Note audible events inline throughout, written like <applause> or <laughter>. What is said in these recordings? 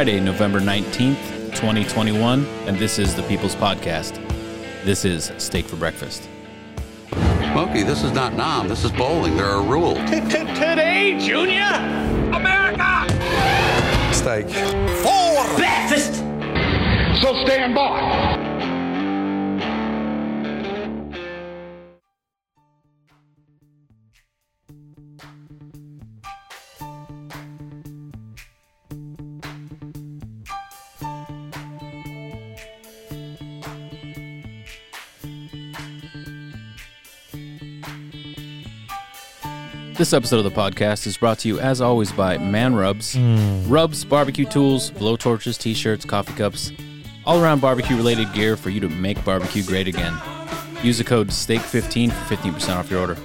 Friday, November 19th, 2021, and this is the People's Podcast. This is Steak for Breakfast. Smokey, this is not Nam. This is bowling. There are rules. Today, Junior! America! steak. For Breakfast! So stand by. This episode of the podcast is brought to you, as always, by Man Rubs. Hmm. Rubs, barbecue tools, blow torches, t shirts, coffee cups, all around barbecue related gear for you to make barbecue great again. Use the code STEAK15 for 15% off your order.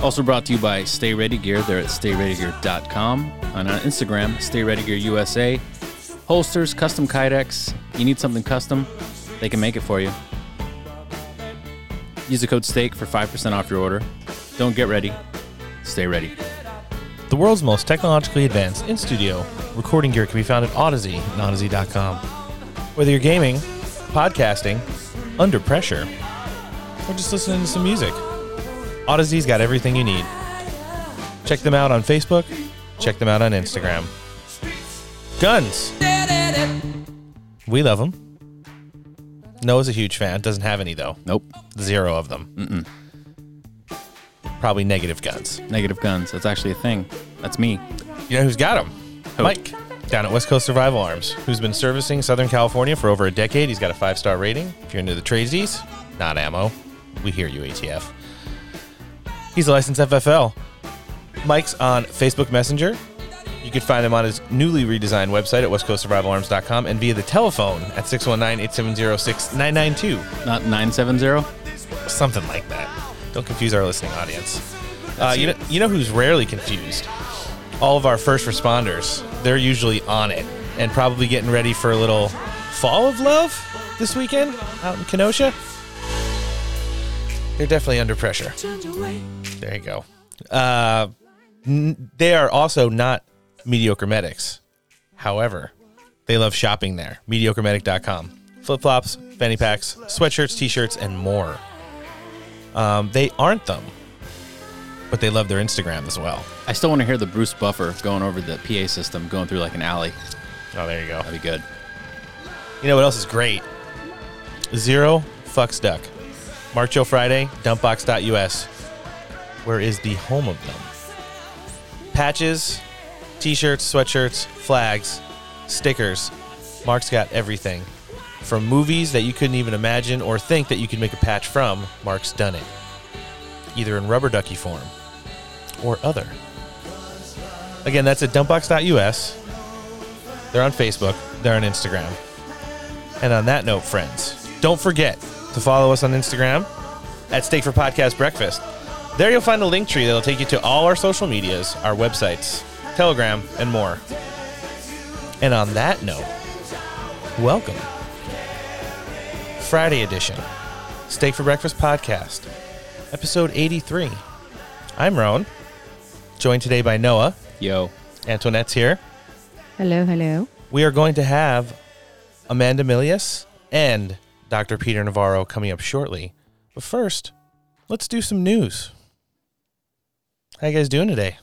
Also brought to you by Stay Ready Gear. They're at stayreadygear.com and on Instagram, Stay Ready Gear USA. Holsters, custom kydex. You need something custom, they can make it for you. Use the code STEAK for 5% off your order. Don't get ready, stay ready. The world's most technologically advanced in studio recording gear can be found at Odyssey and Odyssey.com. Whether you're gaming, podcasting, under pressure, or just listening to some music, Odyssey's got everything you need. Check them out on Facebook, check them out on Instagram. Guns! We love them. Noah's a huge fan, doesn't have any though. Nope. Zero of them. Probably negative guns. Negative guns. That's actually a thing. That's me. You know who's got them? Who? Mike down at West Coast Survival Arms, who's been servicing Southern California for over a decade. He's got a five star rating. If you're into the tradesies, not ammo. We hear you, ATF. He's a licensed FFL. Mike's on Facebook Messenger. You can find him on his newly redesigned website at westcoastsurvivalarms.com and via the telephone at 619-870-6992. Not 970? Something like that. Don't confuse our listening audience. Uh, you, know, you know who's rarely confused? All of our first responders. They're usually on it and probably getting ready for a little fall of love this weekend out in Kenosha. They're definitely under pressure. There you go. Uh, n- they are also not mediocre medics. However, they love shopping there. MediocreMedic.com. Flip flops, fanny packs, sweatshirts, t shirts, and more. Um, they aren't them, but they love their Instagram as well. I still want to hear the Bruce Buffer going over the PA system, going through like an alley. Oh, there you go. That'd be good. You know what else is great? Zero fucks duck. Mark Joe Friday, dumpbox.us, where is the home of them. Patches, t shirts, sweatshirts, flags, stickers. Mark's got everything. From movies that you couldn't even imagine or think that you could make a patch from, Mark's done it. Either in rubber ducky form or other. Again, that's at dumpbox.us. They're on Facebook, they're on Instagram. And on that note, friends, don't forget to follow us on Instagram at Steak for Podcast Breakfast. There you'll find a link tree that'll take you to all our social medias, our websites, Telegram, and more. And on that note, welcome. Friday edition, Steak for Breakfast Podcast, episode 83. I'm Roan, joined today by Noah. Yo. Antoinette's here. Hello, hello. We are going to have Amanda Milius and Dr. Peter Navarro coming up shortly. But first, let's do some news. How you guys doing today?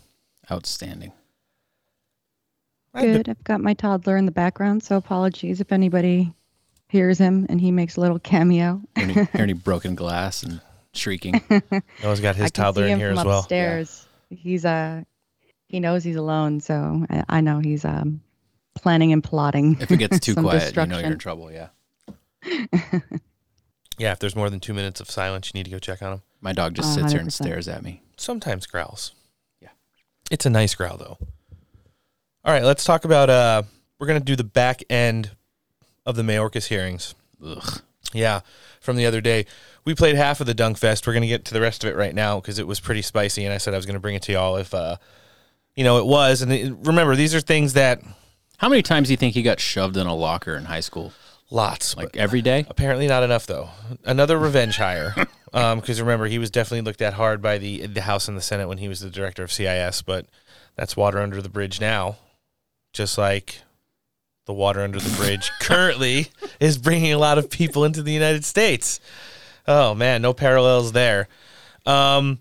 Outstanding. Good. I've got my toddler in the background, so apologies if anybody hears him and he makes a little cameo. Hear any, hear any broken glass and shrieking. <laughs> Noah's got his can toddler in here as well. upstairs. He's uh he knows he's alone, so I, I know he's um planning and plotting. If it gets <laughs> too quiet, you know you're in trouble. Yeah. <laughs> Yeah, if there's more than two minutes of silence, you need to go check on him. My dog just sits here and stares at me. Sometimes growls. Yeah. It's a nice growl though. All right, let's talk about uh we're gonna do the back end of the Mayorkas hearings. Ugh. Yeah, from the other day. We played half of the Dunk Fest. We're going to get to the rest of it right now because it was pretty spicy, and I said I was going to bring it to y'all if, uh, you know, it was. And it, remember, these are things that How many times do you think he got shoved in a locker in high school? lots, Like every day? apparently not enough though. Another revenge hire, <laughs> because remember he was definitely looked at hard by the the House and the Senate when he was the director of CIS, but that's water under the bridge now. Just like the water under the bridge <laughs> currently is bringing a lot of people into the United States. Oh man, no parallels there. Um,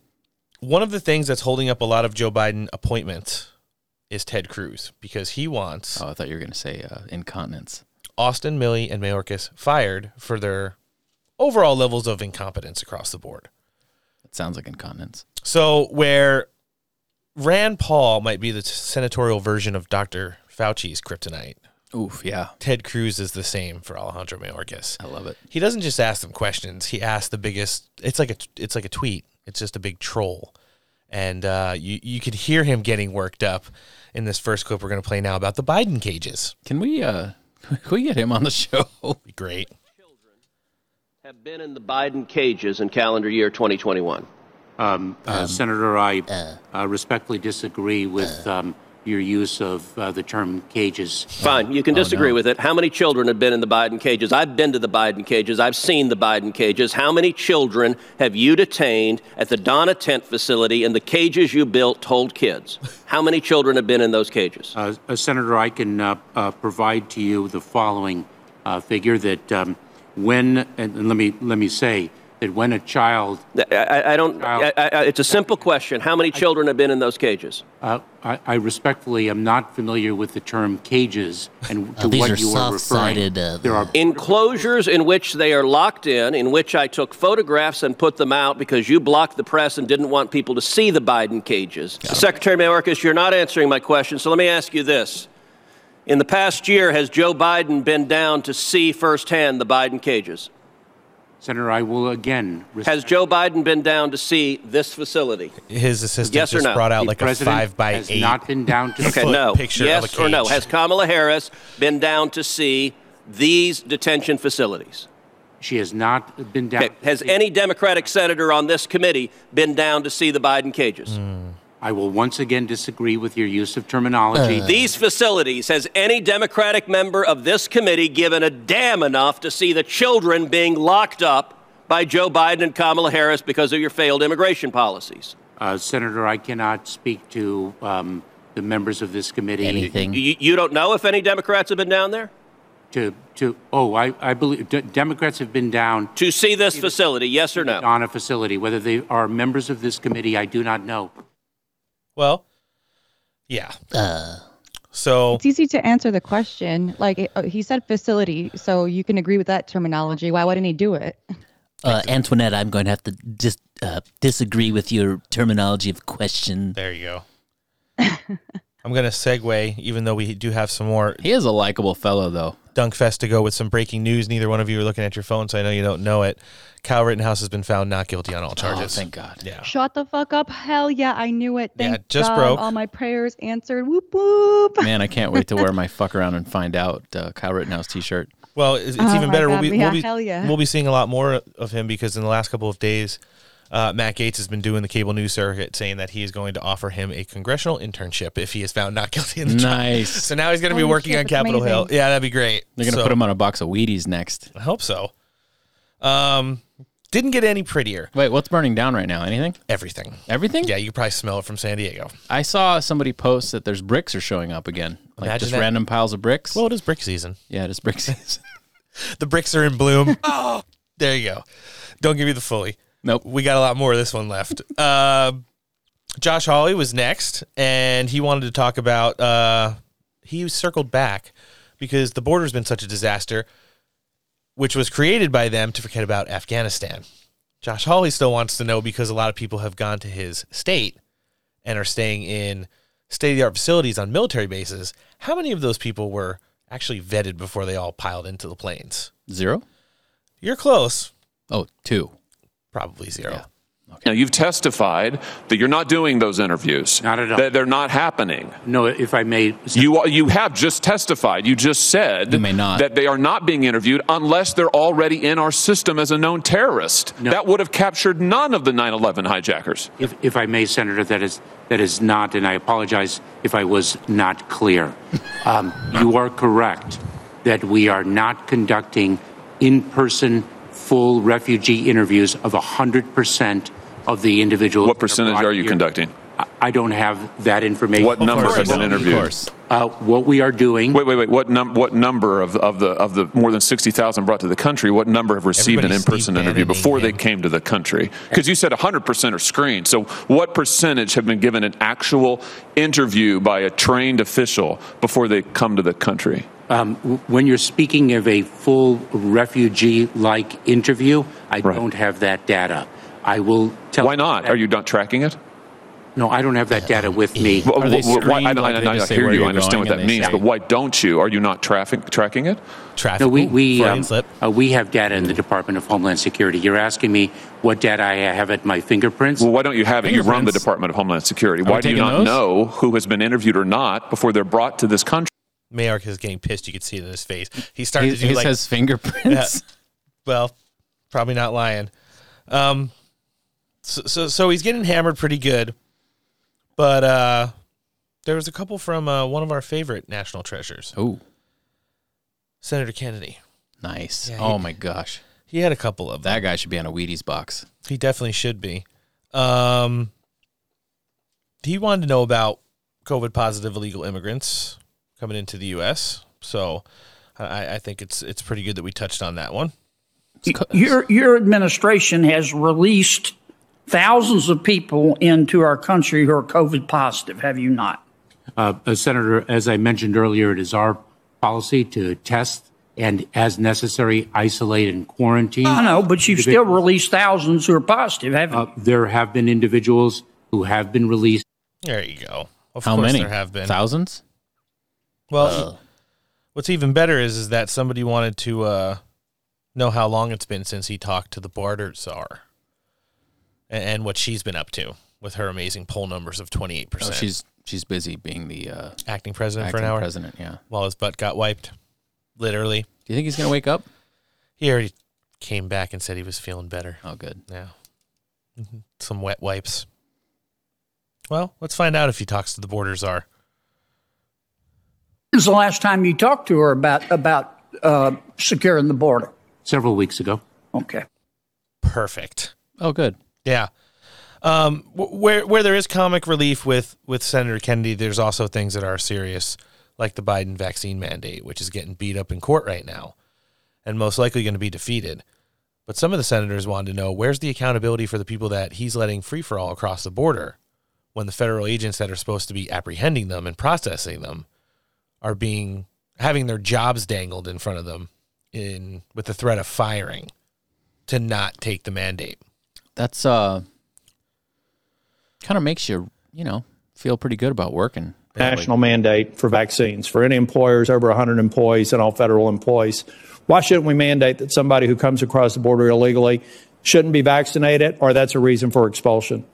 one of the things that's holding up a lot of Joe Biden appointments is Ted Cruz because he wants Oh, I thought you were going to say uh, incontinence. Austin, Milley, and Mayorkas fired for their overall levels of incompetence across the board. It sounds like incontinence. So, where Rand Paul might be the senatorial version of Dr. Fauci's kryptonite, Oof, yeah. Ted Cruz is the same for Alejandro Mayorkas. I love it. He doesn't just ask them questions; he asks the biggest. It's like a it's like a tweet. It's just a big troll, and uh, you you could hear him getting worked up in this first clip we're going to play now about the Biden cages. Can we uh <laughs> can we get him on the show? Be great. have been in the Biden cages in calendar year 2021? Um, uh, Senator, I uh, respectfully disagree with um, your use of uh, the term cages. Fine, you can disagree with it. How many children have been in the Biden cages? I've been to the Biden cages. I've seen the Biden cages. How many children have you detained at the Donna Tent facility in the cages you built to hold kids? How many children have been in those cages? Uh, uh, Senator, I can uh, uh, provide to you the following uh, figure that um, when, and, and let me let me say that when a child, I, I, I don't. I, I, it's a simple question. How many children have been in those cages? uh, I, I respectfully am not familiar with the term cages and to Uh, these what are you are referring. soft-sided, uh, there are Enclosures in which they are locked in, in which I took photographs and put them out because you blocked the press and didn't want people to see the Biden cages. Secretary Mayorkas, you're not answering my question, so let me ask you this. In the past year, has Joe Biden been down to see firsthand the Biden cages? Senator, I will again. Has Joe Biden been down to see this facility? His assistant Yes or just no? brought out the like a five by has eight. not been down to <laughs> Okay, foot no. picture of yes a or no? Has Kamala Harris been down to see these detention facilities? She has not been down. Okay. Has any Democratic senator on this committee been down to see the Biden cages? Hmm. I will once again disagree with your use of terminology. These facilities, has any Democratic member of this committee given a damn enough to see the children being locked up by Joe Biden and Kamala Harris because of your failed immigration policies? Uh, Senator, I cannot speak to um, the members of this committee. Anything. You, you don't know if any Democrats have been down there To, to oh, I, I believe D- Democrats have been down to see this facility, yes or no? on a facility. Whether they are members of this committee, I do not know. Well, yeah. Uh, So It's easy to answer the question. Like uh, he said, facility, so you can agree with that terminology. Why wouldn't he do it? uh, Antoinette, I'm going to have to dis- uh, disagree with your terminology of question. there you go. <laughs> I'm gonna segue, even though we do have some more He is a likable fellow though. Dunk Fest to go with some breaking news. Neither one of you are looking at your phone, so I know you don't know it. Kyle Rittenhouse has been found not guilty on all Oh, charges. thank God. yeah. Shut the fuck up. Hell yeah, I knew it. Yeah, just God. broke. All my prayers answered. Whoop whoop. Man, I can't wait to wear <laughs> my fuck around and find out uh, Kyle Rittenhouse t-shirt. Well, it's, it's Oh even better. God, we'll be, yeah, we'll be, hell yeah. we'll be seeing a lot more of him because in the last couple of days, uh, Matt Gaetz has been doing the cable news circuit saying that he is going to offer him a congressional internship if he is found not <laughs> guilty in the trial. Nice. So now he's going to be working on that's Capitol Hill. Yeah, that'd be great. They're gonna So- put him on a box of Wheaties next. I hope so. Um, didn't get any prettier. Wait, what's burning down right now? Anything? Everything. Everything? Yeah, you can probably smell it from San Diego. I saw somebody post that there's bricks are showing up again. Like Imagine just that. random piles of bricks. Well, it is brick season. yeah, just bricks. <laughs> The bricks are in bloom. <laughs> oh, there you go. Don't give me the fully. Nope. We got a lot more of this one left. <laughs> Uh, Josh Hawley was next, and he wanted to talk about. Uh, he circled back because the border's been such a disaster, which was created by them to forget about Afghanistan. Josh Hawley still wants to know because a lot of people have gone to his state and are staying in state of the art facilities on military bases. How many of those people were actually vetted before they all piled into the planes? Zero? You're close. Oh, two. Probably zero. Yeah. Now, you've testified that you're not doing those interviews. Not at all. That they're not happening. No, if I may. You, you have just testified. You just said You may not. that they are not being interviewed unless they're already in our system as a known terrorist. No. That would have captured none of the 9 11 hijackers. If, if I may, Senator, that is that is not, and I apologize if I was not clear. Um, you are correct that we are not conducting in-person full refugee interviews of 100% of the individuals. What percentage brought are you here. conducting? I- I don't have that information. What number course, have been of interviewed? Uh, what we are doing. Wait, wait, wait. What, num- what number of, of the of the more than sixty thousand brought to the country? What number have received Everybody's an in person interview Bannoning before they came to the country? Because you said hundred percent are screened. So, what percentage have been given an actual interview by a trained official before they come to the country? Um, when you're speaking of a full refugee-like interview, I Right. don't have that data. I will tell. You. Why not? Are you not tracking it? No, I don't have that data with me. Well, Are they wh- wh- why- I, I, I, I hear you. I understand what that means, say- but why don't you? Are you not traffic, tracking it? Traffic. No, we we um, uh, we have data in the Department of Homeland Security. You're asking me what data I have at my fingerprints. Well, why don't you have it? You run the Department of Homeland Security. we Why do you not those? know who has been interviewed or not before they're brought to this country? Mayorkas getting pissed. You could see it in his face. He started He, to do he like, says fingerprints. <laughs> well, probably not lying. Um, so, so so he's getting hammered pretty good, but uh, there was a couple from uh, one of our favorite national treasures, Oh, Senator Kennedy. nice. Yeah, oh he- my gosh, He had a couple of them. that guy should be on a Wheaties box. He definitely should be. Um, he wanted to know about COVID positive illegal immigrants coming into the U.S. So I, I think it's it's pretty good that we touched on that one. Your your administration has released thousands of people into our country who are COVID positive. Have you not? Uh, uh, Senator, as I mentioned earlier, it is our policy to test and, as necessary, isolate and quarantine. I know, but you've still released thousands who are positive, haven't Uh, there have been individuals who have been released. There you go. Of How course many? there have been. thousands. Well, what's even better is is that somebody wanted to uh, know how long it's been since he talked to the border czar, and, and what she's been up to with her amazing poll numbers of twenty eight percent. she's she's busy being the uh, acting president for acting an hour president. Yeah. while his butt got wiped. Literally, Do you think he's gonna wake up? he already came back and said he was feeling better. Oh, good. Yeah, Mhm. some wet wipes. Well, let's find out if he talks to the border czar. When's the last time you talked to her about about uh, securing the border? Several weeks ago. Okay. Perfect. Oh, good. Yeah. Um, where where there is comic relief with with Senator Kennedy, there's also things that are serious, like the Biden vaccine mandate, which is getting beat up in court right now, and most likely going to be defeated. But some of the senators wanted to know where's the accountability for the people that he's letting free for all across the border, when the federal agents that are supposed to be apprehending them and processing them are being having their jobs dangled in front of them in with the threat of firing to not take the mandate. That's uh, kind of makes you you know feel pretty good about working. national mandate for vaccines for any employers over 100 employees and all federal employees. Why shouldn't we mandate that somebody who comes across the border illegally shouldn't be vaccinated or that's a reason for expulsion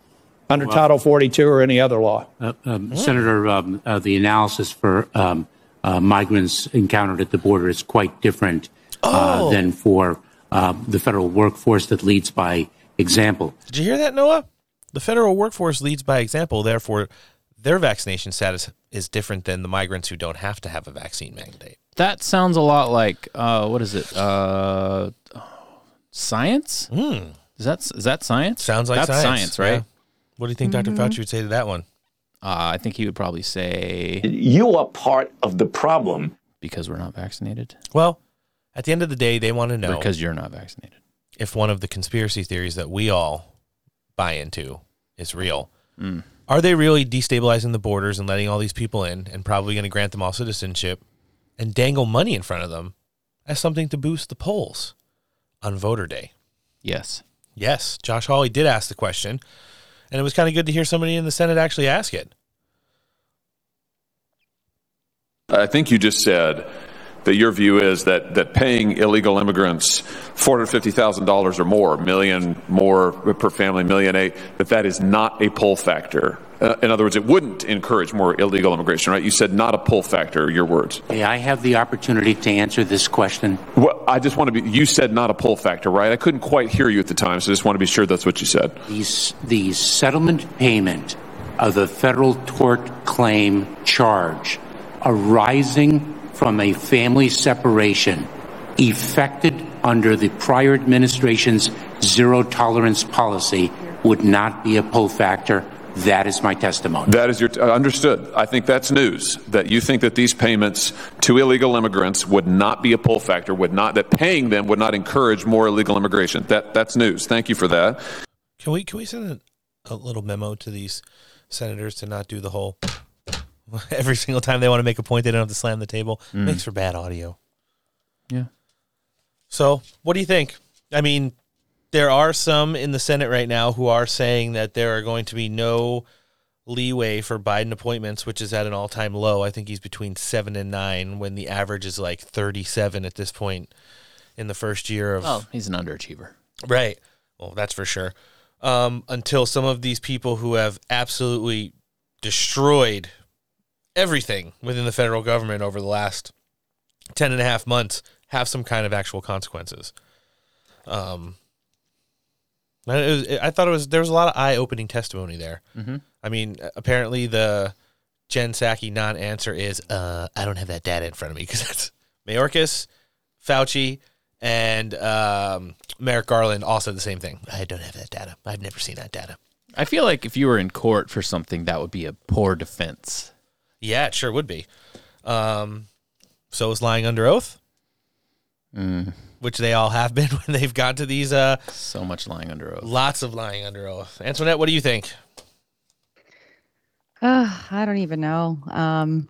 under Title 42 or any other law? Uh, um, Senator, um, uh, the analysis for um, uh, migrants encountered at the border is quite different uh, Oh. than for uh, the federal workforce that leads by example. Did you hear that, Noah? The federal workforce leads by example. Therefore, their vaccination status is different than the migrants who don't have to have a vaccine mandate. That sounds a lot like uh, what is it? Uh, science? Mm. Is that is that science? Sounds like science. that's science, right? yeah. What do you think Dr. Fauci would say to that one? Uh, I think he would probably say You are part of the problem. because we're not vaccinated. Well, at the end of the day, they want to know because you're not vaccinated. if one of the conspiracy theories that we all buy into is real. Mm. Are they really destabilizing the borders and letting all these people in and probably going to grant them all citizenship and dangle money in front of them as something to boost the polls on voter day? Yes. Yes, Josh Hawley did ask the question, and it was kind of good to hear somebody in the Senate actually ask it. I think you just said that your view is that, that paying illegal immigrants $450,000 or more, million more per family, million eight, that that is not a pull factor. Uh, in other words, it wouldn't encourage more illegal immigration, right? You said not a pull factor, your words. May I have the opportunity to answer this question? Well, I just want to be, you said not a pull factor, right? I couldn't quite hear you at the time, so I just want to be sure that's what you said. The, the settlement payment of the federal tort claim charge arising from a family separation effected under the prior administration's zero tolerance policy would not be a pull factor. That is my testimony. That is your uh, understood. I think that's news. That you think that these payments to illegal immigrants would not be a pull factor. Would not that paying them would not encourage more illegal immigration. That that's news. Thank you for that. Can we can we send a, a little memo to these senators to not do the whole <laughs> every single time they want to make a point they don't have to slam the table Mm. makes for bad audio. Yeah. So, what do you think? I mean, there are some in the Senate right now who are saying that there are going to be no leeway for Biden appointments, which is at an all time low. I think he's between seven and nine when the average is like 37 at this point in the first year of. Oh, he's an underachiever. Right. Well, that's for sure. Um, until some of these people who have absolutely destroyed everything within the federal government over the last 10 and a half months have some kind of actual consequences. Um, was, I thought it was there was a lot of eye opening testimony there. Mhm. I mean, apparently the Jen Psaki non answer is uh, I don't have that data in front of me because <laughs> that's Mayorkas, Fauci, and um, Merrick Garland all said the same thing. I don't have that data. I've never seen that data. I feel like if you were in court for something, that would be a poor defense. Yeah, it sure would be. Um, so is lying under oath, Mm. Which they all have been <laughs> when they've got to these. Uh, so much lying under oath. Lots of lying under oath. Antoinette, what do you think? Uh, I don't even know. Um,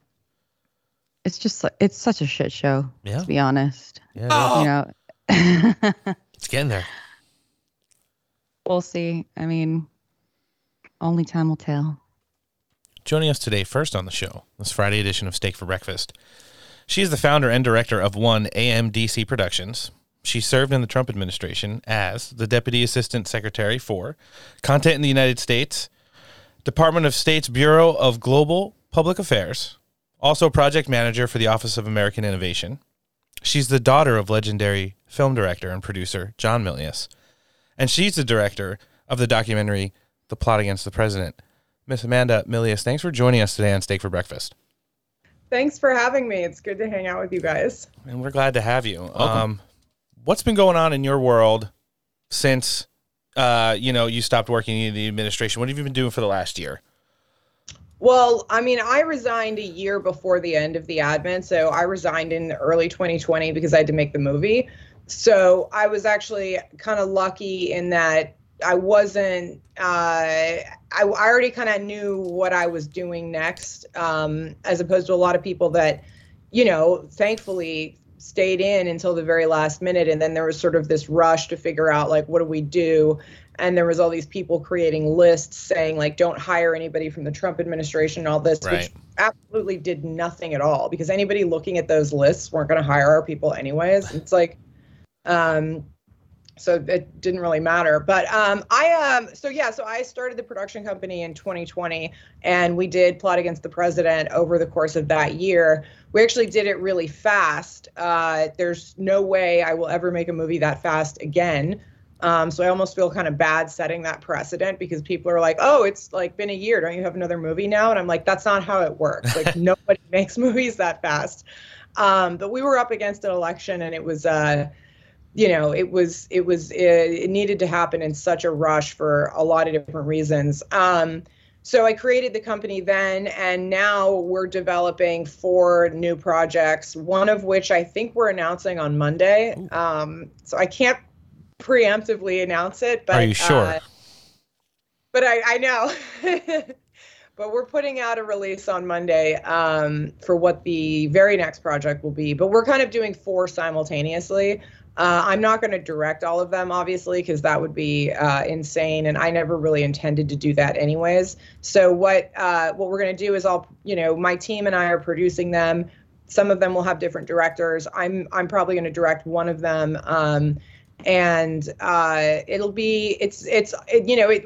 it's just it's such a shit show. Yeah. To be honest. Yeah, You know. <laughs> It's getting there. we'll see. I mean, only time will tell. Joining us today, first on the show, this Friday edition of Steak for Breakfast. She is the founder and director of One AMDC Productions. She served in the Trump administration as the Deputy Assistant Secretary for Content in the United States, Department of State's Bureau of Global Public Affairs, also project manager for the Office of American Innovation. She's the daughter of legendary film director and producer John Milius, and she's the director of the documentary The Plot Against the President. Miss Amanda Milius, thanks for joining us today on Steak for Breakfast. Thanks for having me. It's good to hang out with you guys. And we're glad to have you. Um, what's been going on in your world since uh, you know you stopped working in the administration? What have you been doing for the last year? Well, I mean, I resigned a year before the end of the admin. So I resigned in early 2020 because I had to make the movie. So I was actually kind of lucky in that I wasn't, uh, I, I already kind of knew what I was doing next, um, as opposed to a lot of people that, you know, thankfully stayed in until the very last minute. And then there was sort of this rush to figure out, like, what do we do? and there was all these people creating lists saying like don't hire anybody from the Trump administration and all this Right. which absolutely did nothing at all because anybody looking at those lists weren't going to hire our people anyways it's like um so it didn't really matter but um i um so yeah so i started the production company in 2020 and we did plot against the president over the course of that year we actually did it really fast uh there's no way i will ever make a movie that fast again um, so I almost feel kind of bad setting that precedent because people are like, "Oh, it's like been a year. Don't you have another movie now?" And I'm like, "That's not how it works. <laughs> Like nobody <laughs> makes movies that fast." Um, but we were up against an election, and it was, uh, you know, it was it was it, it needed to happen in such a rush for a lot of different reasons. Um, so I created the company then, and now we're developing four new projects. One of which I think we're announcing on Monday. Um, so I can't preemptively announce it, but Are you sure? uh, but I, I know. <laughs> but we're putting out a release on Monday um, for what the very next project will be. But we're kind of doing four simultaneously. Uh, I'm not going to direct all of them, obviously, because that would be uh, insane, and I never really intended to do that, anyways. So what uh, what we're going to do is, I'll you know, my team and I are producing them some of them will have different directors. I'm I'm probably going to direct one of them, um, and uh, it'll be it's it's it, you know it,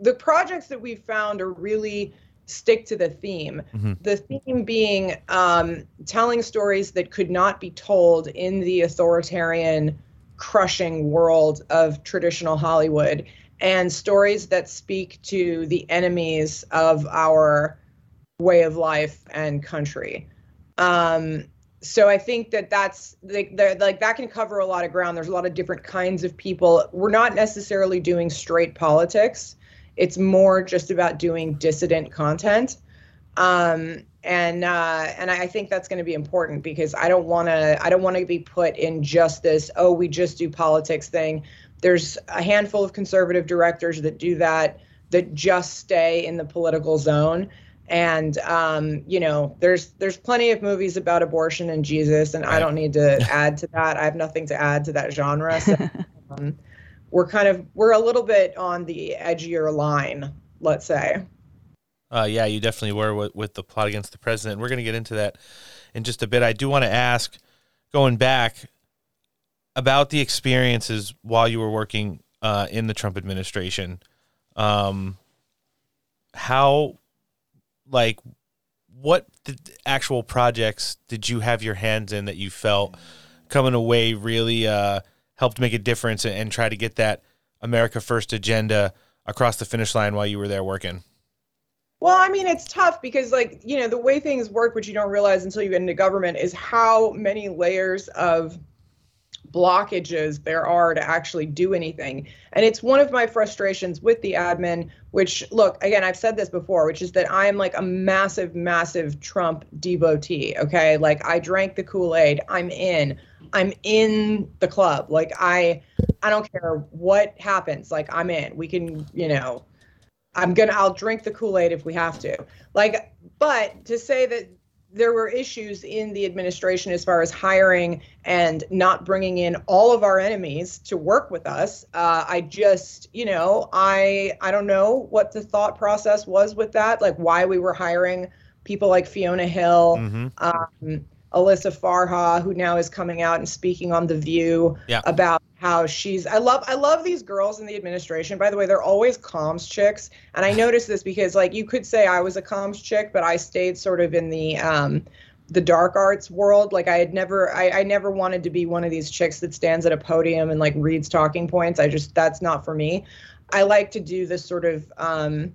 the projects that we've found are really stick to the theme. Mhm. The theme being um, telling stories that could not be told in the authoritarian, crushing world of traditional Hollywood, and stories that speak to the enemies of our way of life and country. Um, so I think that that's like, like that can cover a lot of ground. There's a lot of different kinds of people. We're not necessarily doing straight politics. It's more just about doing dissident content. Um, and uh, and I think that's going to be important because I don't want to I don't want to be put in just this oh we just do politics thing. There's a handful of conservative directors that do that that just stay in the political zone and um, you know there's there's plenty of movies about abortion and jesus and i don't need to add to that i have nothing to add to that genre so <laughs> um, we're kind of we're a little bit on the edgier line let's say Uh, yeah, you definitely were with, with the plot against the president. We're going to get into that in just a bit. I do want to ask, going back, about the experiences while you were working uh, in the Trump administration. Um, how, like, what the actual projects did you have your hands in that you felt coming away really uh, helped make a difference and, and try to get that America First agenda across the finish line while you were there working? Well, I mean, it's tough because, like, you know, the way things work, which you don't realize until you get into government, is how many layers of blockages there are to actually do anything. And it's one of my frustrations with the admin, which, look, again, I've said this before, which is that I'm like a massive, massive Trump devotee. Okay. Like, I drank the Kool Aid. I'm in. I'm in the club. Like, I. I don't care what happens. Like I'm in. We can, you know, I'm gonna I'll drink the Kool-Aid if we have to. Like, but to say that there were issues in the administration as far as hiring and not bringing in all of our enemies to work with us, uh, I just, you know, I I don't know what the thought process was with that, like why we were hiring people like Fiona Hill, um, Alyssa Farah, who now is coming out and speaking on the View Yeah. about how she's I love I love these girls in the administration. By the way, they're always comms chicks. And I noticed this because like you could say I was a comms chick, but I stayed sort of in the um the dark arts world. Like I had never I, I never wanted to be one of these chicks that stands at a podium and like reads talking points. I just that's not for me. I like to do this sort of um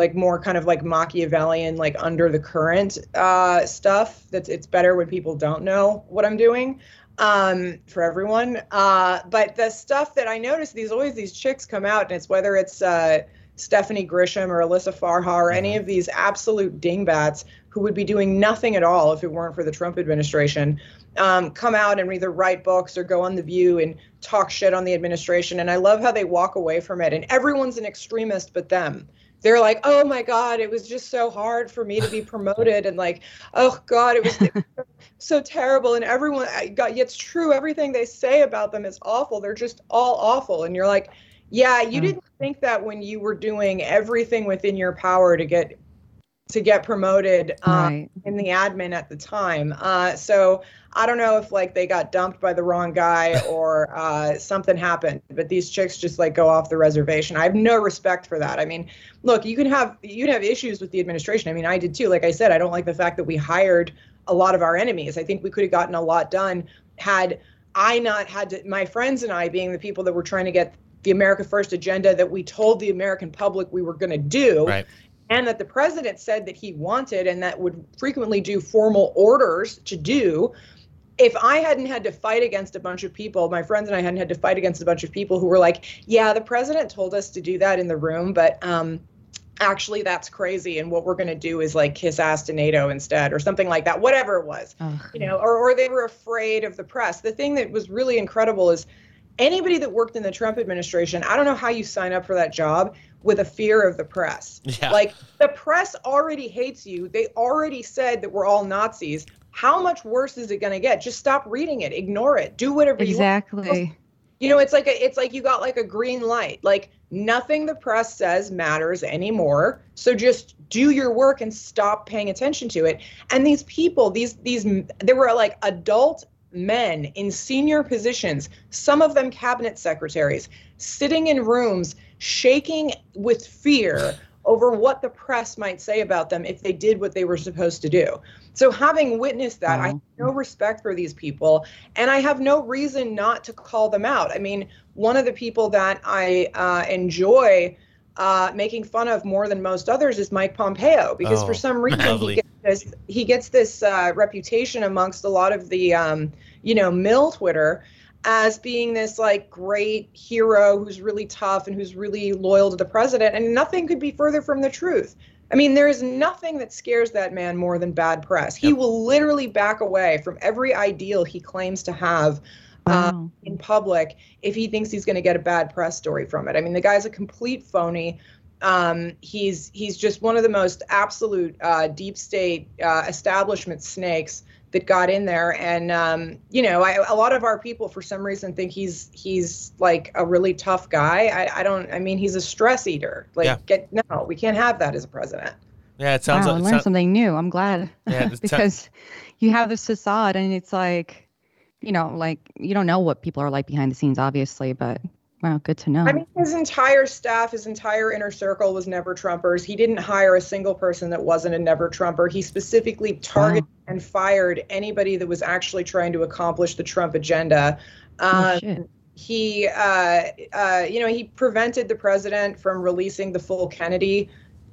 like more kind of like Machiavellian, like under the current uh, stuff. That's it's better when people don't know what I'm doing um, for everyone. Uh, but the stuff that I notice, these always these chicks come out, and it's whether it's uh, Stephanie Grisham or Alyssa Farah or any of these absolute dingbats who would be doing nothing at all if it weren't for the Trump administration. Um, come out and either write books or go on the View and talk shit on the administration. And I love how they walk away from it. And everyone's an extremist but them they're like, oh my God, it was just so hard for me to be promoted. And like, oh God, it was, <laughs> so terrible. And everyone, I got, it's true. Everything they say about them is awful. They're just all awful. And you're like, yeah, you mm. didn't think that when you were doing everything within your power to get to get promoted um, Right. in the admin at the time. Uh, so I don't know if like they got dumped by the wrong guy or uh, something happened, but these chicks just like go off the reservation. I have no respect for that. I mean, look, you can have you'd have issues with the administration. I mean, I did too. Like I said, I don't like the fact that we hired a lot of our enemies. I think we could have gotten a lot done had I not had to, my friends and I being the people that were trying to get the America First agenda that we told the American public we were going to do Right. And that the president said that he wanted and that would frequently do formal orders to do. If i hadn't had to fight against a bunch of people my friends and i hadn't had to fight against a bunch of people who were like yeah the president told us to do that in the room but um actually that's crazy and what we're going to do is like kiss ass to nato instead or something like that whatever it was you know or, or they were afraid of the press. The thing that was really incredible is anybody that worked in the trump administration i don't know how you sign up for that job with a fear of the press Yeah. like the press already hates you they already said that we're all nazis how much worse is it going to get just stop reading it ignore it do whatever you Exactly. you know, it's like a, it's like you got like a green light. Like nothing the press says matters anymore. So just do your work and stop paying attention to it. And these people, these these there were like adult men in senior positions, some of them cabinet secretaries, sitting in rooms shaking with fear over what the press might say about them if they did what they were supposed to do. So, having witnessed that, I have no respect for these people, and I have no reason not to call them out. I mean, one of the people that I uh, enjoy uh, making fun of more than most others is Mike Pompeo, because Oh, for some reason lovely. he gets this, he gets this uh, reputation amongst a lot of the, um, you know, mill Twitter as being this like great hero who's really tough and who's really loyal to the president, and nothing could be further from the truth. I mean, there is nothing that scares that man more than bad press. He will literally back away from every ideal he claims to have uh, in public if he thinks he's going to get a bad press story from it. I mean, the guy's a complete phony. Um, he's he's just one of the most absolute uh, deep state uh, establishment snakes that got in there, and um, you know, I, a lot of our people, for some reason, think he's he's like a really tough guy. I, I don't. I mean, he's a stress eater. Like, Yeah. get no, we can't have that as a president. Yeah, it sounds wow, I like it learned sound- something new. I'm glad Yeah, <laughs> it sou- because you have this facade, and it's like, you know, like you don't know what people are like behind the scenes, obviously, but wow, good to know. I mean, his entire staff, his entire inner circle was never Trumpers. He didn't hire a single person that wasn't a never Trumper. He specifically targeted and fired anybody that was actually trying to accomplish the Trump agenda. Oh, Um, shit. he, uh, uh, you know, he prevented the president from releasing the full Kennedy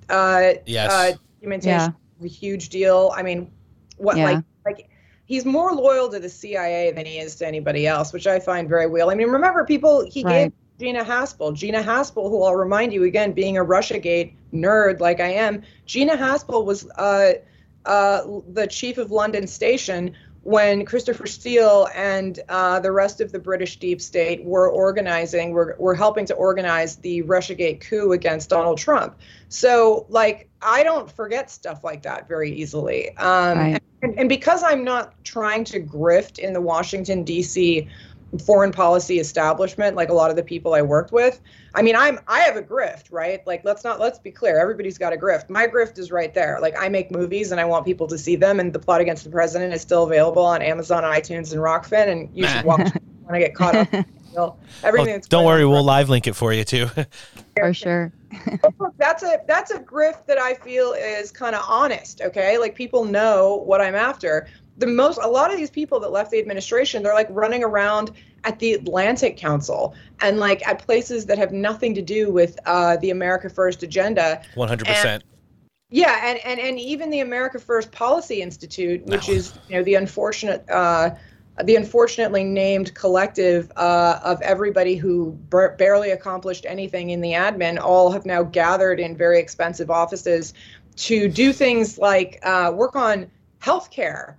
uh, Yes. uh, documentation. Yeah. A huge deal. I mean, what Yeah. like like he's more loyal to the CIA than he is to anybody else, which I find very weird. I mean, remember people he Right. gave Gina Haspel. Gina Haspel, who I'll remind you again, being a Russiagate nerd like I am, Gina Haspel was uh, uh, the chief of London Station when Christopher Steele and uh, the rest of the British deep state were organizing, were, were helping to organize the Russiagate coup against Donald Trump. So, like, I don't forget stuff like that very easily. Um, Right. and, and because I'm not trying to grift in the Washington, D.C. foreign policy establishment like a lot of the people I worked with. I mean, I'm I have a grift, right? Like let's not let's be clear. Everybody's got a grift. My grift is right there. Like I make movies and I want people to see them and The Plot Against the President is still available on Amazon, iTunes and Rokfin and you should watch when I get caught up. <laughs> You Everything Oh, that's don't worry, we'll live link it for you too. <laughs> For sure. <laughs> Oh, that's a that's a grift that I feel is kind of honest. Okay, like people know what I'm after. The most a lot of these people that left the administration, they're like running around at the Atlantic Council and like at places that have nothing to do with uh, the America First agenda. One hundred percent. Yeah, and, and and even the America First Policy Institute, which is you know the unfortunate uh, the unfortunately named collective uh, of everybody who bar- barely accomplished anything in the admin, all have now gathered in very expensive offices to do things like uh, work on healthcare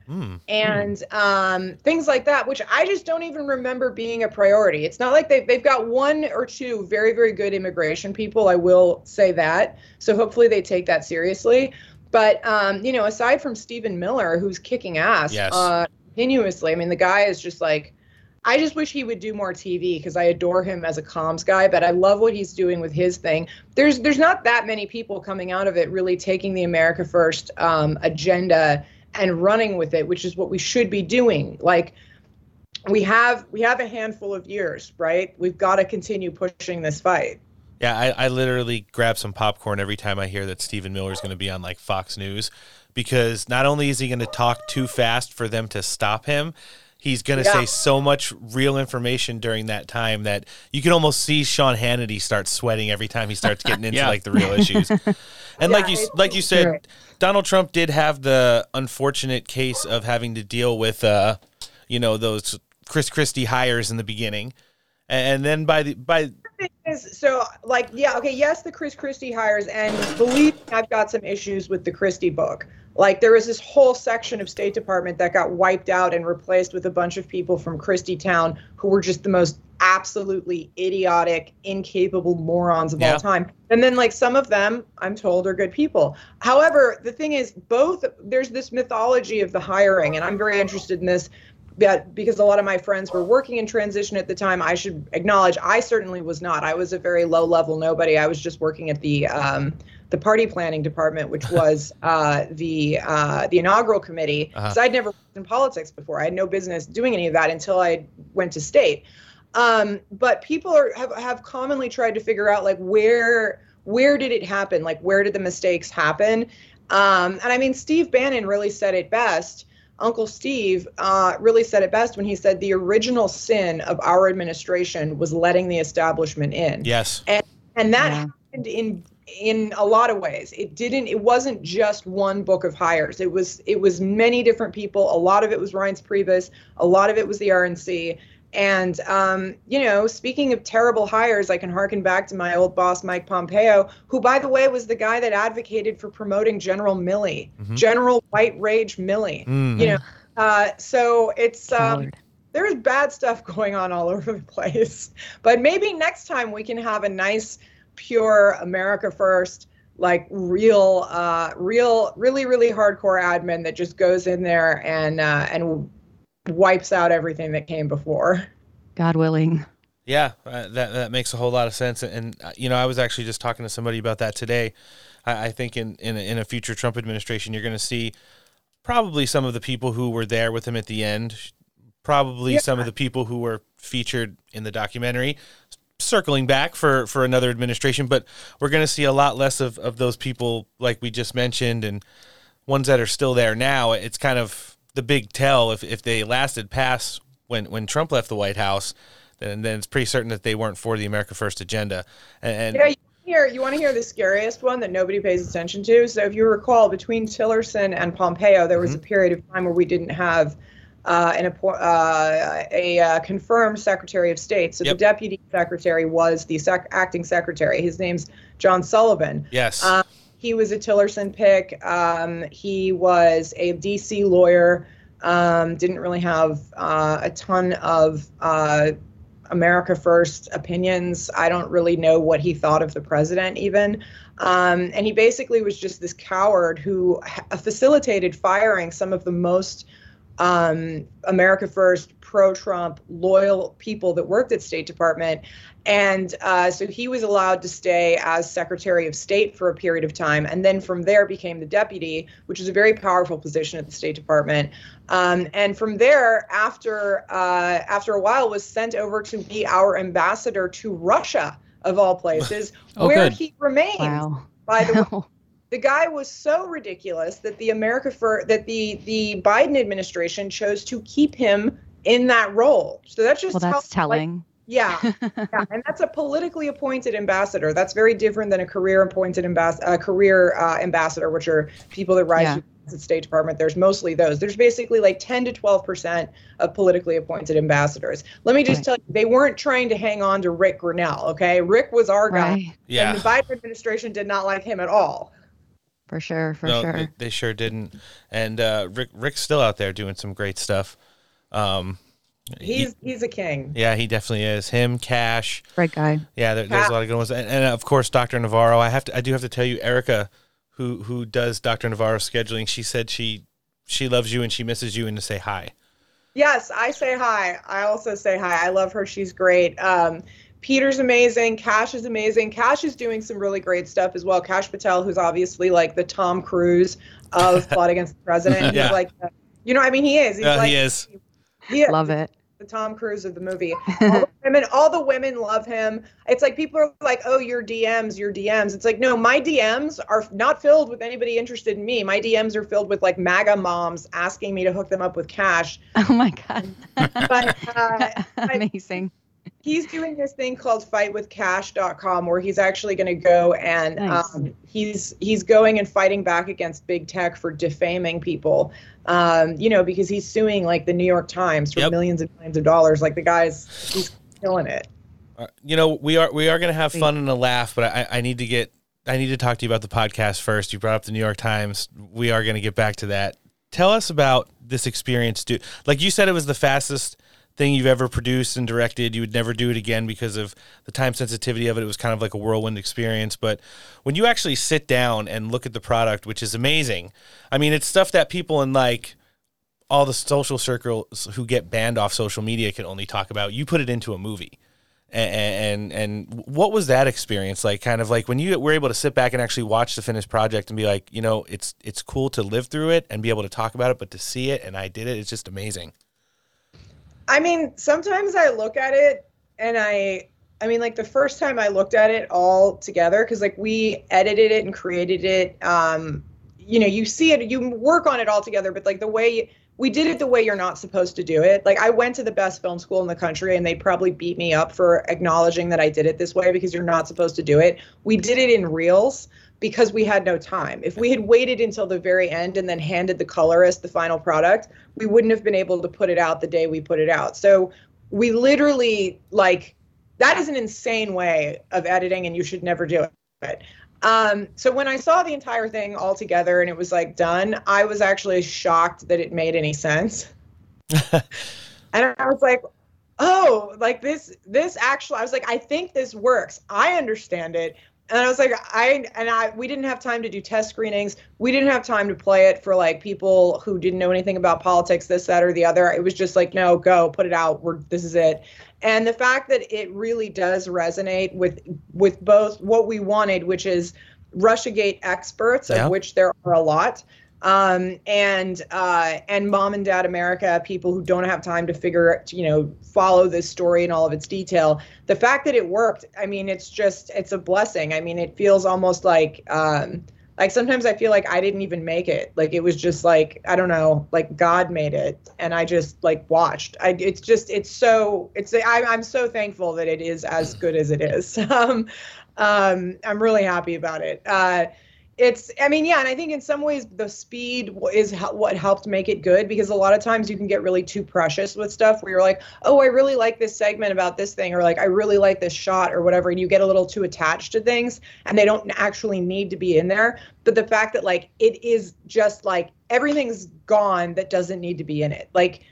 and um, things like that, which I just don't even remember being a priority. It's not like they've, they've got one or two very, very good immigration people. I will say that. So hopefully they take that seriously. But, um, you know, aside from Stephen Miller, who's kicking ass Yes. uh, continuously, I mean, the guy is just like, I just wish he would do more TV because I adore him as a comms guy, but I love what he's doing with his thing. There's there's not that many people coming out of it really taking the America First um, agenda and running with it, which is what we should be doing. Like we have we have a handful of years, right? We've got to continue pushing this fight. Yeah, I, I literally grab some popcorn every time I hear that Stephen Miller is going to be on like Fox News because not only is he going to talk too fast for them to stop him, he's going to Yeah. say so much real information during that time that you can almost see Sean Hannity start sweating every time he starts getting into <laughs> Yeah. like the real issues. And like you it's like you said, true. Donald Trump did have the unfortunate case of having to deal with uh, you know, those Chris Christie hires in the beginning. And then by the by is, so like, yeah, okay, yes, the Chris Christie hires, and believe me, I've got some issues with the Christie book. Like, there was this whole section of State Department that got wiped out and replaced with a bunch of people from Christie Town who were just the most absolutely idiotic, incapable morons of Yeah. all time. And then, like, some of them, I'm told, are good people. However, the thing is, both there's this mythology of the hiring, and I'm very interested in this but because a lot of my friends were working in transition at the time, I should acknowledge I certainly was not. I was a very low level nobody. I was just working at the um, the party planning department, which <laughs> was uh, the uh, the inaugural committee. Uh-huh. I'd never worked in politics before. I had no business doing any of that until I went to state. Um, but people are have, have commonly tried to figure out like where where did it happen? Like where did the mistakes happen? Um, and I mean, Steve Bannon really said it best. Uncle Steve uh, really said it best when he said the original sin of our administration was letting the establishment in. Yes. And and that happened in in a lot of ways. It didn't. It wasn't just one book of hires. It was it was many different people. A lot of it was Reince Priebus. A lot of it was the RNC. And um, you know, speaking of terrible hires, I can harken back to my old boss, Mike Pompeo, who, by the way, was the guy that advocated for promoting General Milley, Mhm. General White Rage Milley. Mm. You know, uh, so it's um, there's bad stuff <laughs> going on all over the place. But maybe next time we can have a nice, pure America first, like real, uh, real, really, really hardcore admin that just goes in there and uh, and wipes out everything that came before. God willing. Yeah, uh, that that makes a whole lot of sense. And uh, you know, I was actually just talking to somebody about that today. I, I think in in a, in a future Trump administration, you're going to see probably some of the people who were there with him at the end, probably Yeah. some of the people who were featured in the documentary, circling back for for another administration. But we're going to see a lot less of of those people, like we just mentioned, and ones that are still there now. It's kind of the big tell if if they lasted past when when Trump left the White House, then then it's pretty certain that they weren't for the America First agenda. And, and yeah, you hear you want to hear the scariest one that nobody pays attention to. So if you recall, between Tillerson and Pompeo, there was mm-hmm. a period of time where we didn't have uh, an uh, a uh, confirmed Secretary of State. So Yep. the deputy secretary was the sec- acting secretary. His name's John Sullivan. Yes. Uh, he was a Tillerson pick. Um, he was a DC lawyer. Um, didn't really have uh, a ton of uh, America First opinions. I don't really know what he thought of the president, even. Um, and he basically was just this coward who ha- facilitated firing some of the most um, America First, pro Trump, loyal people that worked at State Department. And uh, so he was allowed to stay as Secretary of State for a period of time, and then from there became the deputy, which is a very powerful position at the State Department. Um, and from there, after uh, after a while, was sent over to be our ambassador to Russia, of all places, <laughs> Oh, where good. he remains. Wow. By the <laughs> way, the guy was so ridiculous that the America for that the the Biden administration chose to keep him in that role. So that's just Well, that's how, like, telling. yeah, <laughs> yeah, and that's a politically appointed ambassador. That's very different than a career appointed ambas- uh, career uh, ambassador, which are people that rise Yeah. to the State Department. There's mostly those. There's basically like 10 to 12 percent of politically appointed ambassadors. Let me just Right. tell you, they weren't trying to hang on to Rick Grinnell. Okay, Rick was our guy, Right. Yeah. and the Biden administration did not like him at all. For sure, for no, sure. They, they sure didn't. And uh, Rick Rick's still out there doing some great stuff. Um, he- He's he's a king. yeah, he definitely is. Him, Kash. Great guy. Yeah, there, there's a lot of good ones, and, and of course, Dr. Navarro. I have to, I do have to tell you, Erica, who who does Dr. Navarro scheduling, she said she she loves you and she misses you and to say hi. Yes, I say hi. I also say hi. I love her. She's great. Um, Peter's amazing. Kash is amazing. Kash is doing some really great stuff as well. Kash Patel, who's obviously like the Tom Cruise of <laughs> Plot Against the President. Yeah. He's like, you know, I mean, he is. He's Uh, like, he is. he is. Love it. The Tom Cruise of the movie. <laughs> All the women, all the women love him. It's like people are like, "Oh, your DMs, your DMs." It's like, no, my DMs are not filled with anybody interested in me. My DMs are filled with like MAGA moms asking me to hook them up with Kash. Oh my god. But uh, <laughs> Amazing. He's doing this thing called fightwithkash.com where he's actually going to go and Nice. um, he's he's going and fighting back against big tech for defaming people um, you know because he's suing like the new york times for Yep. millions and millions of dollars like the guy's he's killing it Uh, you know, we are we are gonna have fun and a laugh, but I, I need to get I need to talk to you about the podcast first. You brought up the New York Times. We are gonna get back to that. Tell us about this experience, dude. Like you said, it was the fastest thing you've ever produced and directed. You would never do it again because of the time sensitivity of it. It was kind of like a whirlwind experience. But when you actually sit down and look at the product, which is amazing, I mean, it's stuff that people in like all the social circles who get banned off social media can only talk about. You put it into a movie. And, and and what was that experience like? Kind of like when you were able to sit back and actually watch the finished project and be like, you know, it's it's cool to live through it and be able to talk about it, but to see it and I did it, it's just amazing. I mean, sometimes I look at it and I I mean, like the first time I looked at it all together, because like we edited it and created it. Um, you know, you see it, you work on it all together, but like the way we did it the way you're not supposed to do it. Like I went to the best film school in the country and they probably beat me up for acknowledging that I did it this way because you're not supposed to do it. We did it in reels because we had no time. If we had waited until the very end and then handed the colorist the final product, we wouldn't have been able to put it out the day we put it out. So we literally like that is an insane way of editing and you should never do it. Um, so when I saw the entire thing all together and it was like done, I was actually shocked that it made any sense. <laughs> and I was like, oh, like this, this actually, I was like, I think this works. I understand it. And I was like, I, and I, we didn't have time to do test screenings. We didn't have time to play it for like people who didn't know anything about politics, this, that, or the other. It was just like, no, go put it out. We're, this is it and the fact that it really does resonate with with both what we wanted which is russiagate experts Yeah. of which there are a lot um, and uh, and mom and dad america people who don't have time to figure you know follow this story in all of its detail the fact that it worked i mean it's just it's a blessing. I mean it feels almost like um, like sometimes i feel like i didn't even make it. Like it was just like i don't know like god made it and i just like watched. I it's just it's so it's I, i'm so thankful that it is as good as it is. <laughs> Um um i'm really happy about it. Uh it's i mean yeah and i think in some ways the speed is what helped make it good because a lot of times you can get really too precious with stuff where you're like oh i really like this segment about this thing or like i really like this shot or whatever and you get a little too attached to things and they don't actually need to be in there. But the fact that like it is just like everything's gone that doesn't need to be in it. Like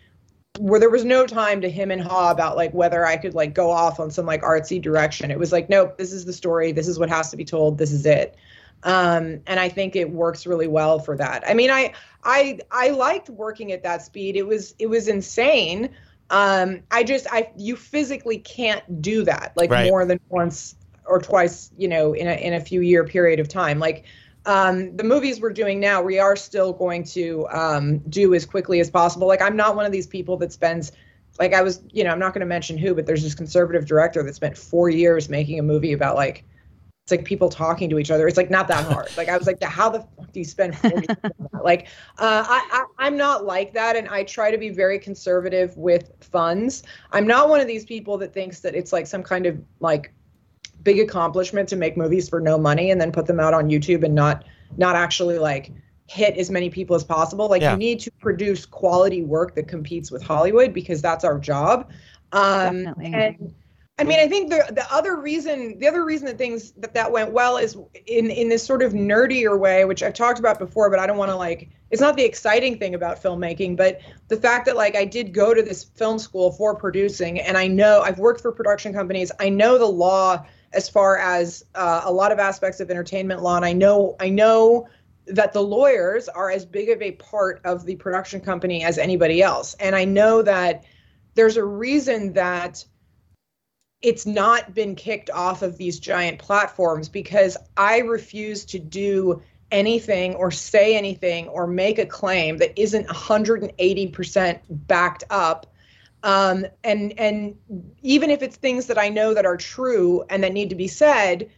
where there was no time to him and ha about like whether i could like go off on some like artsy direction. It was like nope this is the story. This is what has to be told. This is it um, and I think it works really well for that. I mean, I I I liked working at that speed. It was it was insane. Um, I just I you physically can't do that like Right. more than once or twice, you know, in a in a few year period of time. Like um, the movies we're doing now, we are still going to um, do as quickly as possible. Like I'm not one of these people that spends like I was, you know, I'm not going to mention who, but there's this conservative director that spent four years making a movie about like it's like people talking to each other. It's like not that hard. like I was like, how the fuck do you spend 40 on that? <laughs> Like uh, I, I I'm not like that, and I try to be very conservative with funds. I'm not one of these people that thinks that it's like some kind of like big accomplishment to make movies for no money and then put them out on YouTube and not not actually like hit as many people as possible. Like Yeah. you need to produce quality work that competes with Hollywood because that's our job. Um, Definitely. and I mean, I think the the other reason the other reason that things that that went well is in in this sort of nerdier way, which I've talked about before, but I don't want to like. It's not the exciting thing about filmmaking, but the fact that like I did go to this film school for producing, and I know I've worked for production companies. I know the law as far as uh, a lot of aspects of entertainment law, and I know I know that the lawyers are as big of a part of the production company as anybody else, and I know that there's a reason that it's not been kicked off of these giant platforms because I refuse to do anything or say anything or make a claim that isn't 180% backed up. Um, and and even if it's things that I know that are true and that need to be said,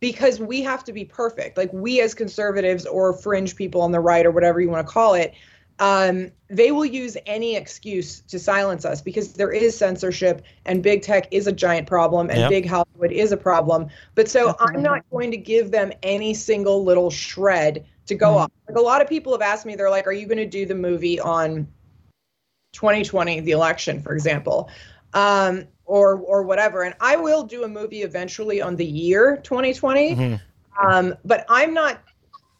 because we have to be perfect. Like we as conservatives or fringe people on the right or whatever you want to call it, um, they will use any excuse to silence us because there is censorship and big tech is a giant problem and Yep. big Hollywood is a problem. But so I'm not going to give them any single little shred to go off. Like a lot of people have asked me, they're like, "Are you going to do the movie on 2020, the election, for example?" Um, or or whatever. And I will do a movie eventually on the year 2020. Um, but I'm not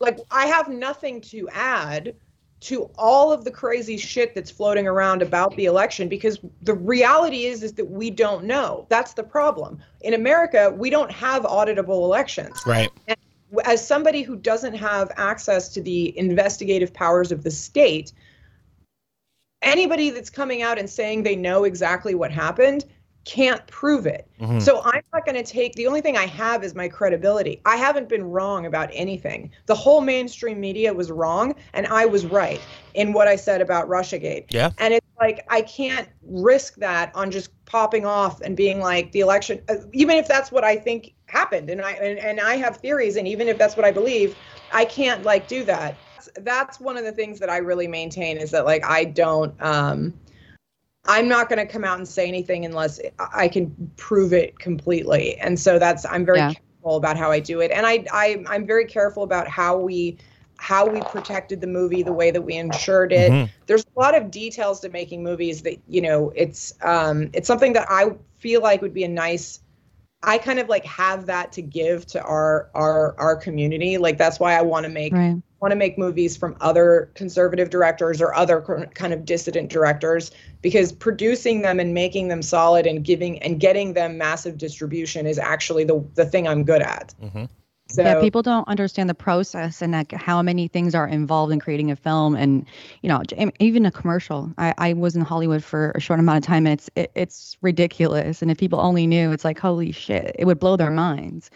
like I have nothing to add to all of the crazy shit that's floating around about the election because the reality is is that we don't know. That's the problem. In America, we don't have auditable elections. Right. And as somebody who doesn't have access to the investigative powers of the state, anybody that's coming out and saying they know exactly what happened can't prove it. Mhm. So I'm not going to take the only thing I have is my credibility. I haven't been wrong about anything. The whole mainstream media was wrong and I was right in what I said about Russiagate. Yeah. And it's like I can't risk that on just popping off and being like the election uh, even if that's what I think happened and I and, and I have theories and even if that's what I believe, I can't like do that. That's, that's one of the things that I really maintain is that like I don't um I'm not going to come out and say anything unless I can prove it completely. And so that's I'm very Yeah. careful about how I do it. And I, I I'm very careful about how we how we protected the movie, the way that we ensured it. Mhm. There's a lot of details to making movies that you know it's um it's something that I feel like would be a nice I kind of like have that to give to our our our community. Like that's why I want to make Right. Want to make movies from other conservative directors or other kind of dissident directors because producing them and making them solid and giving and getting them massive distribution is actually the the thing I'm good at. Mm-hmm. So yeah, people don't understand the process and like how many things are involved in creating a film, and you know, even a commercial. I, I was in Hollywood for a short amount of time, and it's it, it's ridiculous. And if people only knew, it's like holy shit, it would blow their minds.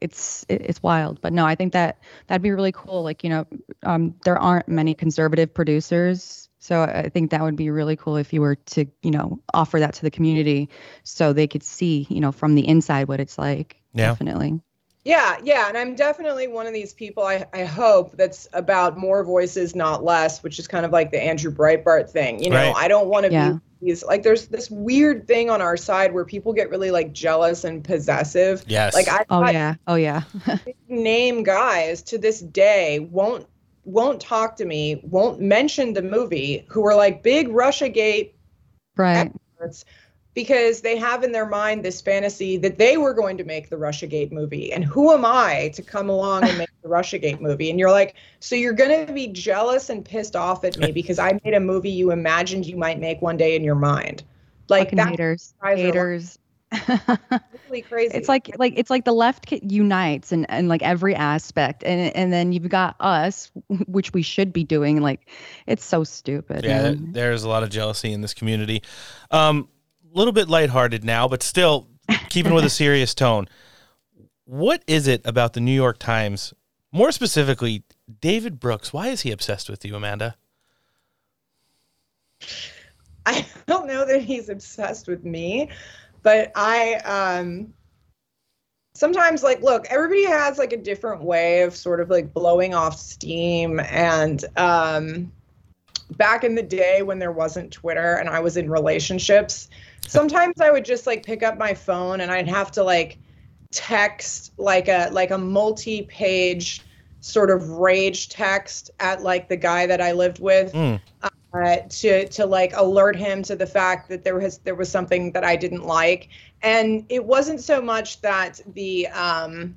It's it's wild, but no, I think that that'd be really cool. Like you know, um, there aren't many conservative producers, so I think that would be really cool if you were to you know offer that to the community, so they could see you know from the inside what it's like. Yeah. Definitely. Yeah, yeah, and I'm definitely one of these people. I, I hope that's about more voices, not less, which is kind of like the Andrew Breitbart thing. You know, Right. I don't want to Yeah. be these like. There's this weird thing on our side where people get really like jealous and possessive. Yes. Like I, Oh I yeah. Oh yeah. <laughs> name guys to this day won't won't talk to me, won't mention the movie, who are like big Russiagate right. experts because they have in their mind this fantasy that they were going to make the Russiagate movie. And who am I to come along and make the <laughs> Russiagate movie? And you're like, so you're going to be jealous and pissed off at me because I made a movie you imagined you might make one day in your mind. Like Fucking that haters. Haters. really crazy. It's like like it's like the left unites and and like every aspect, and and then you've got us, <laughs> which we should be doing. Like, it's so stupid. Yeah, there- man. there's a lot of jealousy in this community. Um, a little bit lighthearted now, but still keeping with a <laughs> serious tone. What is it about the New York Times, more specifically David Brooks? Why is he obsessed with you, Amanda? I <laughs> don't know that he's obsessed with me, but I um sometimes like look, everybody has like a different way of sort of like blowing off steam and um back in the day when there wasn't Twitter and I was in relationships, sometimes I would just like pick up my phone and I'd have to like text like a like a multi-page sort of rage text at like the guy that I lived with uh, to to like alert him to the fact that there was there was something that I didn't like, and it wasn't so much that the um,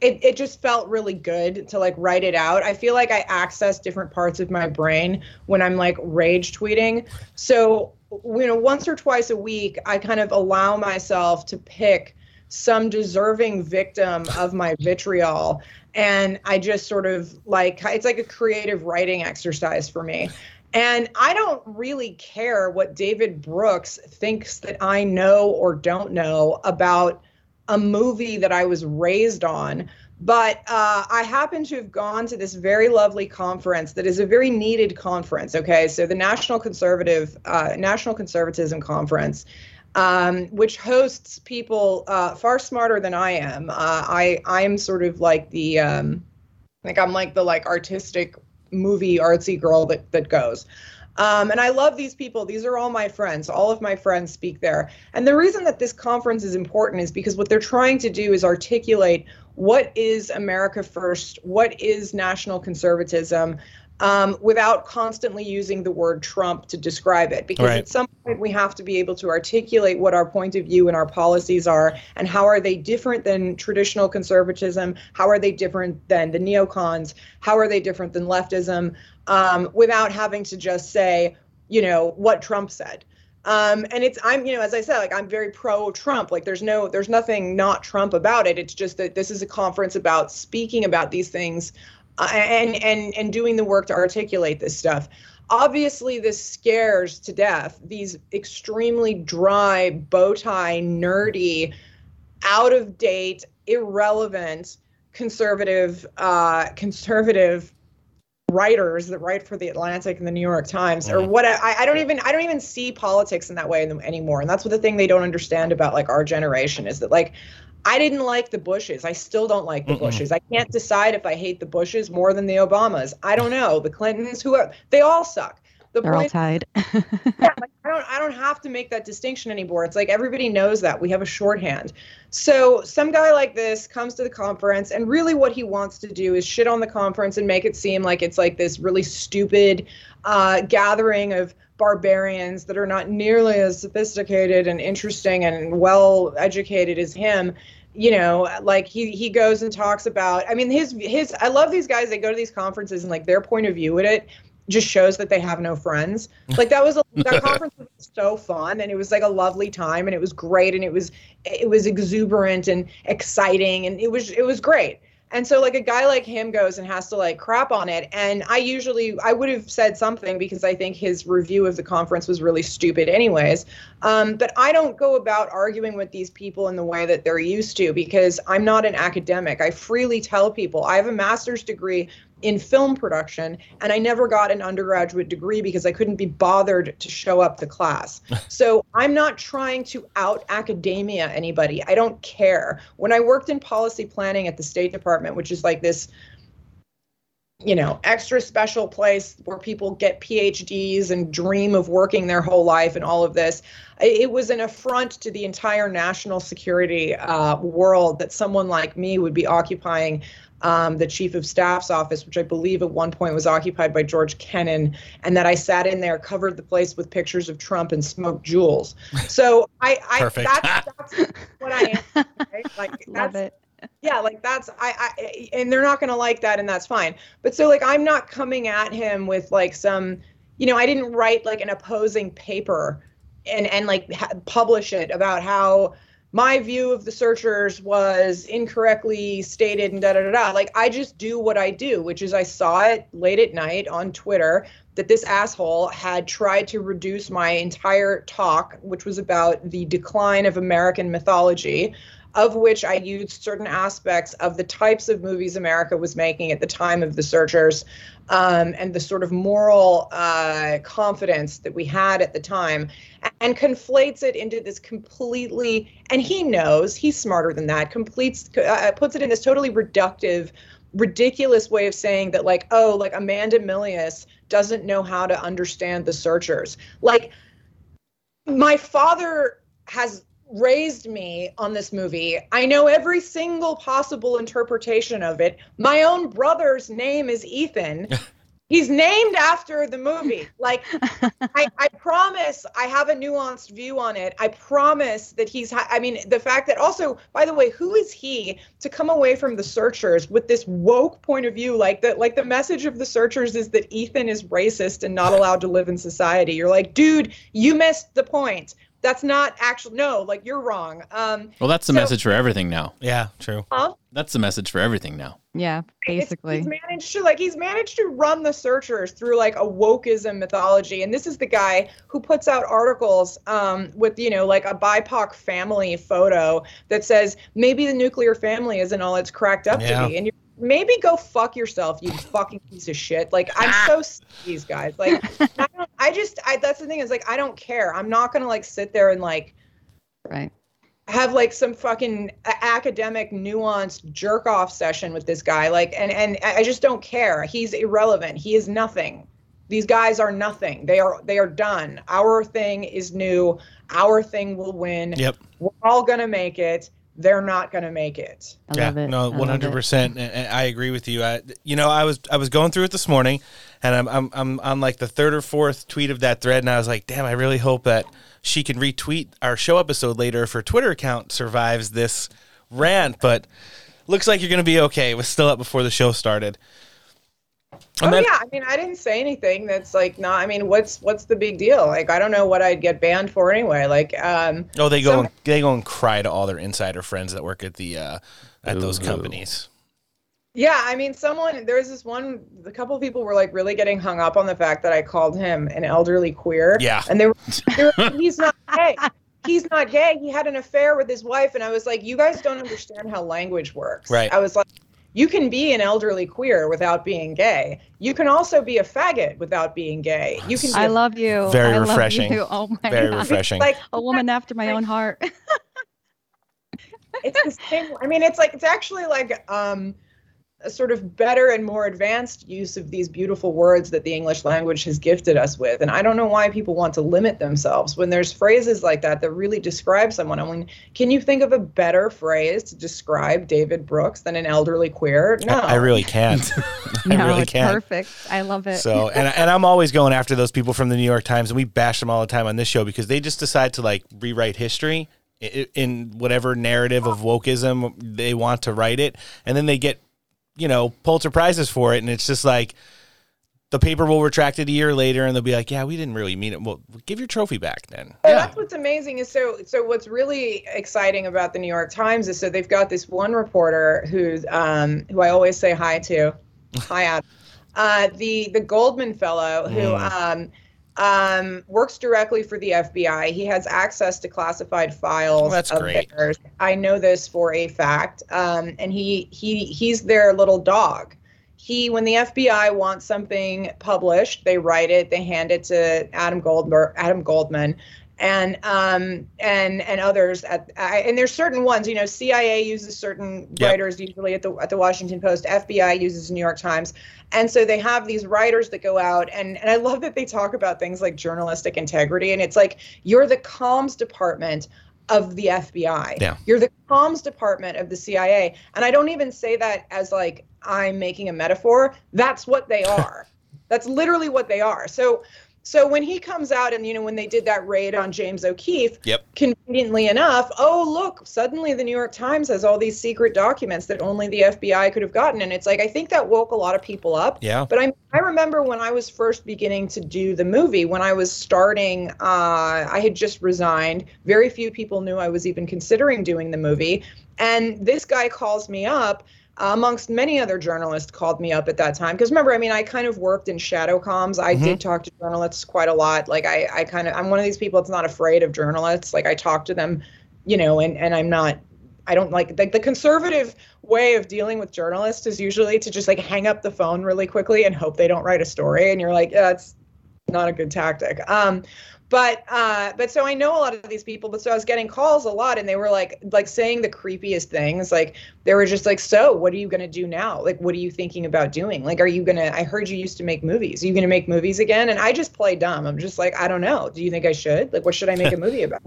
it it just felt really good to like write it out. I feel like I access different parts of my brain when I'm like rage tweeting. So you know, once or twice a week, I kind of allow myself to pick some deserving victim of my <laughs> vitriol. And i just sort of like it's like a creative writing exercise for me. And i don't really care what david brooks thinks that i know or don't know about a movie that i was raised on but uh, I happen to have gone to this very lovely conference that is a very needed conference. Okay, so the National Conservative uh, National Conservatism Conference, um, which hosts people uh, far smarter than I am. Uh, I I'm sort of like the um, like I'm like the like artistic movie artsy girl that that goes. Um, and I love these people. These are all my friends. All of my friends speak there. And the reason that this conference is important is because what they're trying to do is articulate what is America first, what is national conservatism, um, without constantly using the word Trump to describe it. Because Right. at some point we have to be able to articulate what our point of view and our policies are, and how are they different than traditional conservatism? How are they different than the neocons? How are they different than leftism? Um, without having to just say, you know, what Trump said. Um, and it's I'm you know as I said like I'm very pro Trump like there's no there's nothing not Trump about it it's just that this is a conference about speaking about these things uh, and and and doing the work to articulate this stuff. Obviously, this scares to death these extremely dry, bow tie, nerdy, out of date, irrelevant, conservative, uh, conservative writers that write for the Atlantic and the New York Times or mm-hmm. what I, I don't even I don't even see politics in that way anymore and that's what the thing they don't understand about like our generation is that like I didn't like the Bushes. I still don't like the Mm-mm. Bushes. I can't decide if I hate the Bushes more than the Obamas. I don't know. The Clintons, who are they all suck. The They're all tied. <laughs> yeah, like, I don't I don't have to make that distinction anymore. It's like everybody knows that. We have a shorthand. So some guy like this comes to the conference and really what he wants to do is shit on the conference and make it seem like it's like this really stupid uh, gathering of barbarians that are not nearly as sophisticated and interesting and well educated as him you know like he he goes and talks about i mean his his i love these guys they go to these conferences and like their point of view at it just shows that they have no friends. Like that was a, that <laughs> conference was so fun and it was like a lovely time and it was great and it was it was exuberant and exciting and it was it was great. And so like a guy like him goes and has to like crap on it and i usually i would have said something because i think his review of the conference was really stupid anyways. Um, but i don't go about arguing with these people in the way that they're used to because i'm not an academic. I freely tell people i have a master's degree in film production and I never got an undergraduate degree because I couldn't be bothered to show up to class. <laughs> so I'm not trying to out academia anybody. I don't care. When I worked in policy planning at the State Department, which is like this you know, extra special place where people get PhDs and dream of working their whole life and all of this. It was an affront to the entire national security uh, world that someone like me would be occupying um, the chief of staff's office, which I believe at one point was occupied by George Kennan, and that I sat in there, covered the place with pictures of Trump and smoked Juuls. <laughs> So I, I Perfect. that's, that's what I am. Right? <laughs> Like Love it. yeah like that's I, I and they're not going to like that and that's fine but so like i'm not coming at him with like some you know i didn't write like an opposing paper and and like ha- publish it about how my view of the searchers was incorrectly stated and da da da da. Like i just do what i do which is i saw it late at night on twitter that this asshole had tried to reduce my entire talk which was about the decline of american mythology of which I used certain aspects of the types of movies America was making at the time of the searchers um, and the sort of moral uh, confidence that we had at the time and conflates it into this completely, and he knows he's smarter than that, completes, uh, puts it in this totally reductive, ridiculous way of saying that, like, oh, like Amanda Milius doesn't know how to understand the searchers. Like, my father has raised me on this movie. I know every single possible interpretation of it. My own brother's name is Ethan. <laughs> He's named after the movie. <laughs> Like, I, I promise I have a nuanced view on it. I promise that he's, ha- I mean, the fact that also, by the way, who is he to come away from the searchers with this woke point of view? Like, that, like the message of the searchers is that Ethan is racist and not allowed to live in society. You're like, dude, you missed the point. That's not actual. No, like you're wrong. Um, Well, that's the so- message for everything now. Yeah, true. Huh? That's the message for everything now. Yeah, basically. He's managed to like he's managed to run the searchers through like a wokeism mythology, and this is the guy who puts out articles um, with you know like a BIPOC family photo that says maybe the nuclear family isn't all it's cracked up Yeah. to be, and you maybe go fuck yourself, you fucking piece of shit. Like I'm so ah. sick of these guys. Like <laughs> I, don't, I just I that's the thing is like I don't care. I'm not gonna like sit there and like Right. have like some fucking academic nuanced jerk off session with this guy like and and i just don't care he's irrelevant he is nothing these guys are nothing they are they are done our thing is new our thing will win Yep. we're all gonna make it they're not gonna make it yeah, no, one hundred percent. I agree with you. I, you know, I was I was going through it this morning, and I'm I'm I'm on like the third or fourth tweet of that thread, and I was like, damn, I really hope that she can retweet our show episode later if her Twitter account survives this rant. But looks like you're gonna be okay. It was still up before the show started. Oh yeah i mean i didn't say anything that's like not i mean what's what's the big deal like i don't know what i'd get banned for anyway like um Oh, they go some- and, they go and cry to all their insider friends that work at the uh, at those companies. Yeah, I mean, someone there was this one. A couple of people were like really getting hung up on the fact that I called him an elderly queer. Yeah. and they were, <laughs> they were he's not gay. He's not gay. He had an affair with his wife, and I was like, you guys don't understand how language works. Right. I was like, you can be an elderly queer without being gay. You can also be a faggot without being gay. You can. Be I a- love you. Very I love refreshing. you. Oh my Very God. refreshing. Like a woman after my own heart. <laughs> it's the same. I mean, it's like it's actually like um, a sort of better and more advanced use of these beautiful words that the English language has gifted us with. And I don't know why people want to limit themselves when there's phrases like that that really describe someone. I mean, can you think of a better phrase to describe David Brooks than an elderly queer? No. I, I really can't. <laughs> I no, really it's can't. perfect. I love it. So, and and I'm always going after those people from the New York Times, and we bash them all the time on this show because they just decide to like rewrite history in whatever narrative of wokeism they want to write it, and then they get, you know, Pulitzer prizes for it, and it's just like the paper will retract it a year later, and they'll be like, "Yeah, we didn't really mean it." Well, give your trophy back then. Well, that's what's amazing is so so what's really exciting about the New York Times is so they've got this one reporter who's um who I always say hi to. <laughs> Hi Adam. Uh the the Goldman fellow who Mm. um um works directly for the FBI. He has access to classified files that's of great. theirs. I know this for a fact. Um and he he he's their little dog he when the FBI wants something published, they write it, they hand it to Adam Goldberg, Adam Goldman, and um and and others at I, and there's certain ones, you know, CIA uses certain Yep. writers usually at the at the Washington Post, FBI uses New York Times, and so they have these writers that go out and and I love that they talk about things like journalistic integrity, and it's like you're the comms department of the FBI. Yeah. You're the comms department of the CIA. And I don't even say that as like I'm making a metaphor. That's what they <laughs> are. That's literally what they are. So so when he comes out and you know when they did that raid on James O'Keefe, Yep. conveniently enough, oh look, suddenly the New York Times has all these secret documents that only the FBI could have gotten and it's like I think that woke a lot of people up. Yeah. But I I remember when I was first beginning to do the movie, when I was starting, uh, I had just resigned. Very few people knew I was even considering doing the movie. And this guy calls me up, amongst many other journalists called me up at that time. Because remember, I mean, I kind of worked in shadow comms. I Mhm. did talk to journalists quite a lot. Like I, I kind of, I'm one of these people that's not afraid of journalists. Like I talk to them, you know, and, and I'm not I don't like like the conservative way of dealing with journalists is usually to just like hang up the phone really quickly and hope they don't write a story and you're like yeah it's not a good tactic um but uh but so i know a lot of these people but so i was getting calls a lot and they were like like saying the creepiest things like they were just like so what are you going to do now? Like what are you thinking about doing? Like are you going to i heard you used to make movies. Are you going to make movies again? And i just play dumb. I'm just like i don't know. Do you think i should? Like what should i make a <laughs> movie about?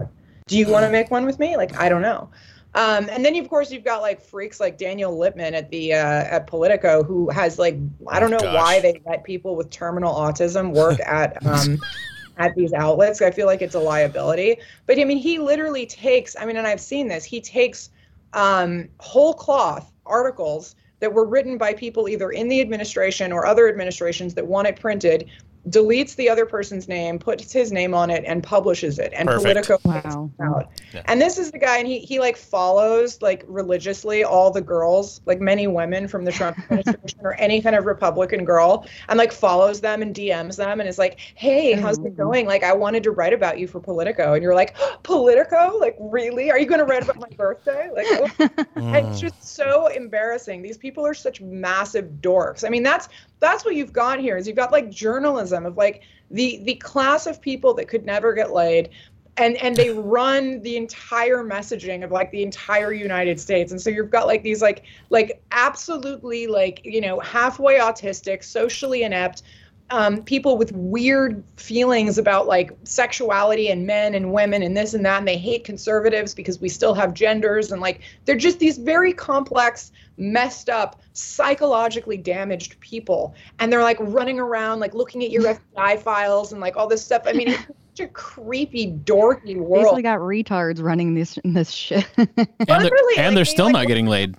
Do you want to make one with me? Like i don't know. Um, and then of course you've got like freaks like Daniel Lippman at the uh, at Politico who has like I don't know why they let people with terminal autism work at um, <laughs> at these outlets. I feel like it's a liability. But I mean, he literally takes. I mean, and I've seen this. He takes um, whole cloth articles that were written by people either in the administration or other administrations that want it printed deletes the other person's name, puts his name on it, and publishes it. And Perfect. Politico wow. out. And this is the guy, and he he like follows like religiously all the girls, like many women from the Trump <laughs> administration or any kind of Republican girl, and like follows them and DMs them and is like, "Hey, how's it oh. going? Like, I wanted to write about you for Politico." And you're like, "Politico? Like, really? Are you going to write about my birthday?" Like, what? Oh. <laughs> And it's just so embarrassing. These people are such massive dorks. I mean, that's that's what you've got here is you've got like journalism of like the the class of people that could never get laid and and they <laughs> run the entire messaging of like the entire United States. And so you've got like these like like absolutely like, you know, halfway autistic, socially inept um, people with weird feelings about like sexuality and men and women and this and that, and they hate conservatives because we still have genders and like they're just these very complex, messed up, psychologically damaged people, and they're like running around like looking at your <laughs> FBI files and like all this stuff. I mean, it's <laughs> such a creepy, dorky world. Basically got retards running this <laughs> this shit. And they're, Literally, and like, they're still like, not getting laid.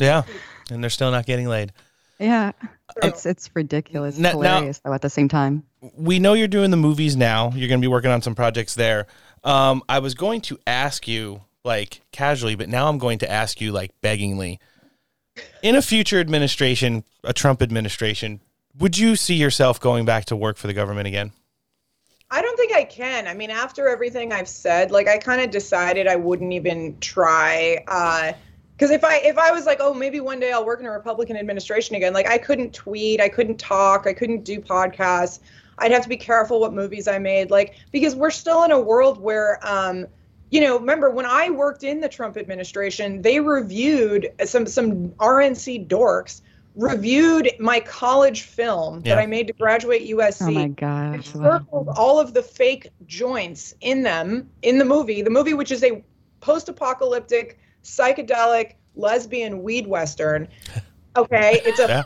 Yeah, and they're still not getting laid. yeah. It's it's ridiculous. Now- now- hilarious though at the same time. we know you're doing the movies now. You're going to be working on some projects there. Um, I was going to ask you like casually, but now I'm going to ask you like beggingly. in a future administration, a Trump administration, would you see yourself going back to work for the government again? I don't think I can. I mean, after everything I've said, like I kind of decided I wouldn't even try. Uh, because if I if I was like, oh, maybe one day I'll work in a Republican administration again, like I couldn't tweet, I couldn't talk, I couldn't do podcasts. I'd have to be careful what movies I made, like because we're still in a world where, um, you know, remember when I worked in the Trump administration, they reviewed some some RNC dorks reviewed my college film Yeah. that I made to graduate USC Oh my gosh. circled all of the fake joints in them in the movie. The movie, which is a post-apocalyptic, psychedelic, lesbian weed western. Okay, it's a <laughs> Yeah.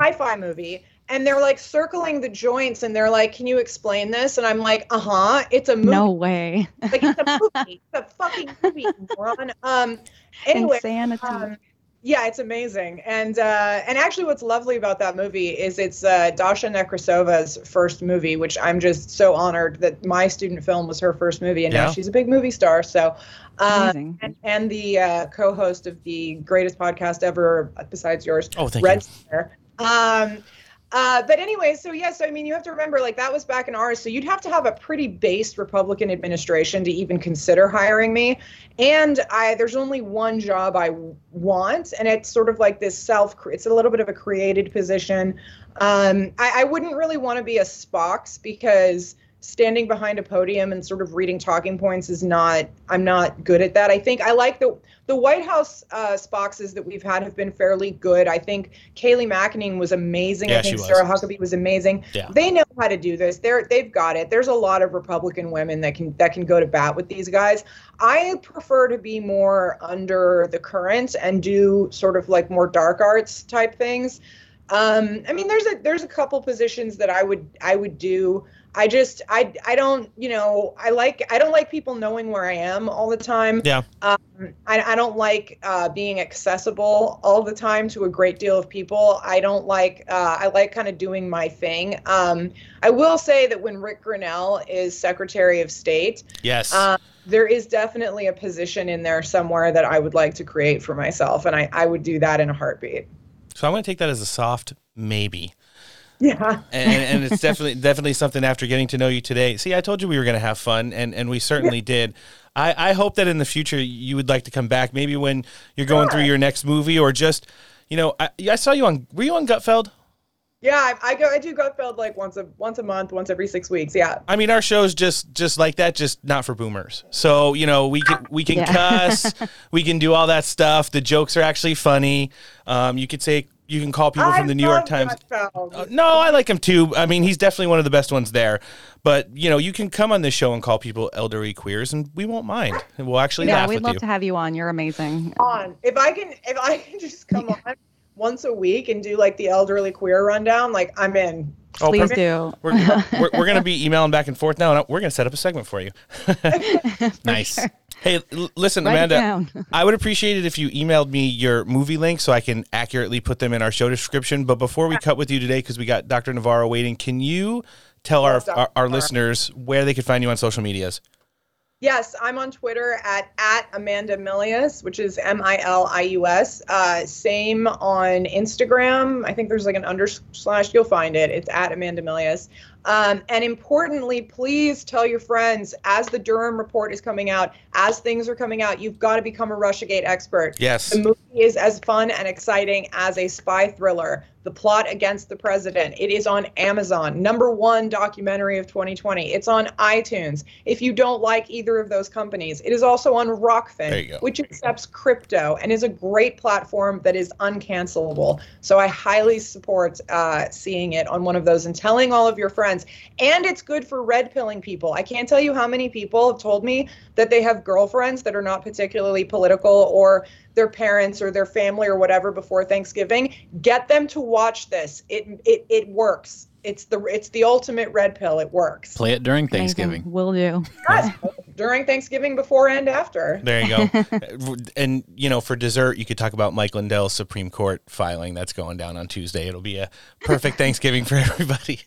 sci-fi movie. And they're like circling the joints and they're like, Can you explain this? And I'm like, uh-huh, it's a movie. No way. Like it's a movie. <laughs> it's a fucking movie, you moron. Um anyway. Insanity. um, yeah, it's amazing. And uh, and actually, what's lovely about that movie is it's uh, Dasha Nekrasova's first movie, which I'm just so honored that my student film was her first movie, and Yeah. now she's a big movie star. So, uh, Amazing. and, and the uh, co-host of the greatest podcast ever besides yours, Oh, thank Red you. Scare. Um, uh, but anyway, so yes, I mean, you have to remember, like that was back in ours, so you'd have to have a pretty based Republican administration to even consider hiring me. And I, there's only one job I want, and it's sort of like this self. It's a little bit of a created position. Um, I, I wouldn't really want to be a Spox because standing behind a podium and sort of reading talking points is not. I'm not good at that. I think I like the the White House uh, Spoxes that we've had have been fairly good. I think Kayleigh McEnany was amazing. Yeah, I think. Sarah Huckabee was amazing. Yeah. They know how to do this. They're they've got it. There's a lot of Republican women that can that can go to bat with these guys. I prefer to be more under the current and do sort of like more dark arts type things. Um, I mean, there's a there's a couple positions that I would I would do. I just I I don't you know I like I don't like people knowing where I am all the time. Yeah. Um, I, I don't like uh, being accessible all the time to a great deal of people. I don't like, uh, I like kind of doing my thing. Um, I will say that when Rick Grinnell is Secretary of State, Yes. uh, there is definitely a position in there somewhere that I would like to create for myself. And I, I would do that in a heartbeat. So I'm going to take that as a soft maybe. Yeah. <laughs> and, and it's <laughs> definitely definitely something after getting to know you today. See, I told you we were going to have fun, and, and we certainly did. I, I hope that in the future you would like to come back, maybe when you're going through your next movie, or just, you know, I, I saw you on. Were you on Gutfeld? Yeah, I, I go, I do Gutfeld like once a, once a month, once every six weeks. Yeah. I mean, our show's just just like that, just not for boomers. So you know, we can we can Yeah. cuss, we can do all that stuff. The jokes are actually funny. Um, you could say you can call people from the New York Times. Uh, no, I like him too. I mean, he's definitely one of the best ones there. But you know, you can come on this show and call people elderly queers, and we won't mind. And we'll actually yeah, laugh we'd with love you. to have you on. You're amazing. on. If I can, if I <laughs> can just come on once a week and do like the elderly queer rundown, like I'm in. Oh, Please perfect. do. We're, we're, we're <laughs> going to be emailing back and forth now, and we're going to set up a segment for you. <laughs> nice. Hey, l- listen, Write Amanda. <laughs> I would appreciate it if you emailed me your movie links so I can accurately put them in our show description. But before we cut with you today, because we got Dr. Navarro waiting, can you tell our, our, our listeners where they could find you on social medias? Yes, I'm on Twitter at at Amanda Milius, which is M I L I U S. Uh, same on Instagram. I think there's like an under slash. You'll find it. It's at Amanda Milius. Um, and importantly, please tell your friends as the Durham report is coming out, as things are coming out, you've got to become a Russiagate expert. Yes. The movie is as fun and exciting as a spy thriller. The Plot Against the President. It is on Amazon, number one documentary of 2020. It's on iTunes. If you don't like either of those companies, it is also on Rokfin, There you go. which accepts crypto and is a great platform that is uncancelable. So I highly support uh, seeing it on one of those and telling all of your friends. And it's good for red pilling people. I can't tell you how many people have told me that they have girlfriends that are not particularly political or their parents or their family or whatever before Thanksgiving. Get them to watch this. It it it works. It's the it's the ultimate red pill. It works. Play it during Amazing. Thanksgiving. Will do. Yes, during Thanksgiving, before and after. There you go. <laughs> and, you know, for dessert, you could talk about Mike Lindell's Supreme Court filing that's going down on Tuesday. It'll be a perfect Thanksgiving for <laughs> everybody.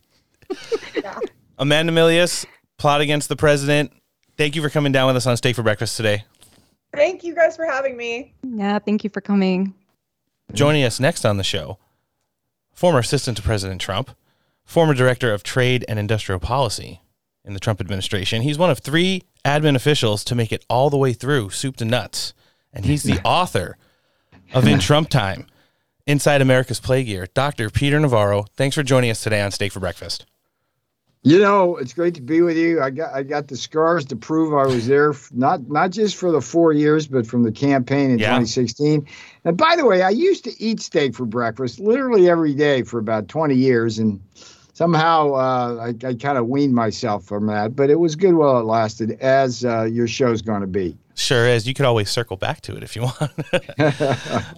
<laughs> Amanda Milius, Plot Against the President. Thank you for coming down with us on Steak for Breakfast today. Thank you guys for having me. Yeah, thank you for coming. Joining us next on the show, former assistant to President Trump, former director of trade and industrial policy in the Trump administration. He's one of three admin officials to make it all the way through, soup to nuts. And he's the <laughs> author of In Trump Time Inside America's Plague Year. Dr. Peter Navarro, thanks for joining us today on Steak for Breakfast. You know, it's great to be with you. I got I got the scars to prove I was there, not not just for the four years, but from the campaign in Yeah. 2016. And by the way, I used to eat steak for breakfast literally every day for about 20 years, and somehow uh, I, I kind of weaned myself from that. But it was good while it lasted, as uh, your show's going to be. Sure is. You could always circle back to it if you want.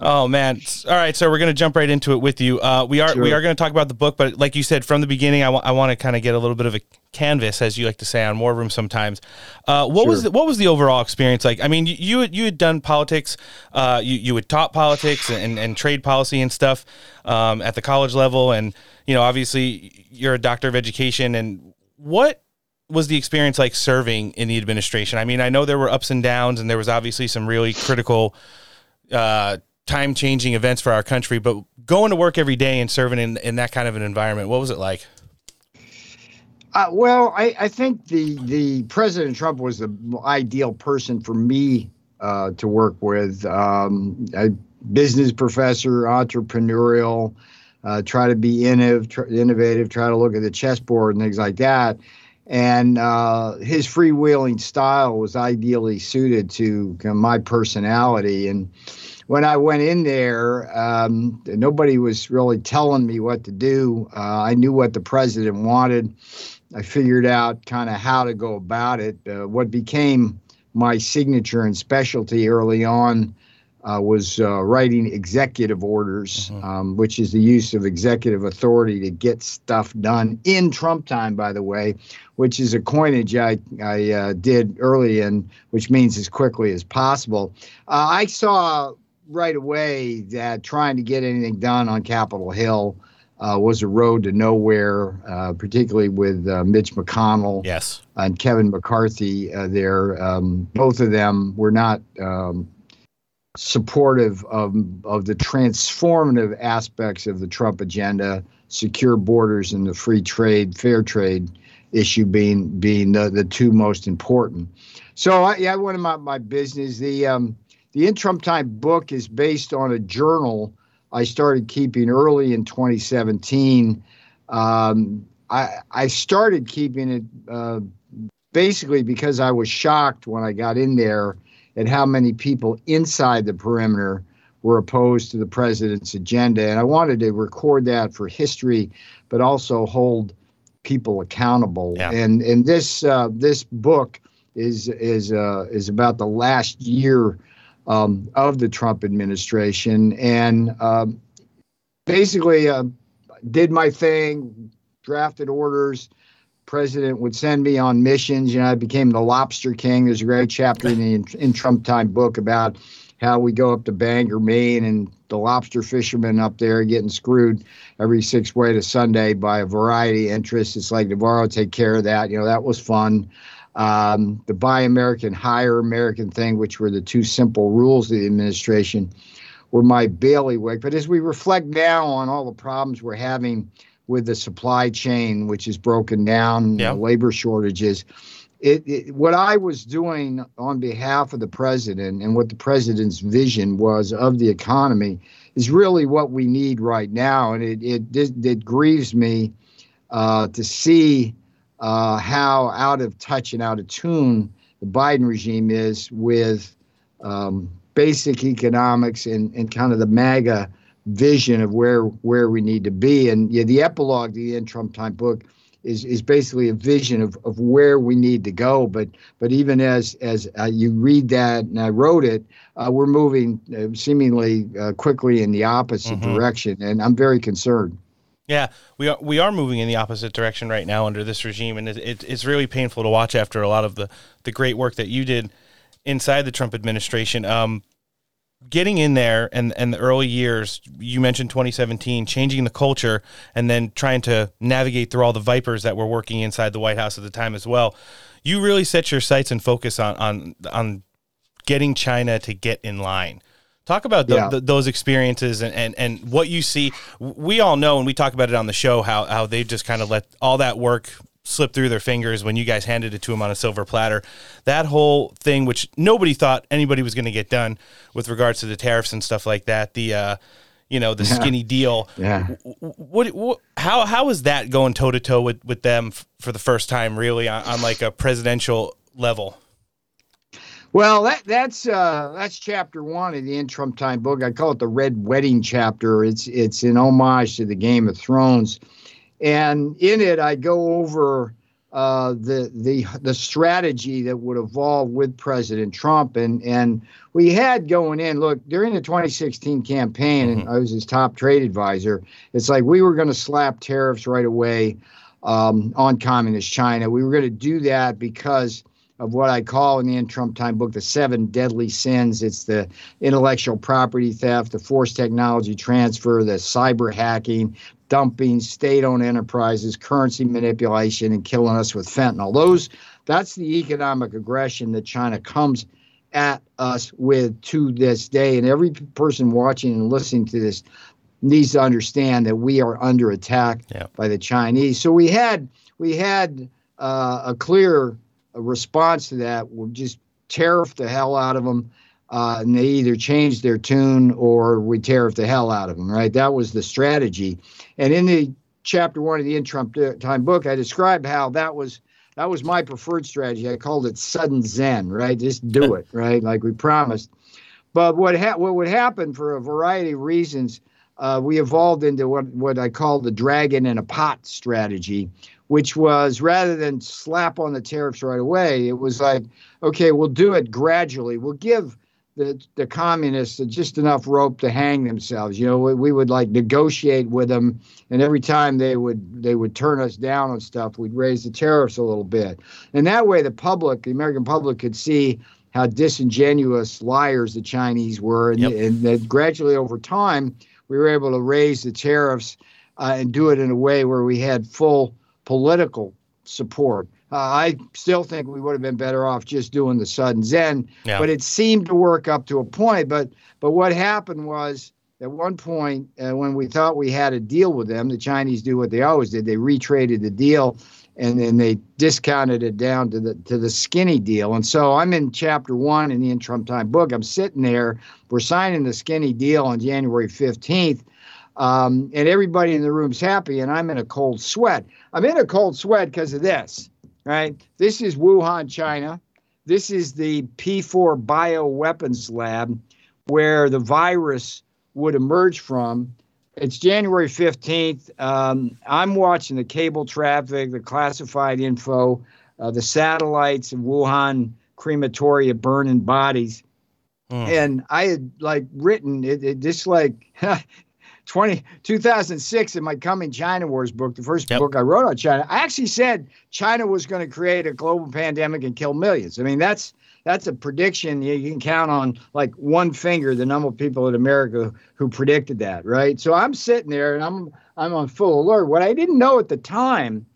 <laughs> oh man! All right, so we're gonna jump right into it with you. Uh, we are we are gonna talk about the book, but like you said from the beginning, I want to kind of get a little bit of a canvas, as you like to say on War Room sometimes. Uh, what was the, what was the overall experience like? I mean, you you had, you had done politics, uh, you you had taught politics and, and trade policy and stuff um, at the college level, and you know obviously you're a doctor of education. And what was the experience like serving in the administration? I mean, I know there were ups and downs, and there was obviously some really critical, uh, time changing events for our country. But going to work every day and serving in, in that kind of an environment, what was it like? Uh, well, I, I think the the President Trump was the ideal person for me uh, to work with. Um, a business professor, entrepreneurial, uh, try to be innovative, innovative, try to look at the chessboard and things like that. And uh, his freewheeling style was ideally suited to of my personality. And when I went in there, um, nobody was really telling me what to do. Uh, I knew what the president wanted. I figured out kind of how to go about it. Uh, what became my signature and specialty early on uh, was uh, writing executive orders, um, which is the use of executive authority to get stuff done in Trump time, by the way, which is a coinage I, I uh, did early in, which means as quickly as possible. Uh, I saw right away that trying to get anything done on Capitol Hill uh, was a road to nowhere, uh, particularly with uh, Mitch McConnell yes. and Kevin McCarthy uh, there. Um, both of them were not um, supportive of, of the transformative aspects of the Trump agenda, secure borders and the free trade, fair trade issue being being the, the two most important. So I, yeah, went in my, my business. The um, the In Trump Time book is based on a journal I started keeping early in 2017. Um, I I started keeping it uh, basically because I was shocked when I got in there at how many people inside the perimeter were opposed to the president's agenda, and I wanted to record that for history, but also hold people accountable. And and this uh, this book is is uh, is about the last year um, of the Trump administration, and um, basically uh, did my thing, drafted orders. President would send me on missions. You know, I became the Lobster King. There's a great chapter in the in, in Trump Time book about how we go up to Bangor, Maine, and the lobster fishermen up there getting screwed every six way to Sunday by a variety of interests. It's like Navarro take care of that. You know, that was fun. Um, the Buy American, Hire American thing, which were the two simple rules of the administration, were my bailiwick. But as we reflect now on all the problems we're having with the supply chain, which is broken down, the labor shortages, it, it, what I was doing on behalf of the president and what the president's vision was of the economy is really what we need right now. And it, it, it, grieves me uh, to see uh, how out of touch and out of tune the Biden regime is with um, basic economics and, and kind of the MAGA vision of where where we need to be. And yeah, the epilogue, the end Trump time book, is is basically a vision of, of where we need to go. But but even as as uh, you read that and I wrote it, uh, we're moving uh, seemingly uh, quickly in the opposite Mhm. direction, and I'm very concerned. Yeah, we are we are moving in the opposite direction right now under this regime, and it, it, it's really painful to watch after a lot of the the great work that you did inside the Trump administration. Um, getting in there and and the early years, you mentioned 2017, changing the culture, and then trying to navigate through all the vipers that were working inside the White House at the time as well. You really set your sights and focus on on on getting China to get in line Talk about the, Yeah. the, those experiences and, and, and what you see. We all know, and we talk about it on the show, how, how they just kind of let all that work slip through their fingers when you guys handed it to them on a silver platter. That whole thing, which nobody thought anybody was going to get done with regards to the tariffs and stuff like that. The, uh, you know, the Yeah. skinny deal. Yeah. What, what, how, how is that going toe to toe with, with them f- for the first time, really, on, on like a presidential level? Well, that that's uh, that's chapter one of the In Trump Time book. I call it the Red Wedding chapter. It's it's an homage to the Game of Thrones, and in it I go over uh, the the the strategy that would evolve with President Trump, and and we had going in. Look, during the 2016 campaign, and I was his top trade advisor. It's like we were going to slap tariffs right away um, on communist China. We were going to do that because of what I call in the In Trump Time book the seven deadly sins. It's the intellectual property theft, the forced technology transfer, the cyber hacking, dumping, state-owned enterprises, currency manipulation, and killing us with fentanyl. Those that's the economic aggression that China comes at us with to this day. And every person watching and listening to this needs to understand that we are under attack by the Chinese. So we had we had uh, a clear response to that. We just tariff the hell out of them, uh, and they either changed their tune or we tariff the hell out of them. Right? That was the strategy. And in the chapter one of the In Trump Time book, I describe how that was that was my preferred strategy. I called it sudden Zen. Right? Just do it. Right? Like we promised. But what ha- what would happen for a variety of reasons, uh, we evolved into what what I call the dragon in a pot strategy, which was rather than slap on the tariffs right away, it was like, okay, we'll do it gradually. We'll give the the communists just enough rope to hang themselves. You know, we, we would like negotiate with them, and every time they would they would turn us down on stuff, we'd raise the tariffs a little bit, and that way the public, the American public, could see how disingenuous liars the Chinese were, and, and that gradually over time we were able to raise the tariffs uh, and do it in a way where we had full political support. Uh, I still think we would have been better off just doing the sudden zen, Yeah. but it seemed to work up to a point. But but what happened was at one point uh, when we thought we had a deal with them, the Chinese do what they always did: they retraded the deal, and then they discounted it down to the to the skinny deal. And so I'm in chapter one in the In Trump Time book. I'm sitting there. We're signing the skinny deal on January 15th. Um, and everybody in the room's happy, and I'm in a cold sweat. I'm in a cold sweat because of this, right? This is Wuhan, China. This is the P4 bioweapons lab where the virus would emerge from. It's January 15th. Um, I'm watching the cable traffic, the classified info, uh, the satellites of Wuhan crematoria burning bodies. And I had like written it, it just like <laughs> 20, 2006 in my Coming China Wars book, the first book I wrote on China, I actually said China was going to create a global pandemic and kill millions. I mean, that's that's a prediction you, you can count on like one finger the number of people in America who predicted that, right? So I'm sitting there and I'm I'm on full alert. What I didn't know at the time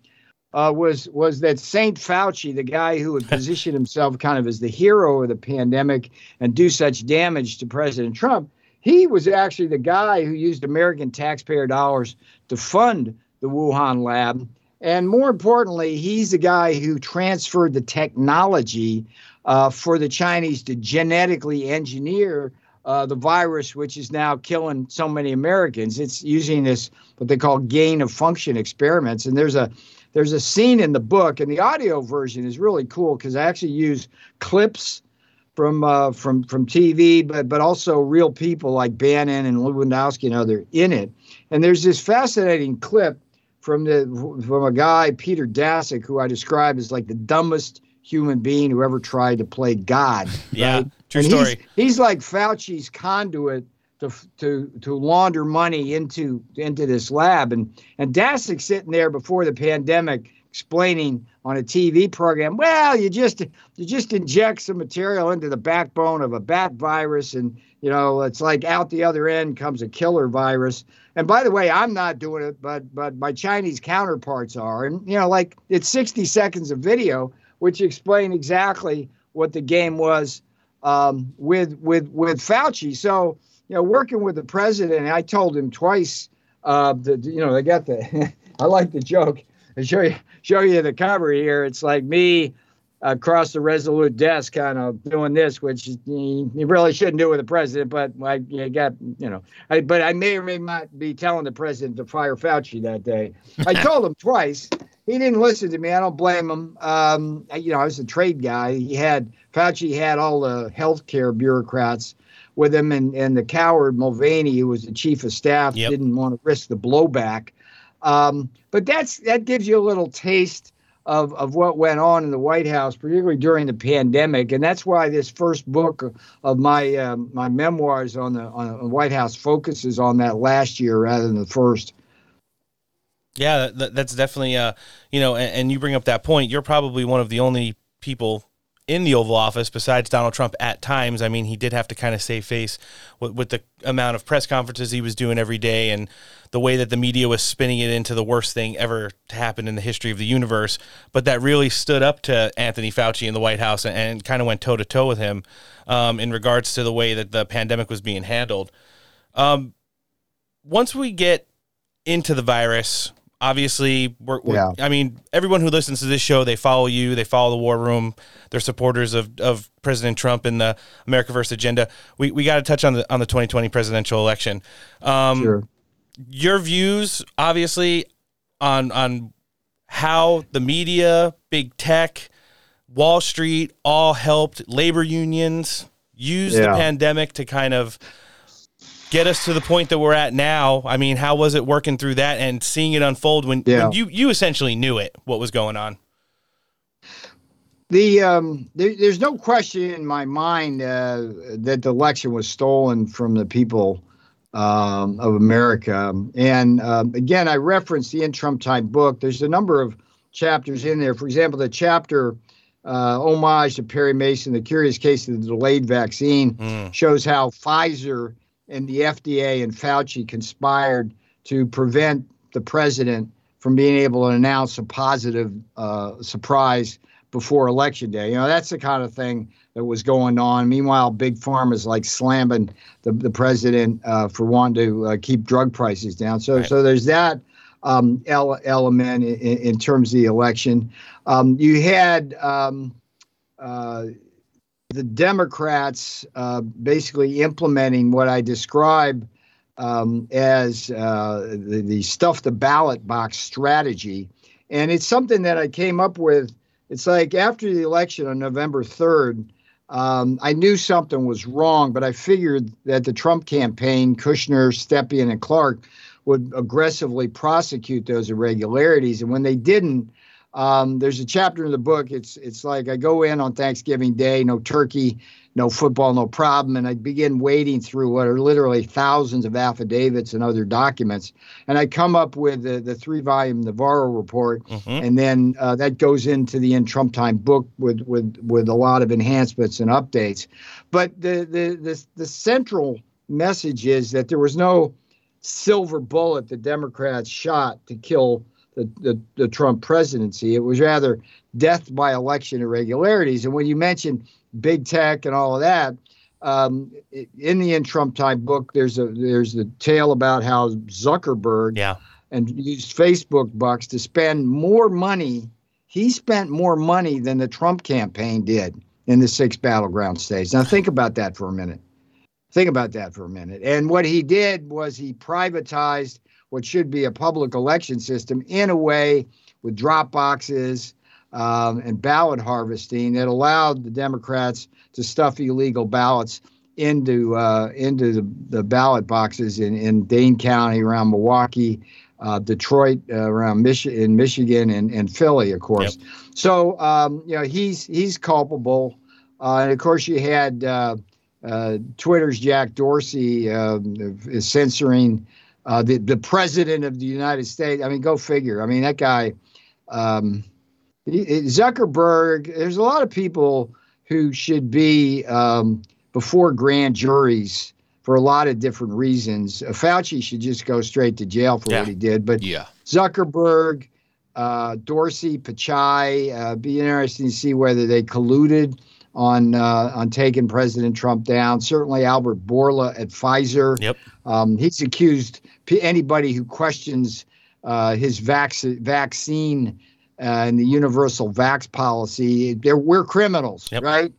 uh, was was that Saint Fauci, the guy who had <laughs> positioned himself kind of as the hero of the pandemic and do such damage to President Trump, he was actually the guy who used American taxpayer dollars to fund the Wuhan lab. And more importantly, he's the guy who transferred the technology uh, for the Chinese to genetically engineer uh, the virus, which is now killing so many Americans. It's using this what they call gain of function experiments. And there's a there's a scene in the book, and the audio version is really cool because I actually use clips from uh, from from TV, but but also real people like Bannon and Lewandowski and other in it. And there's this fascinating clip from the from a guy Peter Daszak, who I describe as like the dumbest human being who ever tried to play God. <laughs> Yeah, right? true And story. He's, he's like Fauci's conduit to to to launder money into into this lab, and and Daszak sitting there before the pandemic explaining on a TV program, well, you just you just inject some material into the backbone of a bat virus, and you know it's like out the other end comes a killer virus. And by the way, I'm not doing it, but but my Chinese counterparts are, and you know, like it's 60 seconds of video which explain exactly what the game was um, with with with Fauci. So you know, working with the president, I told him twice. Uh, that you know, they got the. <laughs> I like the joke. I show you show you the cover here. It's like me across the Resolute desk, kind of doing this, which you, really shouldn't do with the president. But I you got you know, I, but I may or may not be telling the president to fire Fauci that day. I <laughs> told him twice. He didn't listen to me. I don't blame him. Um, you know, I was a trade guy. He had Fauci had all the healthcare bureaucrats with him, and and the coward Mulvaney, who was the chief of staff, Yep. didn't want to risk the blowback. Um, but that's that gives you a little taste of, of what went on in the White House, particularly during the pandemic, and that's why this first book of- my um my memoirs on the on the White House focuses on that last year rather than the first. Yeah, that- that, that's definitely uh, you know, and, and you bring up that point. You're probably one of the only people in the Oval Office besides Donald Trump at times. I mean, he did have to kind of save face with, with the amount of press conferences he was doing every day and the way that the media was spinning it into the worst thing ever to happen in the history of the universe. But that really stood up to Anthony Fauci in the White House and, and kind of went toe to toe with him um, in regards to the way that the pandemic was being handled. Um, once we get into the virus, obviously, we're, we're Yeah. I mean, everyone who listens to this show, they follow you, they follow the War Room, they're supporters of, of President Trump and the America First agenda. We we got to touch on the on the 2020 presidential election. Um, Sure. Your views, obviously, on on how the media, big tech, Wall Street all helped labor unions use the pandemic to kind of get us to the point that we're at now. I mean, how was it working through that and seeing it unfold when, Yeah. when you you essentially knew it what was going on? The um, there, there's no question in my mind uh, that the election was stolen from the people um, of America. And um, again, I referenced the In Trump Time book. There's a number of chapters in there. For example, the chapter uh, homage to Perry Mason, the curious case of the delayed vaccine, shows how Pfizer and the FDA and Fauci conspired to prevent the president from being able to announce a positive uh, surprise before election day. You know, that's the kind of thing that was going on. Meanwhile, big pharma is like slamming the, the president uh, for wanting to uh, keep drug prices down. So, so there's that um, ele- element in, in terms of the election. Um, you had um, uh, the Democrats uh, basically implementing what I describe um, as uh, the, the stuff the ballot box strategy. And it's something that I came up with. It's like after the election on November 3rd, um, I knew something was wrong, but I figured that the Trump campaign, Kushner, Stepien, and Clark, would aggressively prosecute those irregularities. And when they didn't, um, there's a chapter in the book. It's it's like I go in on Thanksgiving Day, no turkey, no football, no problem, and I begin wading through what are literally thousands of affidavits and other documents, and I come up with the, the three volume Navarro report, and then uh, that goes into the in Trump time book with with with a lot of enhancements and updates. But the the the, the central message is that there was no silver bullet the Democrats shot to kill the, the, the Trump presidency. It was rather death by election irregularities. And when you mention big tech and all of that, um, in the in Trump time book, there's a there's a tale about how Zuckerberg yeah. and used Facebook bucks to spend more money. He spent more money than the Trump campaign did in the six battleground states. Now think about that for a minute. Think about that for a minute. And what he did was he privatized what should be a public election system in a way with drop boxes um, and ballot harvesting that allowed the Democrats to stuff illegal ballots into uh, into the, the ballot boxes in, in Dane County around Milwaukee, uh, Detroit uh, around Mich- in Michigan, and, and Philly, of course. So um, you know he's he's culpable, uh, and of course you had uh, uh, Twitter's Jack Dorsey is censoring uh, the the president of the United States. I mean, go figure. I mean that guy. Um, Zuckerberg, there's a lot of people who should be um, before grand juries for a lot of different reasons. Uh, Fauci should just go straight to jail for what he did. But Yeah. Zuckerberg, uh, Dorsey, Pichai, uh, be interesting to see whether they colluded on uh, on taking President Trump down. Certainly Albert Bourla at Pfizer. Yep. Um, he's accused p- anybody who questions uh, his vac- vaccine uh, and the universal vax policy. They're, we're criminals, right?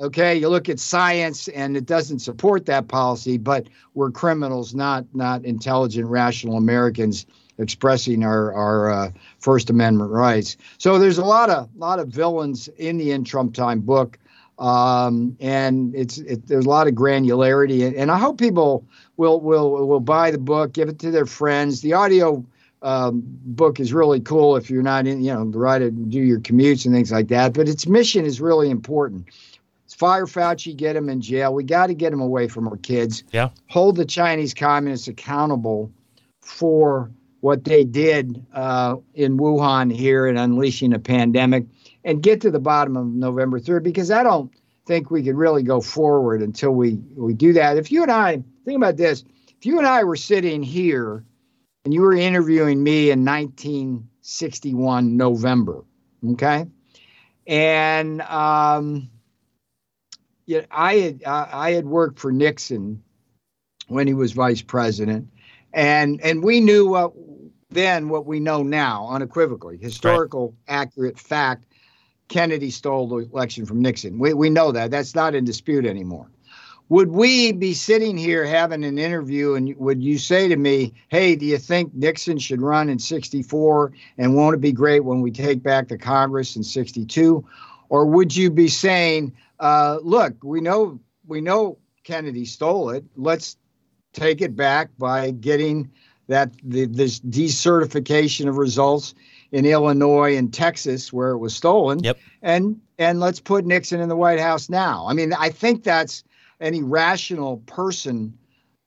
Okay, you look at science and it doesn't support that policy, but we're criminals, not not intelligent, rational Americans expressing our our uh, First Amendment rights. So there's a lot of lot of villains in the In Trump Time book, um, and it's it, there's a lot of granularity, and, and I hope people will will will buy the book, give it to their friends. The audio um, book is really cool if you're not in, you know, write it, do your commutes and things like that. But its mission is really important. It's Fire Fauci, get him in jail. We got to get him away from our kids. Yeah. Hold the Chinese communists accountable for what they did uh, in Wuhan here and unleashing a pandemic and get to the bottom of November 3rd because I don't think we could really go forward until we, we do that. If you and I, think about this, if you and I were sitting here and you were interviewing me in 1961 November, okay? And um, yeah, I had uh, I had worked for Nixon when he was vice president, and and we knew what then what we know now unequivocally, historical, accurate fact. Kennedy stole the election from Nixon. We we know that. That's not in dispute anymore. Would we be sitting here having an interview and would you say to me, hey, do you think Nixon should run in 64 and won't it be great when we take back the Congress in 62? Or would you be saying, uh, look, we know we know Kennedy stole it. Let's take it back by getting that the, this decertification of results in Illinois and Texas where it was stolen. Yep. And and let's put Nixon in the White House now. I mean, I think that's any rational person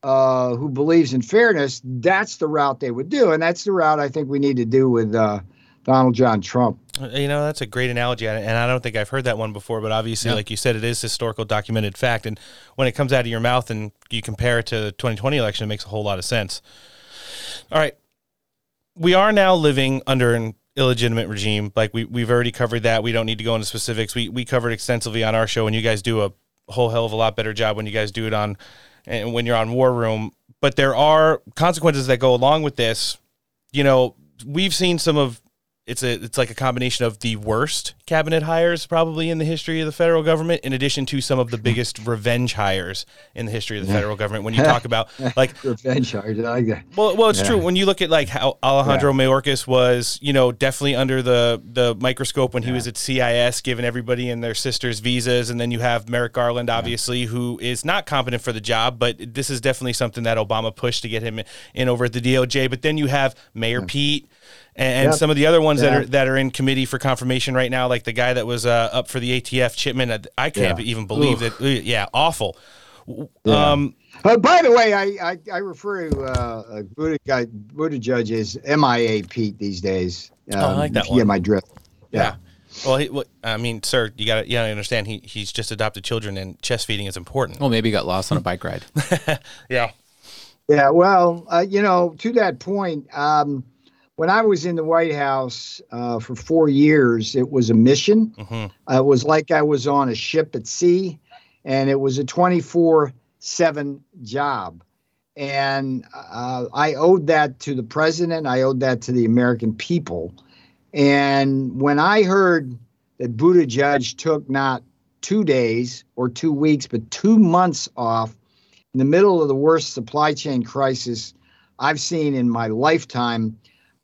uh, who believes in fairness. That's the route they would do, and that's the route I think we need to do with uh, Donald John Trump. You know, that's a great analogy, and I don't think I've heard that one before. But obviously, Yeah. like you said, it is historical, documented fact. And when it comes out of your mouth and you compare it to the 2020 election, it makes a whole lot of sense. All right, we are now living under an illegitimate regime. Like we we've already covered that. We don't need to go into specifics. We we covered extensively on our show, and you guys do a whole hell of a lot better job when you guys do it on and when you're on War Room. But there are consequences that go along with this. You know, we've seen some of it's a it's like a combination of the worst cabinet hires probably in the history of the federal government, in addition to some of the biggest <laughs> revenge hires in the history of the Yeah. federal government. When you talk about <laughs> like revenge hires, I like that. well, well, it's Yeah. true. When you look at like how Alejandro Mayorkas was, you know, definitely under the the microscope when he was at CIS, giving everybody and their sisters visas, and then you have Merrick Garland, obviously, who is not competent for the job, but this is definitely something that Obama pushed to get him in over at the DOJ. But then you have Mayor Pete. And, and Yep. some of the other ones that are that are in committee for confirmation right now, like the guy that was uh, up for the ATF, Chipman. uh, I can't Yeah. even believe Oof. that. Yeah, awful. Yeah. Um, Uh, by the way, I I, I refer to uh, Buddha guy Buttigieg as MIA Pete these days. Oh, I like that if you get one. my drift. Yeah. Well, he, what, I mean, sir, you got to you got to understand. He he's just adopted children, and chest feeding is important. Well, maybe he got lost on a bike ride. <laughs> yeah. Yeah, well, uh, you know, to that point, um, when I was in the White House uh, for four years, it was a mission. Mm-hmm. Uh, it was like I was on a ship at sea, and it was a 24 7 job. And uh, I owed that to the president, I owed that to the American people. And when I heard that Buttigieg took not two days or two weeks, but two months off in the middle of the worst supply chain crisis I've seen in my lifetime,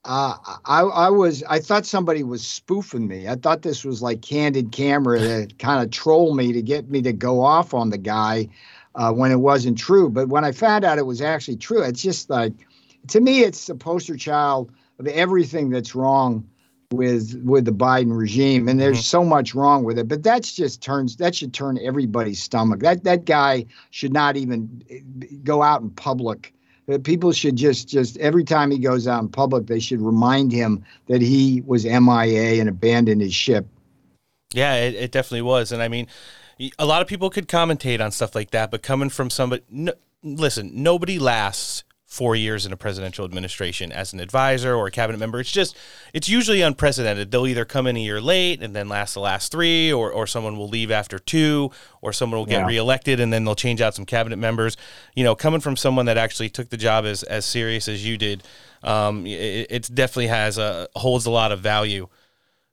uh, I, I was I thought somebody was spoofing me. I thought this was like candid camera to kind of troll me to get me to go off on the guy uh, when it wasn't true. But when I found out it was actually true, it's just like to me, it's the poster child of everything that's wrong with with the Biden regime, and there's so much wrong with it. But that's just turns that should turn everybody's stomach. That that guy should not even eh, go out in public. People should just just every time he goes out in public, they should remind him that he was MIA and abandoned his ship. Yeah, it, it definitely was. And I mean, a lot of people could commentate on stuff like that, but coming from somebody, no, listen, nobody lasts four years in a presidential administration as an advisor or a cabinet member. It's just, it's usually unprecedented. They'll either come in a year late and then last the last three, or, or someone will leave after two, or someone will get Yeah. reelected and then they'll change out some cabinet members. You know, coming from someone that actually took the job as, as serious as you did, um, it, it definitely has a, holds a lot of value.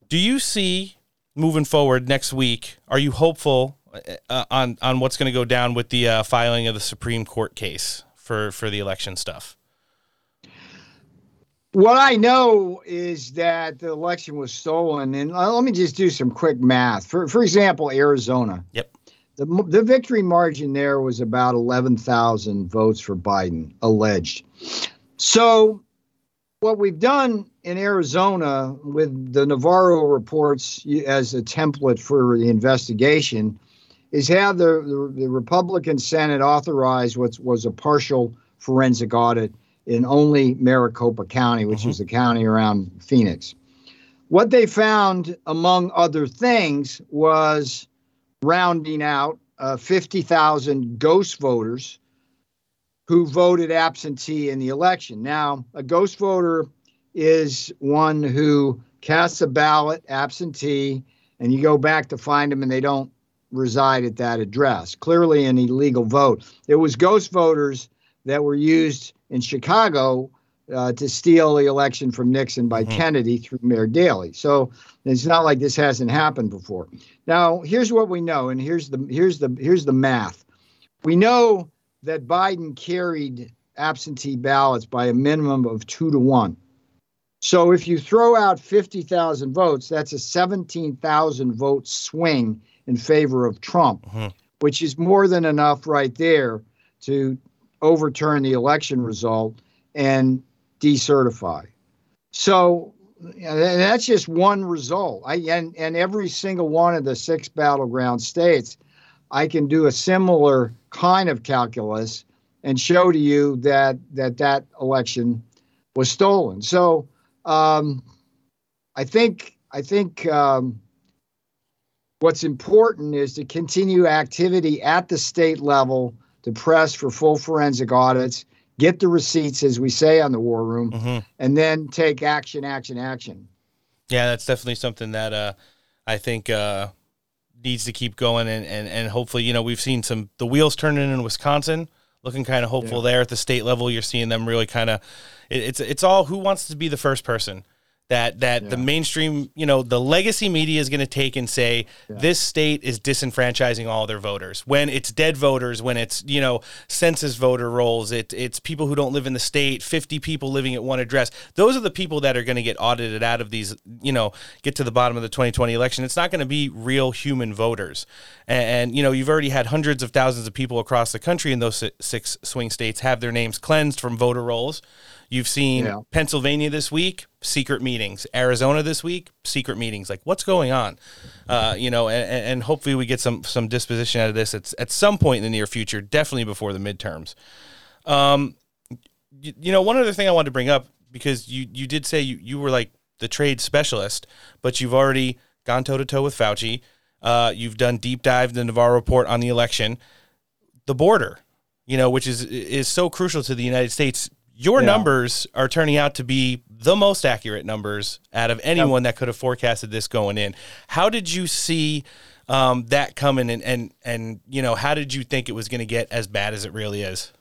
Do you see moving forward next week? Are you hopeful uh, on on what's going to go down with the uh, filing of the Supreme Court case for for the election stuff? What I know is that the election was stolen, and uh, let me just do some quick math. For for example, Arizona. Yep. The the victory margin there was about eleven thousand votes for Biden, alleged. So, what we've done in Arizona with the Navarro reports as a template for the investigation is have the, the, the Republican Senate authorize what was a partial forensic audit in only Maricopa County, which is the county around Phoenix. What they found, among other things, was rounding out uh, 50,000 ghost voters who voted absentee in the election. Now, a ghost voter is one who casts a ballot absentee, and you go back to find them and they don't reside at that address. Clearly, an illegal vote. It was ghost voters that were used in Chicago uh, to steal the election from Nixon by Kennedy through Mayor Daley. So it's not like this hasn't happened before. Now, here's what we know, and here's the here's the here's the math. We know that Biden carried absentee ballots by a minimum of two to one. So if you throw out 50,000 votes, that's a 17,000 vote swing in favor of Trump, which is more than enough right there to overturn the election result and decertify. So and that's just one result. I and, and every single one of the six battleground states, I can do a similar kind of calculus and show to you that that that election was stolen. So um, I think I think um, what's important is to continue activity at the state level to press for full forensic audits, get the receipts, as we say on the War Room, and then take action, action, action. Yeah, that's definitely something that uh, I think uh, needs to keep going, and, and and hopefully, you know, we've seen some the wheels turning in Wisconsin, looking kind of hopeful there at the state level. You're seeing them really kind of, it, it's it's all who wants to be the first person that that the mainstream, you know, the legacy media is going to take and say this state is disenfranchising all their voters. When it's dead voters, when it's you know census voter rolls, it, it's people who don't live in the state, fifty people living at one address. Those are the people that are going to get audited out of these. You know, get to the bottom of the 2020 election. It's not going to be real human voters, and, and you know you've already had hundreds of thousands of people across the country in those six swing states have their names cleansed from voter rolls. You've seen Yeah. Pennsylvania this week, secret meetings. Arizona this week, secret meetings. Like, what's going on? Uh, you know, and, and hopefully we get some some disposition out of this at, at some point in the near future, definitely before the midterms. Um, you, you know, one other thing I wanted to bring up because you you did say you, you were like the trade specialist, but you've already gone toe to toe with Fauci. Uh, you've done deep dive in the Navarro report on the election, the border, you know, which is is so crucial to the United States. Your Yeah. numbers are turning out to be the most accurate numbers out of anyone that could have forecasted this going in. How did you see um, that coming, and and and you know, how did you think it was going to get as bad as it really is?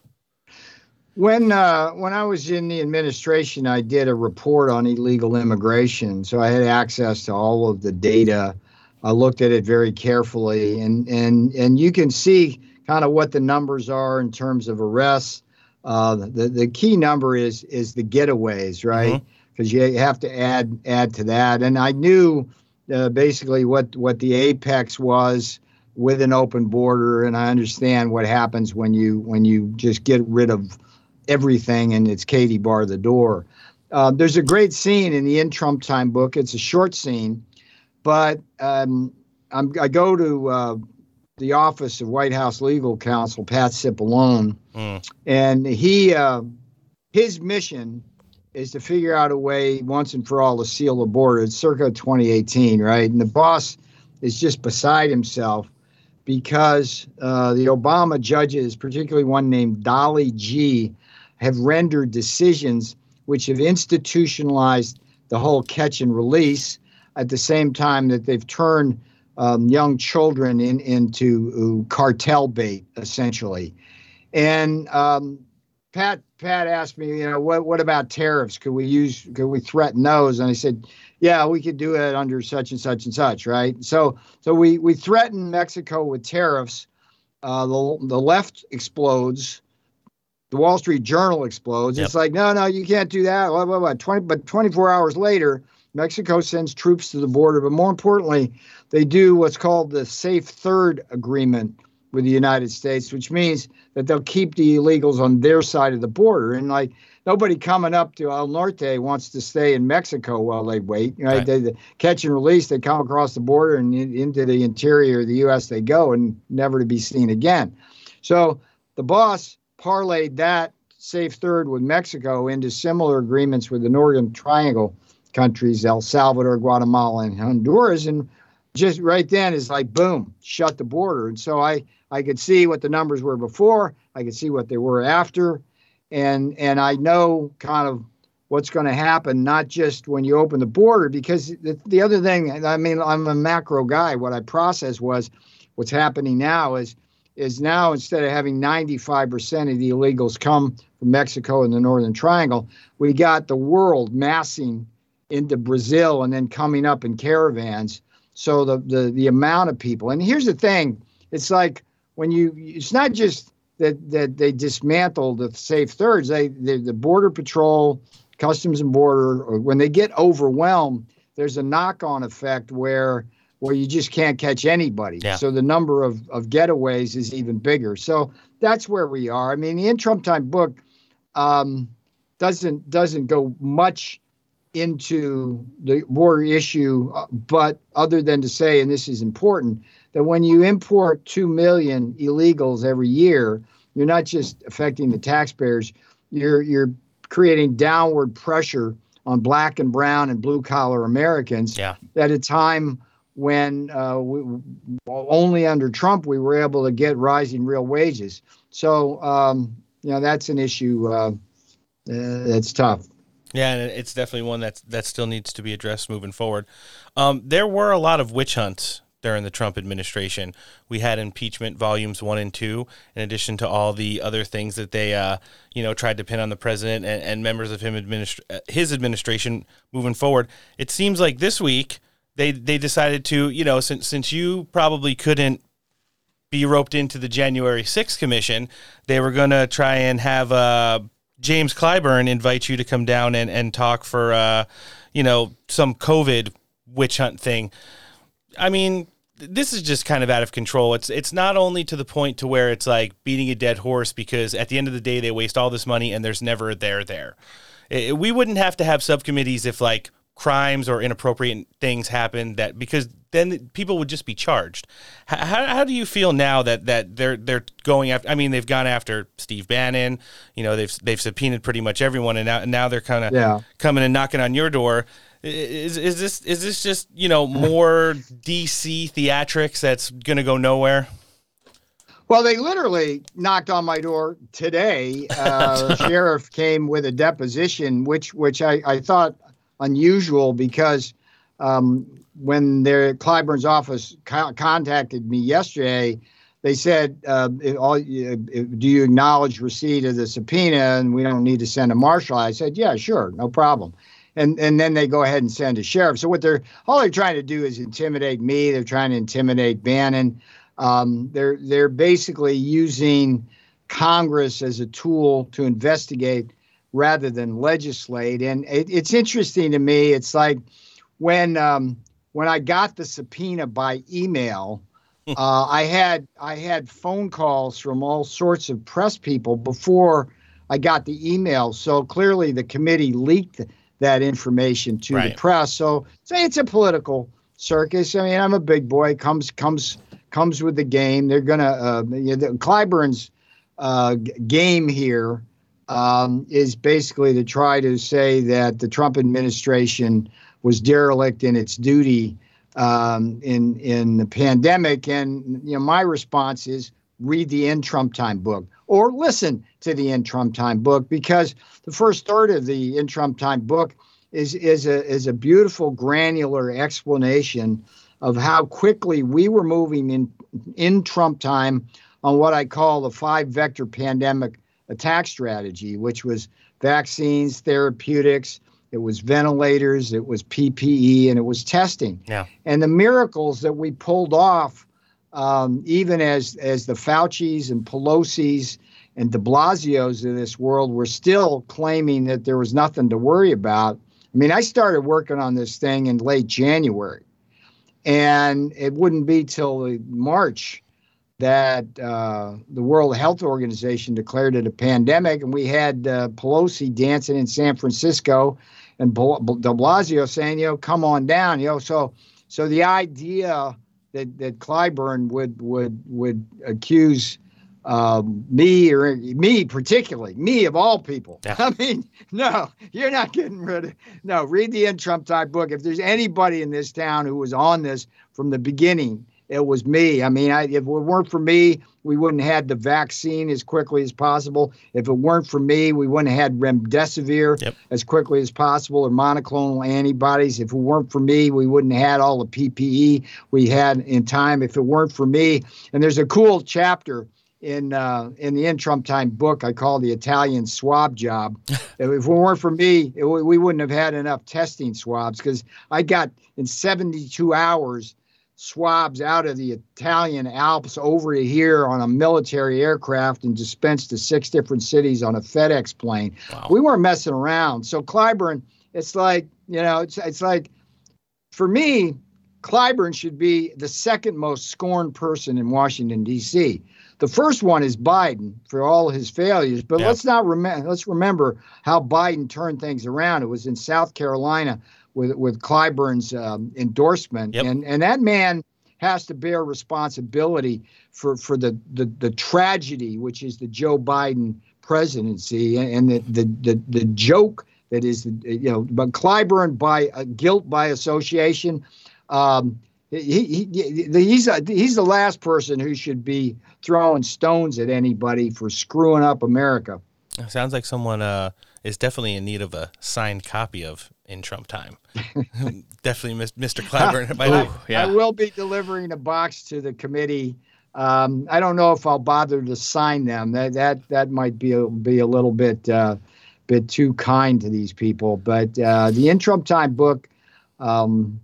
When uh, when I was in the administration, I did a report on illegal immigration, so I had access to all of the data. I looked at it very carefully, and and and you can see kind of what the numbers are in terms of arrests. Uh, the the key number is is the getaways, right? Because you have to add add to that. And I knew uh, basically what what the apex was with an open border, and I understand what happens when you when you just get rid of everything and it's Katie bar the door. Uh, there's a great scene in the In Trump Time book. It's a short scene, but um, I'm, I go to uh, the office of White House legal counsel Pat Cipollone, and he uh, his mission is to figure out a way once and for all to seal the border. It's circa 2018, right? And the boss is just beside himself because uh, the Obama judges, particularly one named Dolly Gee, have rendered decisions which have institutionalized the whole catch and release at the same time that they've turned um, young children in, into uh, cartel bait, essentially. And um, Pat Pat asked me, you know, what what about tariffs? Could we use could we threaten those? And I said, yeah, we could do it under such and such and such, right? So so we we threaten Mexico with tariffs. Uh, the the left explodes. The Wall Street Journal explodes. Yep. It's like, no, no, you can't do that. Blah, blah, blah. 20, but 24 hours later, Mexico sends troops to the border. But more importantly, they do what's called the Safe Third Agreement with the United States, which means that they'll keep the illegals on their side of the border. And like nobody coming up to El Norte wants to stay in Mexico while they wait. Right? right. They, they, catch and release. They come across the border and in, into the interior of the U.S. They go and never to be seen again. So the boss parlayed that safe third with Mexico into similar agreements with the Northern Triangle countries, El Salvador, Guatemala, and Honduras. And just right then is like boom, shut the border. And so I I could see what the numbers were before, I could see what they were after, and and I know kind of what's going to happen, not just when you open the border, because the, the other thing, I mean, I'm a macro guy. What I process was what's happening now is is now instead of having 95% of the illegals come from Mexico and the Northern Triangle, we got the world massing into Brazil and then coming up in caravans. So the, the the amount of people, and here's the thing, it's like when you, it's not just that that they dismantle the safe thirds. They, they the border patrol, customs and border, when they get overwhelmed, there's a knock-on effect where where you just can't catch anybody. Yeah. So the number of, of getaways is even bigger. So that's where we are. I mean, the in Trump time book um, doesn't doesn't go much into the border issue, but other than to say, and this is important, that when you import 2 million illegals every year, you're not just affecting the taxpayers, you're, you're creating downward pressure on black and brown and blue collar Americans yeah. at a time when uh, we, only under Trump we were able to get rising real wages. So, um, you know, that's an issue uh, uh, that's tough. Yeah, and it's definitely one that that still needs to be addressed moving forward. Um, there were a lot of witch hunts during the Trump administration. We had impeachment volumes one and two, in addition to all the other things that they, uh, you know, tried to pin on the president and, and members of him administ- uh, his administration moving forward. It seems like this week they they decided to, you know, since since you probably couldn't be roped into the January 6th commission, they were going to try and have uh, James Clyburn invite you to come down and, and talk for, uh, you know, some COVID witch hunt thing. I mean, this is just kind of out of control. It's it's not only to the point to where it's like beating a dead horse because at the end of the day they waste all this money and there's never a there there. It, we wouldn't have to have subcommittees if like crimes or inappropriate things happen that because then people would just be charged. How, how do you feel now that, that they're they're going after? I mean, they've gone after Steve Bannon. You know, they've they've subpoenaed pretty much everyone, and now and now they're kind of yeah. coming and knocking on your door. Is is this is this just you know more <laughs> DC theatrics that's going to go nowhere? Well, they literally knocked on my door today. <laughs> Uh, sheriff came with a deposition, which which I, I thought unusual because um, when their Clyburn's office co- contacted me yesterday, they said, uh, all, uh, "Do you acknowledge receipt of the subpoena?" And we don't need to send a marshal. I said, "Yeah, sure, no problem." And and then they go ahead and send a sheriff. So what they're all they're trying to do is intimidate me. They're trying to intimidate Bannon. Um, they're they're basically using Congress as a tool to investigate rather than legislate. And it, it's interesting to me. It's like when um, when I got the subpoena by email, <laughs> uh, I had I had phone calls from all sorts of press people before I got the email. So clearly, the committee leaked that information to right. the press. So say it's a political circus. I mean, I'm a big boy. Comes comes comes with the game. They're gonna uh, you know, Clyburn's uh, game here um, is basically to try to say that the Trump administration was derelict in its duty um, in in the pandemic. And you know, my response is, read the In Trump Time book or listen to the In Trump Time book because the first third of the In Trump Time book is is a is a beautiful granular explanation of how quickly we were moving in in Trump time on what I call the five vector pandemic attack strategy, which was vaccines, therapeutics, it was ventilators, it was PPE, and it was testing. Yeah. And the miracles that we pulled off, um, even as as the Fauci's and Pelosi's and De Blasio's of this world were still claiming that there was nothing to worry about. I mean, I started working on this thing in late January, and it wouldn't be till March that uh, the World Health Organization declared it a pandemic, and we had uh, Pelosi dancing in San Francisco, and De Blasio saying, "You know, come on down." You know, so so the idea that that Clyburn would would would accuse um, me or me particularly, me of all people. Yeah. <laughs> I mean, no, you're not getting rid of. No, read the In Trump Time book. If there's anybody in this town who was on this from the beginning, it was me. I mean, I, if it weren't for me, we wouldn't have had the vaccine as quickly as possible. If it weren't for me, we wouldn't have had remdesivir Yep. as quickly as possible or monoclonal antibodies. If it weren't for me, we wouldn't have had all the PPE we had in time. If it weren't for me, and there's a cool chapter in uh, in the In Trump Time book I call the Italian swab job. <laughs> if it weren't for me, it, we wouldn't have had enough testing swabs because I got in 72 hours swabs out of the Italian Alps over here on a military aircraft and dispensed to six different cities on a FedEx plane. We weren't messing around. So Clyburn, it's like you know, it's it's like for me, Clyburn should be the second most scorned person in Washington D.C. The first one is Biden for all his failures, but Yeah. let's not remember. Let's remember how Biden turned things around. It was in South Carolina with with Clyburn's um, endorsement, and and that man has to bear responsibility for for the the, the tragedy which is the Joe Biden presidency and, and the, the the the joke that is you know but Clyburn by uh, guilt by association. Um, he, he, he's a, he's the last person who should be throwing stones at anybody for screwing up America. Sounds like someone uh, is definitely in need of a signed copy of In Trump Time. <laughs> definitely Mr. Clyburn. I, I will be delivering a box to the committee. Um, I don't know if I'll bother to sign them. That that that might be a, be a little bit uh, bit too kind to these people. But uh, the In Trump Time book um,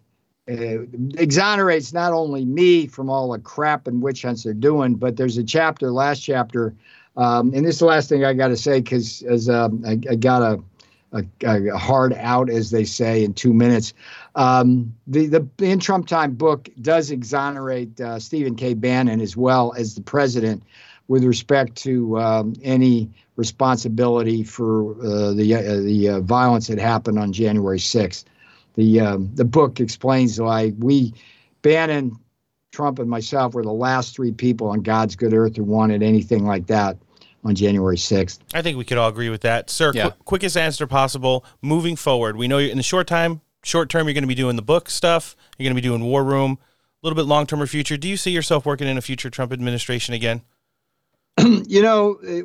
uh, exonerates not only me from all the crap and witch hunts they're doing, but there's a chapter, last chapter, um, and this is the last thing I got to say because as um, I, I got a a, a hard out, as they say, in two minutes. Um, the the in Trump time book does exonerate uh, Stephen K. Bannon as well as the president with respect to um, any responsibility for uh, the uh, the uh, violence that happened on January sixth. The um, the book explains why we Bannon, Trump, and myself were the last three people on God's good earth who wanted anything like that on January sixth. I think we could all agree with that, sir. Yeah. qu- quickest answer possible. Moving forward, we know you're, in the short time, short term, you're going to be doing the book stuff. You're going to be doing War Room. A little bit long term or future. Do you see yourself working in a future Trump administration again? <clears throat> you know, eh,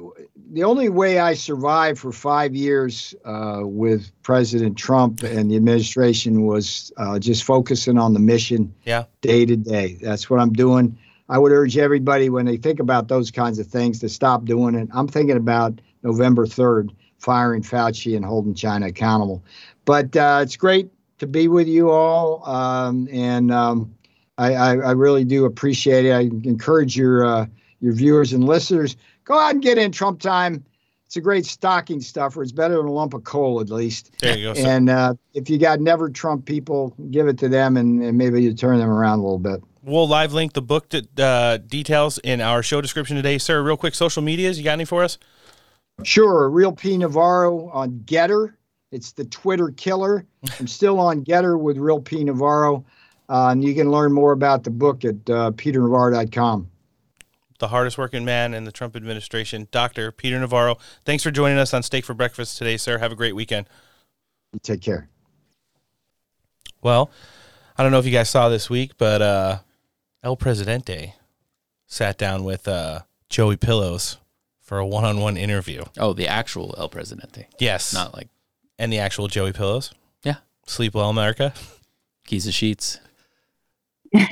the only way I survived for five years uh, with President Trump and the administration was uh, just focusing on the mission Yeah. day to day. That's what I'm doing. I would urge everybody when they think about those kinds of things to stop doing it. I'm thinking about November 3rd, firing Fauci and holding China accountable. But uh, it's great to be with you all, um, and um, I, I, I really do appreciate it. I encourage your uh, your viewers and listeners go out and get in Trump time. It's a great stocking stuffer. It's better than a lump of coal, at least. There you go. sir. And uh, if you got never Trump people, give it to them, and, and maybe you turn them around a little bit. We'll live link the book to, uh, details in our show description today, sir. Real quick, social medias. You got any for us? Sure, Real P Navarro on GETTR. It's the Twitter killer. <laughs> I'm still on GETTR with Real P Navarro, uh, and you can learn more about the book at uh, peternavarro.com. The hardest working man in the Trump administration, Dr. Peter Navarro. Thanks for joining us on Steak for Breakfast today, sir. Have a great weekend. You take care. Well, I don't know if you guys saw this week, but uh, El Presidente sat down with uh, Joey Pillows for a one-on-one interview. Oh, the actual El Presidente. Yes, Not like and the actual Joey Pillows. Yeah. Sleep well, America. Giza sheets.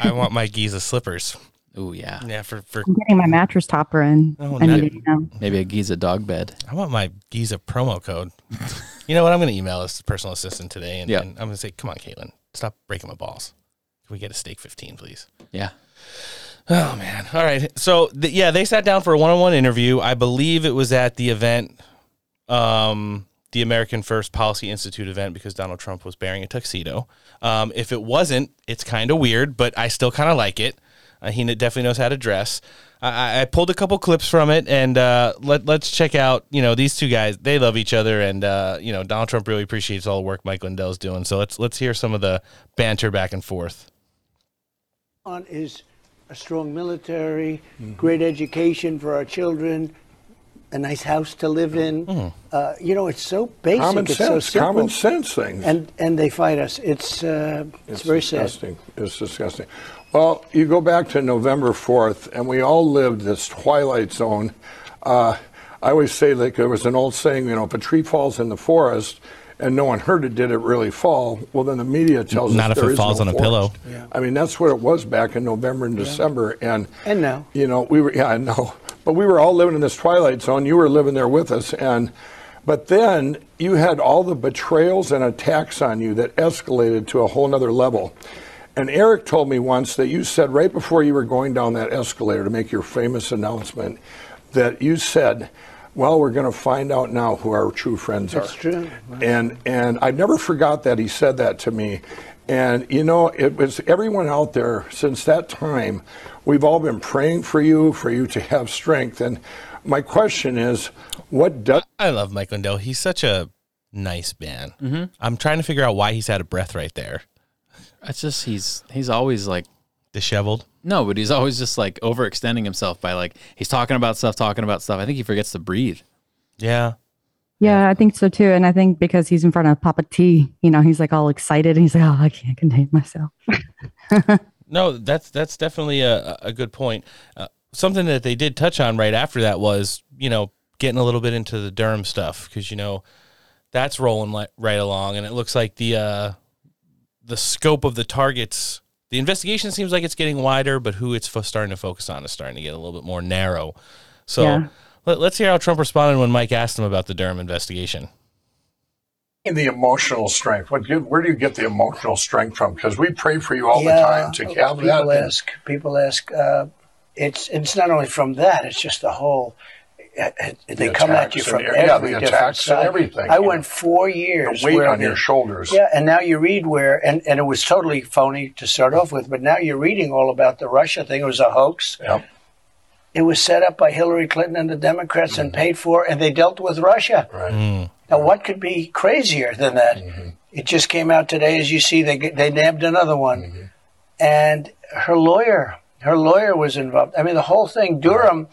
I want my Giza slippers. Oh yeah. Yeah, for for I'm getting my mattress topper in. Oh, I no. need it now. Maybe a Giza dog bed. I want my Giza promo code. you know what? I'm going to email this personal assistant today, and, Yeah. and I'm going to say, "Come on, Caitlin, stop breaking my balls. Can we get a steak 15, please?" Yeah. Oh man! All right. So th- yeah, they sat down for a one-on-one interview. I believe it was at the event, um, the American First Policy Institute event, because Donald Trump was wearing a tuxedo. Um, if it wasn't, it's kind of weird, but I still kind of like it. Uh, he definitely knows how to dress. I, I- I pulled a couple clips from it, and uh, let let's check out. You know, these two guys they love each other, and uh, you know Donald Trump really appreciates all the work Mike Lindell's doing. So let's let's hear some of the banter back and forth. on is a strong military, great education for our children, a nice house to live in. Uh, you know, it's so basic. Common it's so sense, simple. common sense things. And and they fight us. It's uh, it's, very sad. disgusting. It's disgusting. Well, you go back to November 4th, and we all lived this twilight zone. Uh, I always say, like, there was an old saying, you know, if a tree falls in the forest and no one heard it, did it really fall? Well, then the media tells us. Not us if there it is falls no on a forest. pillow. Yeah. I mean, that's what it was back in November and December. And, And now. you know, we were, yeah, I know. But we were all living in this twilight zone. You were living there with us. And, but then you had all the betrayals and attacks on you that escalated to a whole nother level. And Eric told me once that you said right before you were going down that escalator to make your famous announcement that you said, well, we're going to find out now who our true friends That's are. true. And and I never forgot that he said that to me. And you know, it was everyone out there since that time. We've all been praying for you, for you to have strength. And my question is, what does I love Mike Lindell. He's such a nice man. Mhm. I'm trying to figure out why he's out of breath right there. It's just he's he's always like disheveled. No, but he's always just like overextending himself by like he's talking about stuff, talking about stuff. I think he forgets to breathe. Yeah. Yeah, I think so too. And I think because he's in front of Papa T, you know, he's like all excited and he's like, oh, I can't contain myself. <laughs> No, that's that's definitely a, a good point. Uh, something that they did touch on right after that was, you know, getting a little bit into the Durham stuff because you know that's rolling li- right along, and it looks like the uh, the scope of the targets, the investigation seems like it's getting wider, but who it's fo- starting to focus on is starting to get a little bit more narrow. So Yeah. let, let's hear how Trump responded when Mike asked him about the Durham investigation. In the emotional strength? What do- where do you get the emotional strength from? Because we pray for you all Yeah, the time to have people that. and- ask. People ask. Uh, it's it's not only from that. It's just the whole. They come at you from and- every yeah, the different attacks and side. everything, I went four years. The weight where on the- your shoulders. Yeah, and now you read where, and, and it was totally phony to start off with, but now you're reading all about the Russia thing. It was a hoax. Yep. It was set up by Hillary Clinton and the Democrats and mm-hmm. paid for, and they dealt with Russia. Right. Mm. Now, what could be crazier than that? Mm-hmm. It just came out today, as you see, they they nabbed another one, mm-hmm. and her lawyer, her lawyer was involved. I mean, the whole thing, Durham,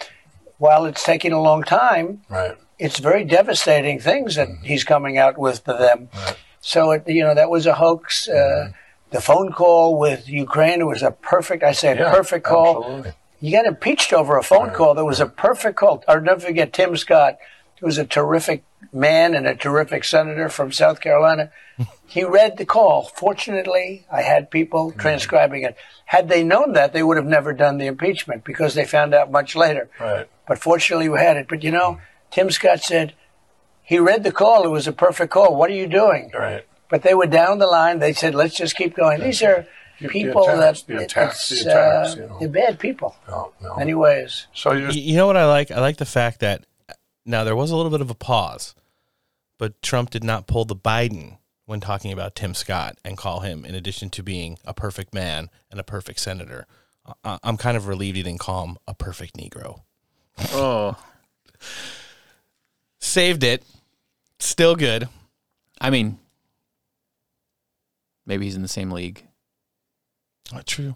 while it's taking a long time, Right. it's very devastating things that mm-hmm. he's coming out with to them. So, it, you know, that was a hoax. Uh, mm-hmm. the phone call with Ukraine, was a perfect, I say, Yeah, perfect call. absolutely. You got impeached over a phone call. That was a perfect call. I'll never forget Tim Scott, who was a terrific man and a terrific senator from South Carolina. <laughs> he read the call. Fortunately, I had people mm-hmm. transcribing it. Had they known that, they would have never done the impeachment because they found out much later. Right. But fortunately, we had it. But you know, Tim Scott said he read the call. It was a perfect call. What are you doing? Right. But they were down the line. They said, let's just keep going. These are people attacks, that the attacks, it's, the attacks, uh, you know. they're bad people. No, no. Many ways. So Y- you know what I like? I like the fact that now there was a little bit of a pause, but Trump did not pull the Biden when talking about Tim Scott and call him, in addition to being a perfect man and a perfect senator. I- I'm kind of relieved he didn't call him a perfect Negro. Oh. Saved it. Still good. I mean, maybe he's in the same league. Not true.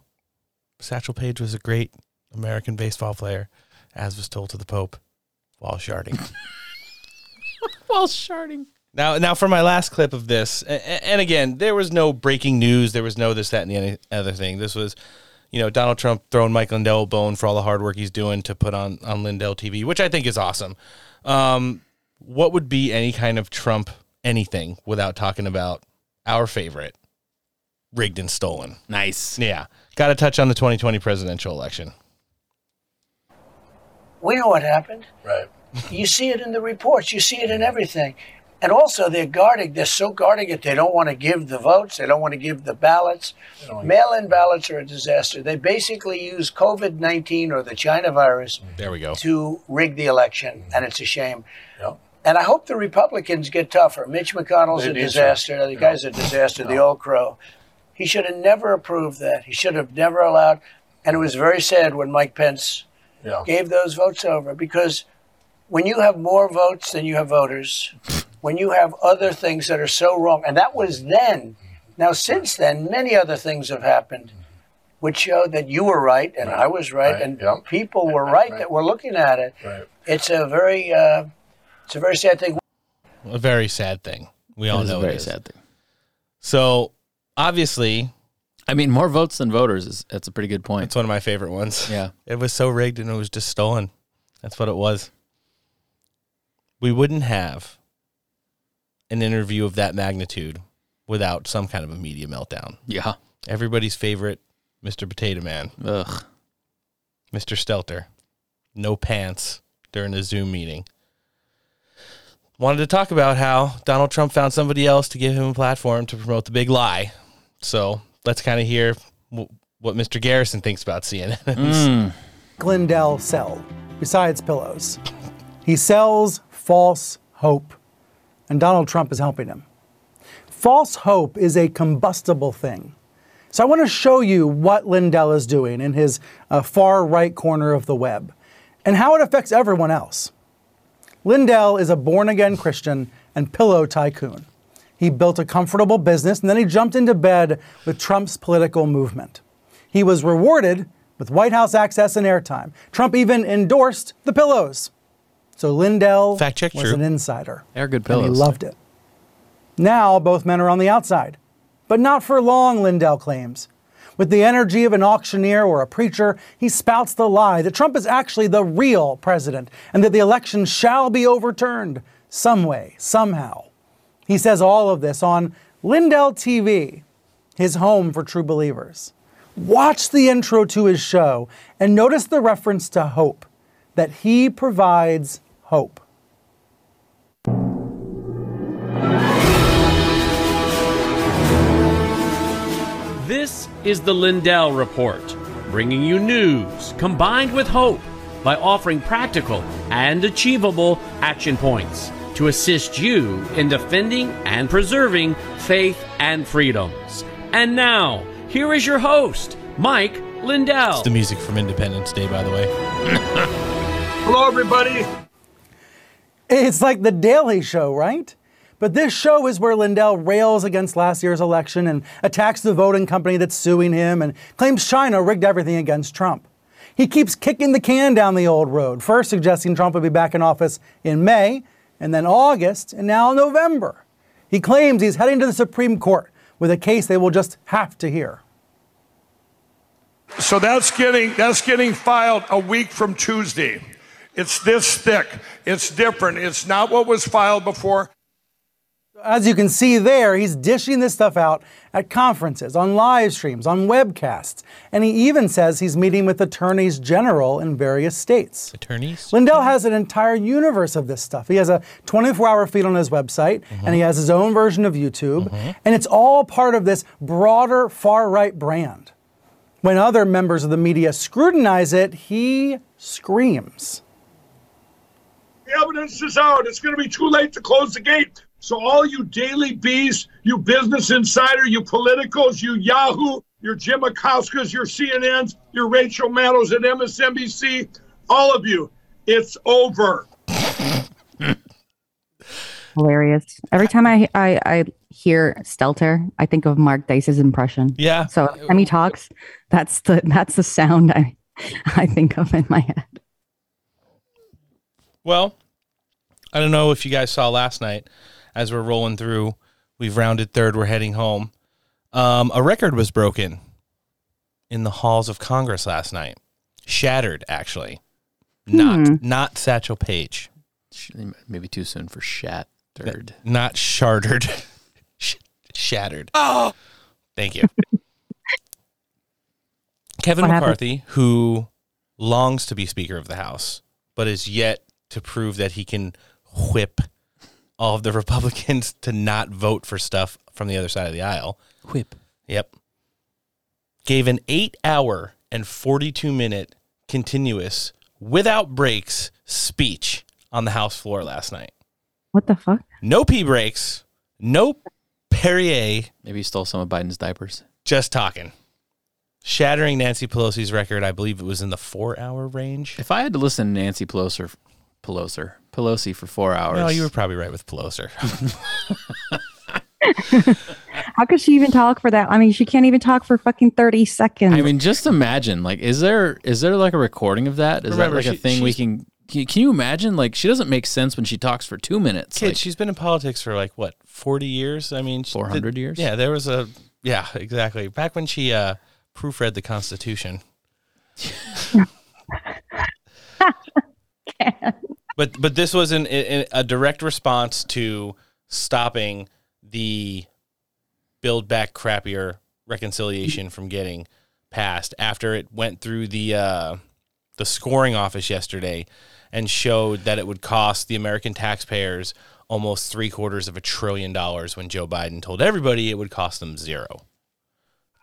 Satchel Paige was a great American baseball player, as was told to the Pope while sharding. <laughs> While sharding. Now, now for my last clip of this, a- a- and again, there was no breaking news. There was no this, that, and the other thing. This was, you know, Donald Trump throwing Mike Lindell a bone for all the hard work he's doing to put on on Lindell TV, which I think is awesome. Um, what would be any kind of Trump anything without talking about our favorite, rigged and stolen? Nice. Yeah, got to touch on the 2020 presidential election. We know what happened. Right. You see it in the reports. You see it in everything. And also, they're guarding. They're so guarding it. They don't want to give the votes. They don't want to give the ballots. Mail-in ballots are a disaster. They basically use COVID nineteen or the China virus mm, There we go. to rig the election, and it's a shame. And I hope the Republicans get tougher. Mitch McConnell's They a disaster. The guy's a disaster. The old crow. He should have never approved that. He should have never allowed. And it was very sad when Mike Pence Yeah. gave those votes over because when you have more votes than you have voters, when you have other things that are so wrong, and that was then. Now, since then, many other things have happened which showed that you were right and I was right, Right, and yep. people were right, that were looking at it. Right. It's a very, uh, it's a very sad thing. A very sad thing. We all know It is a very it is. sad thing. So obviously, I mean, more votes than voters is that's a pretty good point. it's one of my favorite ones. Yeah. It was so rigged and it was just stolen. That's what it was. We wouldn't have an interview of that magnitude without some kind of a media meltdown. Yeah. Everybody's favorite Mr. Potato Man, Ugh. Mr. Stelter. No pants during a Zoom meeting. Wanted to talk about how Donald Trump found somebody else to give him a platform to promote the big lie. So let's kind of hear w- what Mr. Garrison thinks about CNN. <laughs> Mm. Glendale sell besides pillows? He sells false hope, and Donald Trump is helping him. False hope is a combustible thing. So I want to show you what Lindell is doing in his uh, far right corner of the web and how it affects everyone else. Lindell is a born again Christian and pillow tycoon. He built a comfortable business and then he jumped into bed with Trump's political movement. He was rewarded with White House access and airtime. Trump even endorsed the pillows. So Lindell Fact check, was true. an insider. They're good And pillows. he loved it. Now both men are on the outside. But not for long, Lindell claims. With the energy of an auctioneer or a preacher, he spouts the lie that Trump is actually the real president and that the election shall be overturned some way, somehow. He says all of this on Lindell TV, his home for true believers. Watch the intro to his show and notice the reference to hope, that he provides hope. This is the Lindell Report, bringing you news combined with hope by offering practical and achievable action points to assist you in defending and preserving faith and freedoms. And now, here is your host, Mike Lindell. It's the music from Independence Day, by the way. <laughs> Hello, everybody. It's like the Daily Show, right? But this show is where Lindell rails against last year's election and attacks the voting company that's suing him and claims China rigged everything against Trump. He keeps kicking the can down the old road, first suggesting Trump would be back in office in May, and then August, and now November. He claims he's heading to the Supreme Court with a case they will just have to hear. So that's getting that's getting filed a week from Tuesday. It's this thick. It's different. It's not what was filed before. As you can see there, he's dishing this stuff out at conferences, on live streams, on webcasts, and he even says he's meeting with attorneys general in various states. Attorneys? Lindell has an entire universe of this stuff. He has a 24 hour feed on his website, and he mm-hmm. has his own version of YouTube, mm-hmm. and it's all part of this broader far right brand. When other members of the media scrutinize it, he screams. The evidence is out. It's going to be too late to close the gate. So all you Daily Bees, you Business Insider, you politicals, you Yahoo, your Jim Acostas, your CNNs, your Rachel Maddows at MSNBC, all of you, it's over. Hilarious. Every time I, I I hear Stelter, I think of Mark Dice's impression. Yeah. So every time he talks, that's the that's the sound I I think of in my head. Well, I don't know if you guys saw last night as we're rolling through. We've rounded third. We're heading home. Um, a record was broken in the halls of Congress last night. Shattered, actually. Not Hmm. not Satchel Paige. Maybe too soon for shattered. Not shattered. <laughs> Sh- shattered. <gasps> Oh, thank you. <laughs> Kevin What happened? McCarthy, who longs to be Speaker of the House, but is yet to prove that he can whip all of the <laughs> Republicans to not vote for stuff from the other side of the aisle. Whip. Yep. Gave an eight hour and 42 minute continuous, without breaks, speech on the House floor last night. What the fuck? No pee breaks, no Perrier, Maybe he stole some of Biden's diapers. just talking. Shattering Nancy Pelosi's record, I believe it was in the four hour range. If I had to listen to Nancy Pelosi, Pelosi, Pelosi for four hours, No, you were probably right with Pelosi. <laughs> <laughs> How could she even talk for that? I mean, she can't even talk for fucking 30 seconds. I mean, just imagine. Like, is there is there like a recording of that? Is Remember, that like a thing we can, can? Can you imagine? Like, she doesn't make sense when she talks for two minutes. Kid, Like, she's been in politics for like what, 40 years? I mean, 400 years? Yeah, there was a, yeah, exactly. Back when she uh, proofread the Constitution. <laughs> but but this was an, a, a direct response to stopping the build back crappier reconciliation from getting passed after it went through the uh, the scoring office yesterday and showed that it would cost the American taxpayers almost three quarters of a trillion dollars when Joe Biden told everybody it would cost them zero.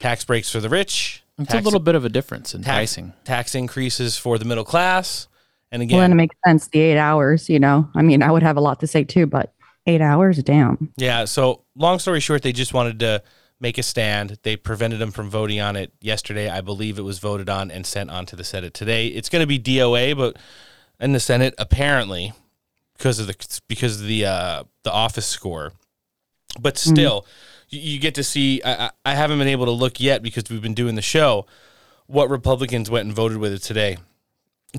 Tax breaks for the rich. it's tax- a little bit of a difference in tax, pricing. tax increases for the middle class. And again, well, then it makes sense. The eight hours, you know. I mean, I would have a lot to say too, but eight hours, damn. Yeah. So, long story short, they just wanted to make a stand. They prevented them from voting on it yesterday. I believe it was voted on and sent on to the Senate today. It's going to be DOA, but in the Senate, apparently, because of the because of the uh, the office score. But still, you, you get to see. I, I I haven't been able to look yet because we've been doing the show. What Republicans went and voted with it today.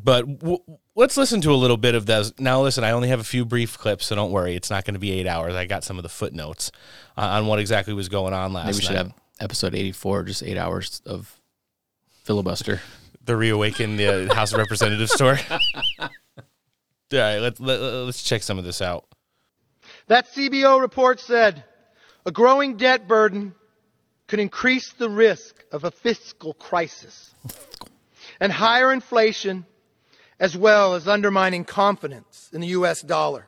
But w- let's listen to a little bit of those. Now, listen, I only have a few brief clips, so don't worry. It's not going to be eight hours. I got some of the footnotes uh, on what exactly was going on last Maybe we should night. have episode eighty four, just eight hours of filibuster. <laughs> the reawaken the House of Representatives story. <laughs> All right, let's let, let's check some of this out. That CBO report said a growing debt burden could increase the risk of a fiscal crisis and higher inflation, as well as undermining confidence in the U.S. dollar,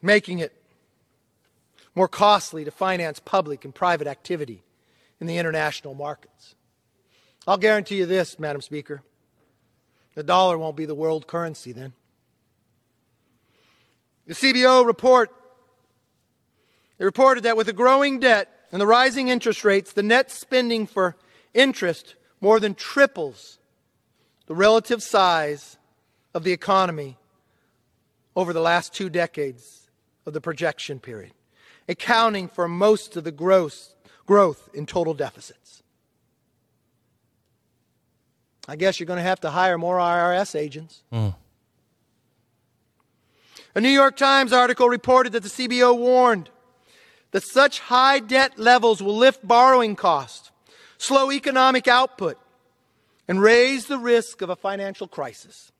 making it more costly to finance public and private activity in the international markets. I'll guarantee you this, Madam Speaker the dollar won't be the world currency then. The CBO report they reported that with the growing debt and the rising interest rates, the net spending for interest more than triples the relative size of the economy over the last two decades of the projection period, accounting for most of the gross growth in total deficits. I guess you're going to have to hire more IRS agents. Mm. A New York Times article reported that the CBO warned that such high debt levels will lift borrowing costs, slow economic output, and raise the risk of a financial crisis.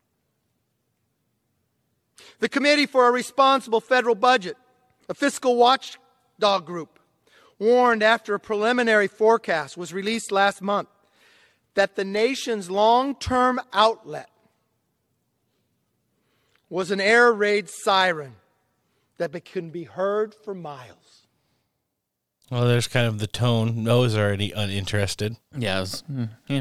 The Committee for a Responsible Federal Budget, a fiscal watchdog group, warned after a preliminary forecast was released last month that the nation's long term outlet was an air raid siren that be- can be heard for miles. Well, there's kind of the tone. No, Noah's already uninterested. Yeah, it was, mm, yeah.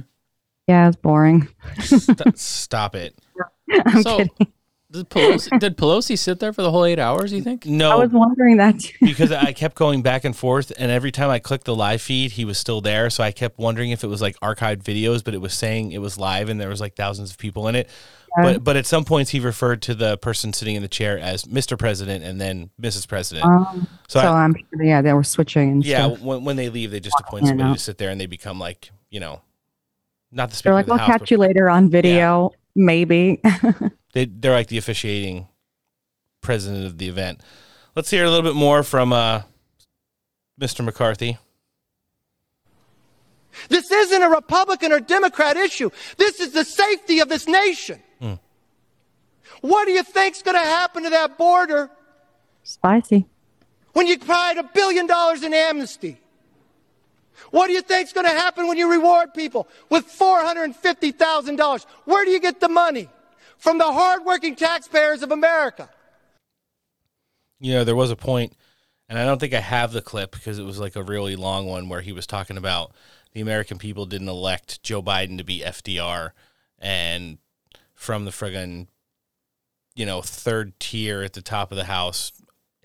Yeah, it's boring. St- <laughs> stop it. <laughs> I'm so, kidding. Did Pelosi, did Pelosi sit there for the whole eight hours? You think? No, I was wondering that too. <laughs> because I kept going back and forth, and every time I clicked the live feed, he was still there. So I kept wondering if it was like archived videos, but it was saying it was live, and there was like thousands of people in it. Yeah. But but at some points, he referred to the person sitting in the chair as Mr. President and then Mrs. President. Um, so so I- I'm sure, yeah, they were switching and yeah, stuff. when when they leave, they just appoint somebody to sit there, and they become like you know, not the They're speaker like, of the we'll house, catch you later on video, maybe. <laughs> they they're like the officiating president of the event. Let's hear a little bit more from uh, Mr. McCarthy. This isn't a Republican or Democrat issue. This is the safety of this nation. Hmm. What do you think's going to happen to that border Spicy. when you provide a billion dollars in amnesty? What do you think's going to happen when you reward people with $450,000? Where do you get the money? From the hardworking taxpayers of America. You know, there was a point, and I don't think I have the clip because it was like a really long one where he was talking about the American people didn't elect Joe Biden to be FDR, and from the friggin', you know, third tier at the top of the house,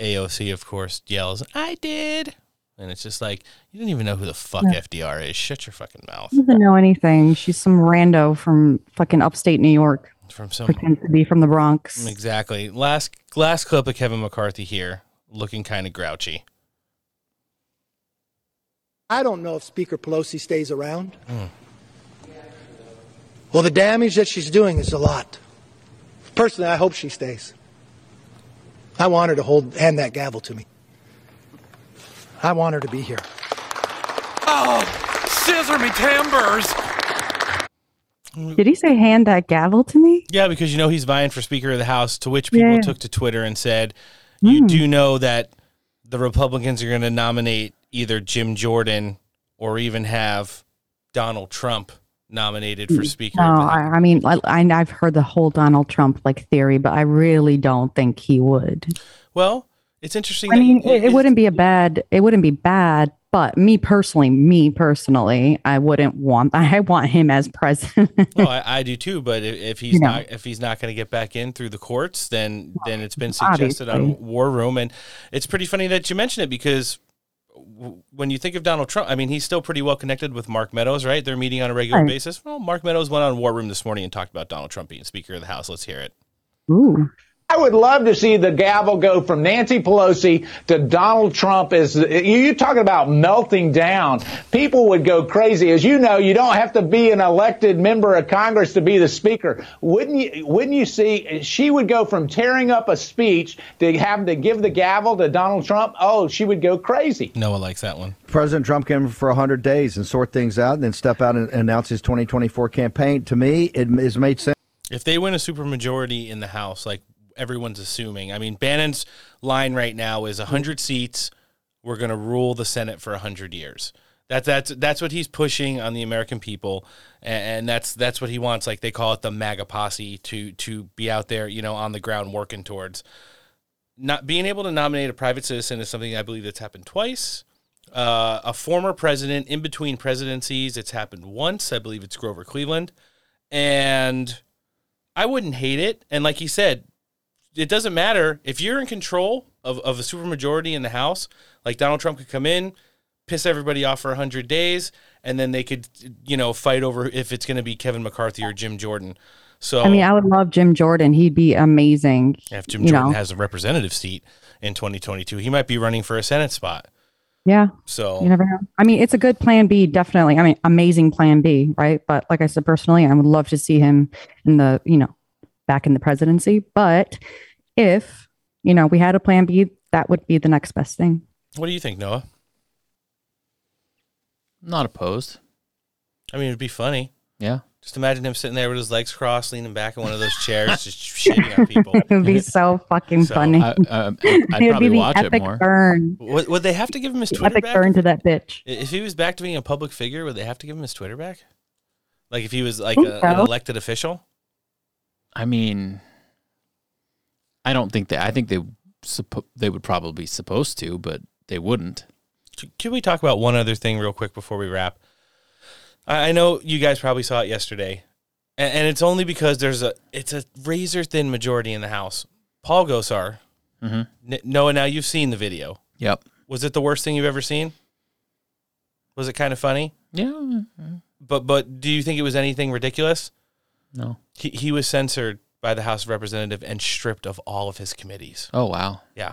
AOC, of course, yells, I did. And it's just like, you didn't even know who the fuck Yeah. FDR is. Shut your fucking mouth. She doesn't know anything. She's some rando from fucking upstate New York. From some Pretends to be from the Bronx. Exactly. Last last clip of Kevin McCarthy here, looking kind of grouchy. I don't know if Speaker Pelosi stays around. Hmm. Well, the damage that she's doing is a lot. Personally, I hope she stays. I want her to hold hand that gavel to me. I want her to be here. Oh, scissor me timbers. Did he say hand that gavel to me? Yeah, because you know he's vying for Speaker of the House, to which people Yeah. took to Twitter and said, You Hmm. do know that the Republicans are going to nominate either Jim Jordan or even have Donald Trump nominated for Speaker No, of the House. I, I mean, I, I, I've heard the whole Donald Trump like theory, but I really don't think he would. Well, it's interesting. I mean, it, it wouldn't be a bad. It wouldn't be bad. But me personally, me personally, I wouldn't want. <laughs> I want him as president. well, I, I do too. But if, if he's You know. not, if he's not going to get back in through the courts, then then it's been suggested on War Room, and it's pretty funny that you mention it because w- when you think of Donald Trump, I mean, he's still pretty well connected with Mark Meadows, right? They're meeting on a regular Right. basis. Well, Mark Meadows went on War Room this morning and talked about Donald Trump being Speaker of the House. Let's hear it. Ooh. I would love to see the gavel go from Nancy Pelosi to Donald Trump. As you talking about melting down, people would go crazy. As you know, you don't have to be an elected member of Congress to be the speaker. Wouldn't you? Wouldn't you see? She would go from tearing up a speech to having to give the gavel to Donald Trump. Oh, she would go crazy. Noah likes that one. President Trump came for 100 days and sort things out and then step out and announce his 2024 campaign. To me, it has made sense. If they win a supermajority in the House, like everyone's assuming, I mean, Bannon's line right now is 100 seats. We're going to rule the Senate for 100 years. That, that's that's what he's pushing on the American people, and, and that's that's what he wants. Like they call it the MAGA posse to to be out there, you know, on the ground working towards. Not being able to nominate a private citizen is something I believe that's happened twice. Uh, a former president in between presidencies, it's happened once. I believe it's Grover Cleveland, and I wouldn't hate it. And like he said, it doesn't matter if you're in control of, of a supermajority in the House. Like Donald Trump could come in, piss everybody off for hundred days, and then they could, you know, fight over if it's going to be Kevin McCarthy or Jim Jordan. So I mean, I would love Jim Jordan. He'd be amazing. if Jim Jordan know. has a representative seat in 2022, he might be running for a Senate spot. Yeah. So You never know. I mean, it's a good plan B, definitely. I mean, amazing plan B, right? But like I said, personally, I would love to see him in the, you know, back in the presidency. But if, you know, we had a plan B, that would be the next best thing. what do you think, Noah? Not opposed. I mean, it'd be funny. Yeah. Just imagine him sitting there with his legs crossed, leaning back in one of those <laughs> chairs, just shitting on people. <laughs> it would be so fucking So, funny. I- uh, I'd <laughs> probably be the watch it more. burn. Would, would they have to give him his The Twitter epic back? burn to that bitch. If he was back to being a public figure, would they have to give him his Twitter back? Like if he was like Think a, an elected official? I mean, I don't think that. I think they suppo- they would probably be supposed to, but they wouldn't. Can we talk about one other thing real quick before we wrap? I know you guys probably saw it yesterday, and, and it's only because there's a it's a razor thin majority in the House. Paul Gosar, Mhm. N- Noah. Now you've seen the video. Yep. Was it the worst thing you've ever seen? Was it kind of funny? Yeah. But but do you think it was anything ridiculous? No. He he was censored by the House of Representative and stripped of all of his committees. Oh wow. Yeah.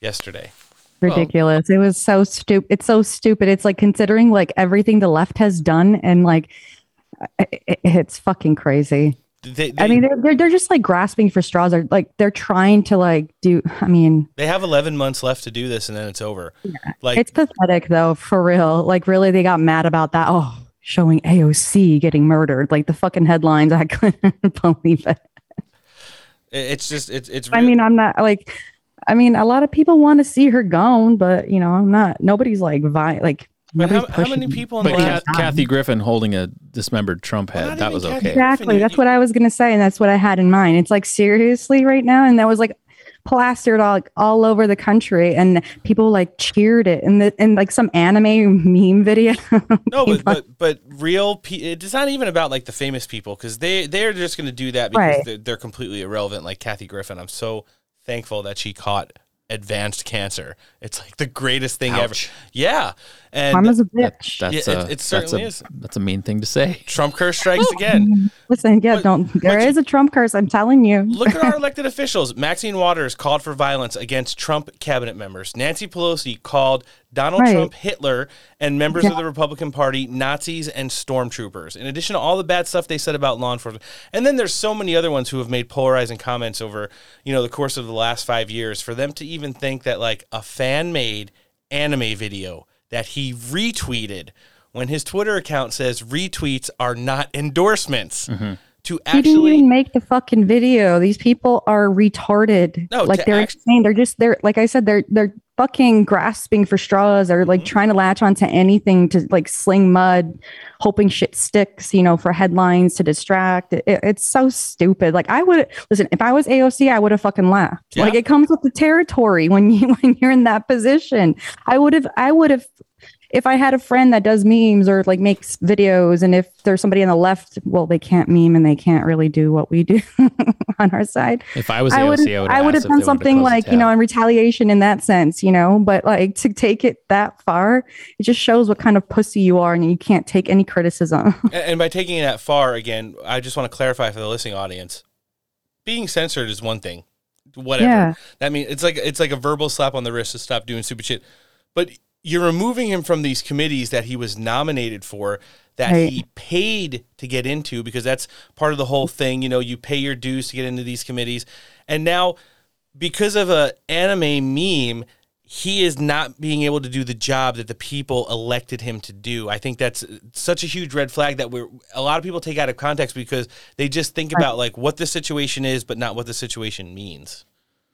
Yesterday. ridiculous. it was so stupid. It's so stupid. It's like considering like everything the left has done and like it, it- it's fucking crazy. they, I mean, they're, they're they're just like grasping for straws. Or like they're trying to like do. I mean, they have 11 months left to do this, and then it's over. Like it's pathetic though, for real. Like really, they got mad about that. Oh, showing AOC getting murdered. Like the fucking headlines. I <laughs> couldn't believe it. it- it's just it's it's. I mean, I'm not like. I mean, a lot of people want to see her gone, but you know, I'm not. Nobody's like vi- like. But how, nobody's how many people in But the last? Kathy Griffin holding a dismembered Trump head, that was okay. Exactly. That's what I was gonna say, and that's what I had in mind. It's like seriously right now, and that was like plastered all all over the country, and people like cheered it, and the and like some anime meme video. <laughs> No, but, but but real. Pe- it's not even about like the famous people because they they're just going to do that because Right. they're, they're completely irrelevant. Like Kathy Griffin, I'm so thankful that she caught advanced cancer. It's like the greatest thing ever. Yeah, and Karma's a bitch. That's Yeah, a, it- it that's certainly a, is. That's a mean thing to say. Trump curse strikes again. <laughs> Listen, yeah, don't. There is a Trump curse. I'm telling you. Look at our <laughs> elected officials. Maxine Waters called for violence against Trump cabinet members. Nancy Pelosi called Donald Right. Trump Hitler and members of the Republican Party Nazis and stormtroopers. In addition to all the bad stuff they said about law enforcement. And then there's so many other ones who have made polarizing comments over, you know, the course of the last 5 years for them to even think that like a fan-made anime video that he retweeted when his Twitter account says retweets are not endorsements. Mm-hmm. To He didn't actually even make the fucking video. These people are retarded. No, like they're act- insane. They're just they're like I said, they're they're fucking grasping for straws or Mm-hmm. like trying to latch onto anything to like sling mud, hoping shit sticks, you know, for headlines to distract. It, it's so stupid. Like I would listen, if I was AOC, I would have fucking laughed. Like it comes with the territory when you <laughs> when you're in that position. I would have I would have if I had a friend that does memes or like makes videos, and if there's somebody on the left, well, they can't meme and they can't really do what we do <laughs> on our side. If I was I would AOC, I would I would have done something like you know in retaliation in that sense, you know. But like to take it that far, it just shows what kind of pussy you are, and you can't take any criticism. <laughs> And- And by taking it that far, again, I just want to clarify for the listening audience: being censored is one thing, whatever. Yeah. That means it's like it's like a verbal slap on the wrist to stop doing stupid shit. But you're removing him from these committees that he was nominated for, that Right. he paid to get into, because that's part of the whole thing. You know, you pay your dues to get into these committees, and now because of a anime meme he is not being able to do the job that the people elected him to do. I think that's such a huge red flag that we're a lot of people take out of context because they just think about like what the situation is, but not what the situation means.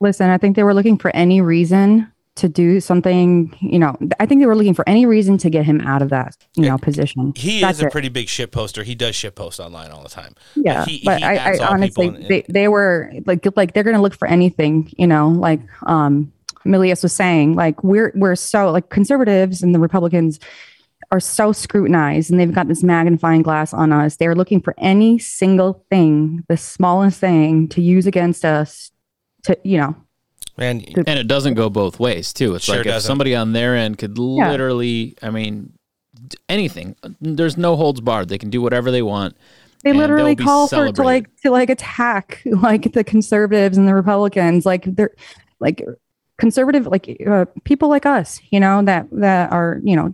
Listen, I think they were looking for any reason to do something. You know, I think they were looking for any reason to get him out of that you know position. He That's is a it. pretty big shit poster. He does shit post online all the time. yeah he, but he i, I honestly in- they, they were like like they're gonna look for anything you know like um milius was saying like we're we're so like conservatives and the republicans are so scrutinized and they've got this magnifying glass on us they're looking for any single thing the smallest thing to use against us to you know Man, and it doesn't go both ways too. It's Sure like if doesn't. somebody on their end could Yeah. literally, I mean, anything. There's no holds barred. They can do whatever they want. they literally call for to like to like attack <laughs> like the conservatives and the republicans like they're like conservative like uh, people like us you know that that are you know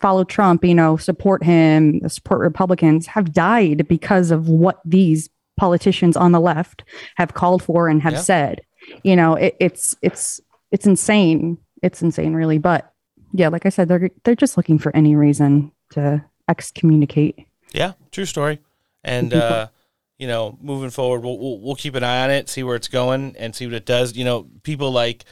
follow trump you know support him support republicans have died because of what these politicians on the left have called for and have Yeah. said you know it, it's it's it's insane it's insane really but yeah like i said they're they're just looking for any reason to excommunicate Yeah, true story. And uh, you know, moving forward, we'll, we'll we'll keep an eye on it, see where it's going, and see what it does. You know, people like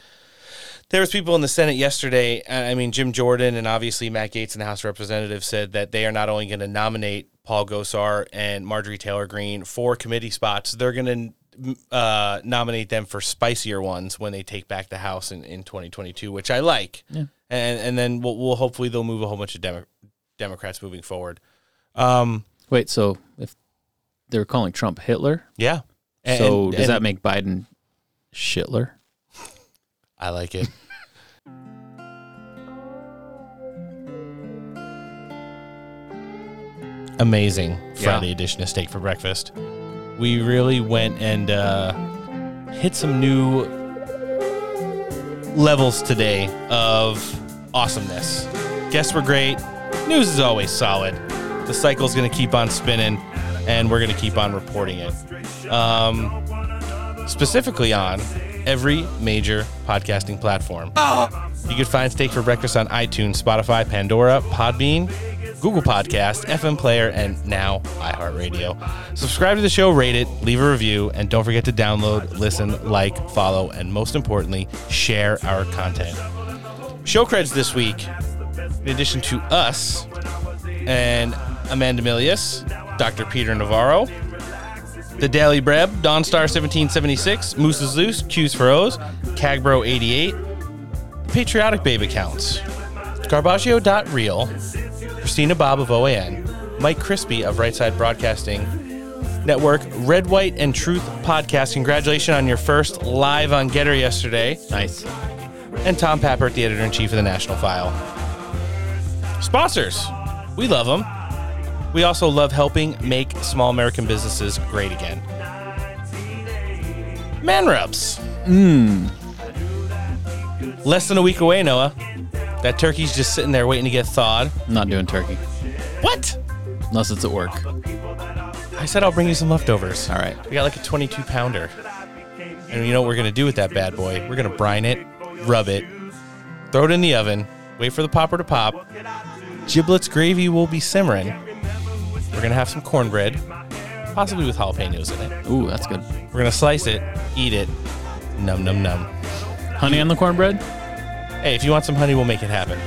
there was people in the Senate yesterday. I mean, Jim Jordan and obviously Matt Gaetz in the House of Representatives said that they are not only going to nominate Paul Gosar and Marjorie Taylor Greene for committee spots, they're going to uh, nominate them for spicier ones when they take back the House in, in 2022, which I like. Yeah. And and then we'll, we'll hopefully they'll move a whole bunch of Demo- Democrats moving forward. Um, Wait, so if they're calling Trump Hitler, Yeah. And- so and- does that make Biden Shitler? I like it. <laughs> Amazing Yeah. Friday edition of Steak for Breakfast. We really went and uh, hit some new levels today of awesomeness. Guests were great. News is always solid. The cycle's going to keep on spinning. and we're going to keep on reporting it. Um, specifically on every major podcasting platform. You can find Steak for Breakfast on iTunes, Spotify, Pandora, Podbean, Google Podcast, FM Player, and now iHeartRadio. Subscribe to the show, rate it, leave a review, and don't forget to download, listen, like, follow, and most importantly, share our content. Show creds this week, in addition to us and Amanda Milius, Dr. Peter Navarro, the Daily Breb, Dawnstar 1776, Moose Zeus, Q's for O's, Cagbro 88, Patriotic Babe accounts, Garbaggio.real, Christina Bobb of OAN, Mike Crispi of Right Side Broadcasting Network, Red, White, and Truth Podcast. Congratulations on your first live on GETTR yesterday. Nice. And Tom Pappert, the editor in chief of the National File. Sponsors, we love them. We also love helping make small American businesses great again. Man Rubs. Mmm. Less than a week away, Noah. That turkey's just sitting there waiting to get thawed. I'm not doing turkey. What? Unless it's at work. I said I'll bring you some leftovers. All right. We got like a 22 pounder. And you know what we're going to do with that bad boy? We're going to brine it, rub it, throw it in the oven, wait for the popper to pop. Giblets gravy will be simmering. We're going to have some cornbread, possibly with jalapenos in it. Ooh, that's good. We're going to slice it, eat it. Num, num, num. Honey on the cornbread? Hey, if you want some honey, we'll make it happen.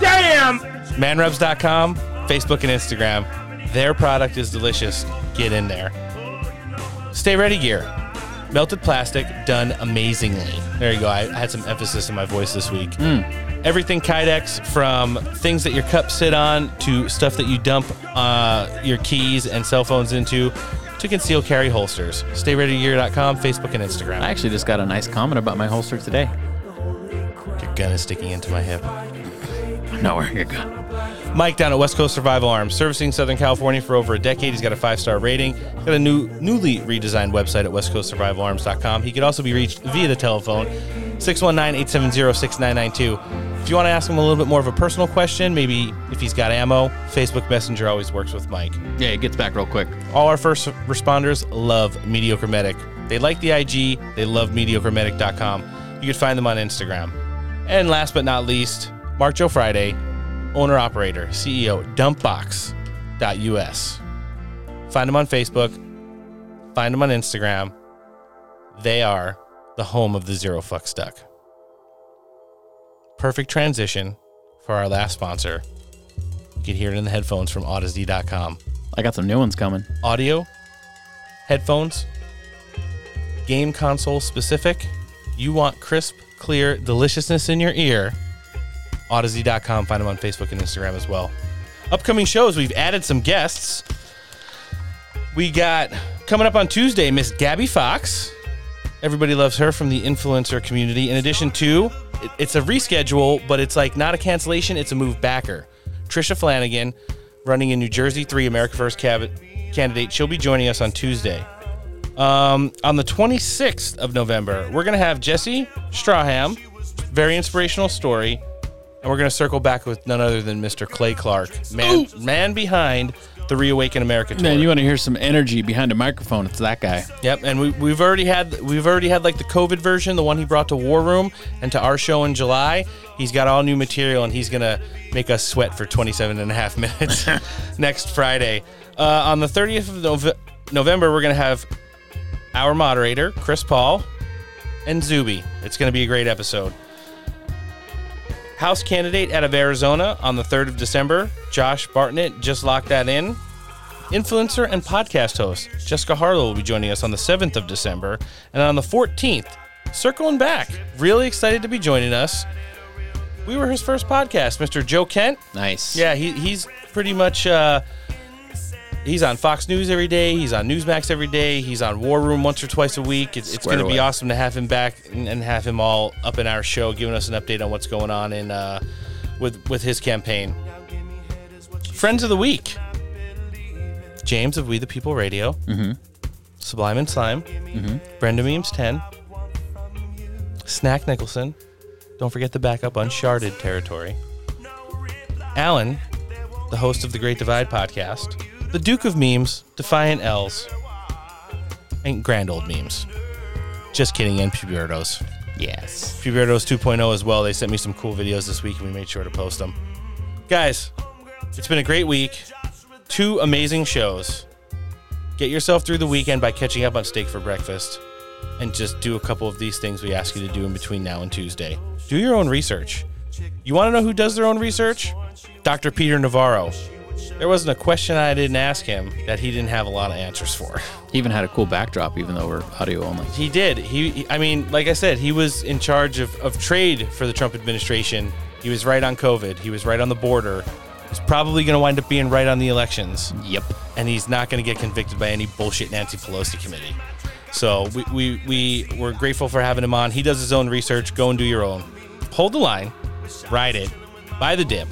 Damn! Manrubs.com, Facebook, and Instagram. Their product is delicious. Get in there. Stay ready gear. Melted plastic done amazingly. There you go. I had some emphasis in my voice this week. Everything Kydex from things that your cups sit on to stuff that you dump uh, your keys and cell phones into to conceal carry holsters. StayReadyGear.com, Facebook, and Instagram. I actually just got a nice comment about my holster today. Your gun is sticking into my hip. I'm not wearing your gun? Mike down at West Coast Survival Arms, servicing Southern California for over a decade. He's got a five star rating. Got a new, newly redesigned website at westcoastsurvivalarms.com. He could also be reached via the telephone 619 870 6992. If you want to ask him a little bit more of a personal question, maybe if he's got ammo, Facebook Messenger always works with Mike. Yeah, it gets back real quick. All our first responders love Mediocre Medic. They like the IG, they love MediocreMedic.com. You can find them on Instagram. And last but not least, Mark Joe Friday, owner operator, CEO, dumpbox.us. Find them on Facebook, find them on Instagram. They are the home of the Zero Fuck Stuck. Perfect transition for our last sponsor. You can hear it in the headphones from Odyssey.com. I got some new ones coming. Audio, headphones, game console specific. You want crisp, clear deliciousness in your ear. Odyssey.com. Find them on Facebook and Instagram as well. Upcoming shows, we've added some guests. We got coming up on Tuesday, Miss Gabby Fox. Everybody loves her from the influencer community. In addition to, it- it's a reschedule, but it's like not a cancellation, it's a move backer. Tricia Flanagan, running in New Jersey 3, America First cab- candidate. She'll be joining us on Tuesday. Um, on the 26th of November, we're going to have Jesse Strawham, very inspirational story. And we're going to circle back with none other than Mr. Clay Clark, man, man behind the Reawaken America tour. Man, you want to hear some energy behind a microphone? It's that guy. Yep, and we, we've already had we've already had like the COVID version, the one he brought to War Room and to our show in July. He's got all new material, and he's gonna make us sweat for 27 and a half <laughs> minutes <laughs> next Friday. Uh, on the 30th of Nove- November, we're gonna have our moderator Chris Paul and Zuby. It's gonna be a great episode. House candidate out of Arizona on the 3rd of December, Josh Barnett just locked that in. Influencer and podcast host Jessica Harlow will be joining us on the 7th of December. And on the 14th, circling back, really excited to be joining us. We were his first podcast, Mr. Joe Kent. Nice. Yeah, he, he's pretty much uh, he's on Fox News every day. He's on Newsmax every day. He's on War Room once or twice a week. It's, it's going to be awesome to have him back and, and have him all up in our show, giving us an update on what's going on in uh, with with his campaign. Friends of the week: James of We the People Radio, mm-hmm. Sublime and Slime, Mhm. Brenda Memes ten, Snack Nicholson. Don't forget the backup Uncharted territory. Alan, the host of the Great Divide podcast. The Duke of Memes, Defiant L's, and Grand Old Memes. Just kidding, and Pubertos. Yes. Pubertos 2.0 as well. They sent me some cool videos this week and we made sure to post them. Guys, it's been a great week. Two amazing shows. Get yourself through the weekend by catching up on Steak for Breakfast and just do a couple of these things we ask you to do in between now and Tuesday. Do your own research. You want to know who does their own research? Dr. Peter Navarro. There wasn't a question I didn't ask him that he didn't have a lot of answers for. He even had a cool backdrop, even though we're audio only. He did. He, he- I mean, like I said, he was in charge of, of trade for the Trump administration. He was right on COVID. He was right on the border. He's probably going to wind up being right on the elections. Yep. And he's not going to get convicted by any bullshit Nancy Pelosi committee. So we, we, we, we're grateful for having him on. He does his own research. Go and do your own. Hold the line, ride it, buy the dip,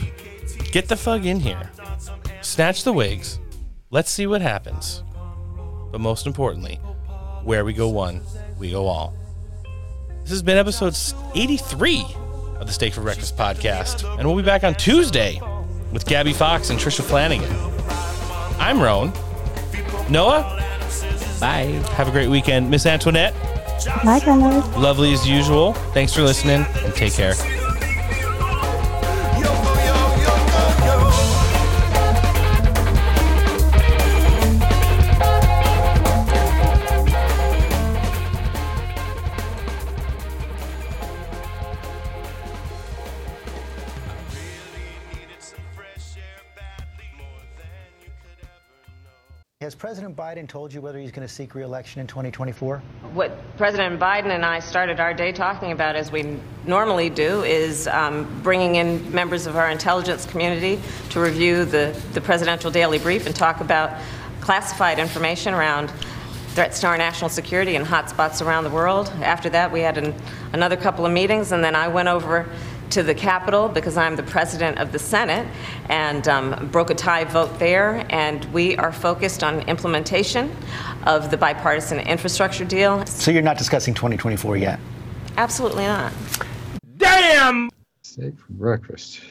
get the fuck in here, snatch the wigs. Let's see what happens. But most importantly, where we go one, we go all. This has been episode 83 of the Steak for Breakfast podcast, and we'll be back on Tuesday with Gabby Fox and Tricia Flanagan. I'm Roan. Noah, bye. Have a great weekend. Miss Antoinette, Bye, guys. lovely as usual. Thanks for listening, and take care. Has President Biden told you whether he's going to seek reelection in 2024? What President Biden and I started our day talking about, as we normally do, is um, bringing in members of our intelligence community to review the, the presidential daily brief and talk about classified information around threats to our national security and hotspots around the world. After that, we had an, another couple of meetings, and then I went over to the Capitol because I'm the president of the Senate and um, broke a tie vote there. And we are focused on implementation of the bipartisan infrastructure deal. So you're not discussing 2024 yet? Absolutely not. Damn! Steak for breakfast.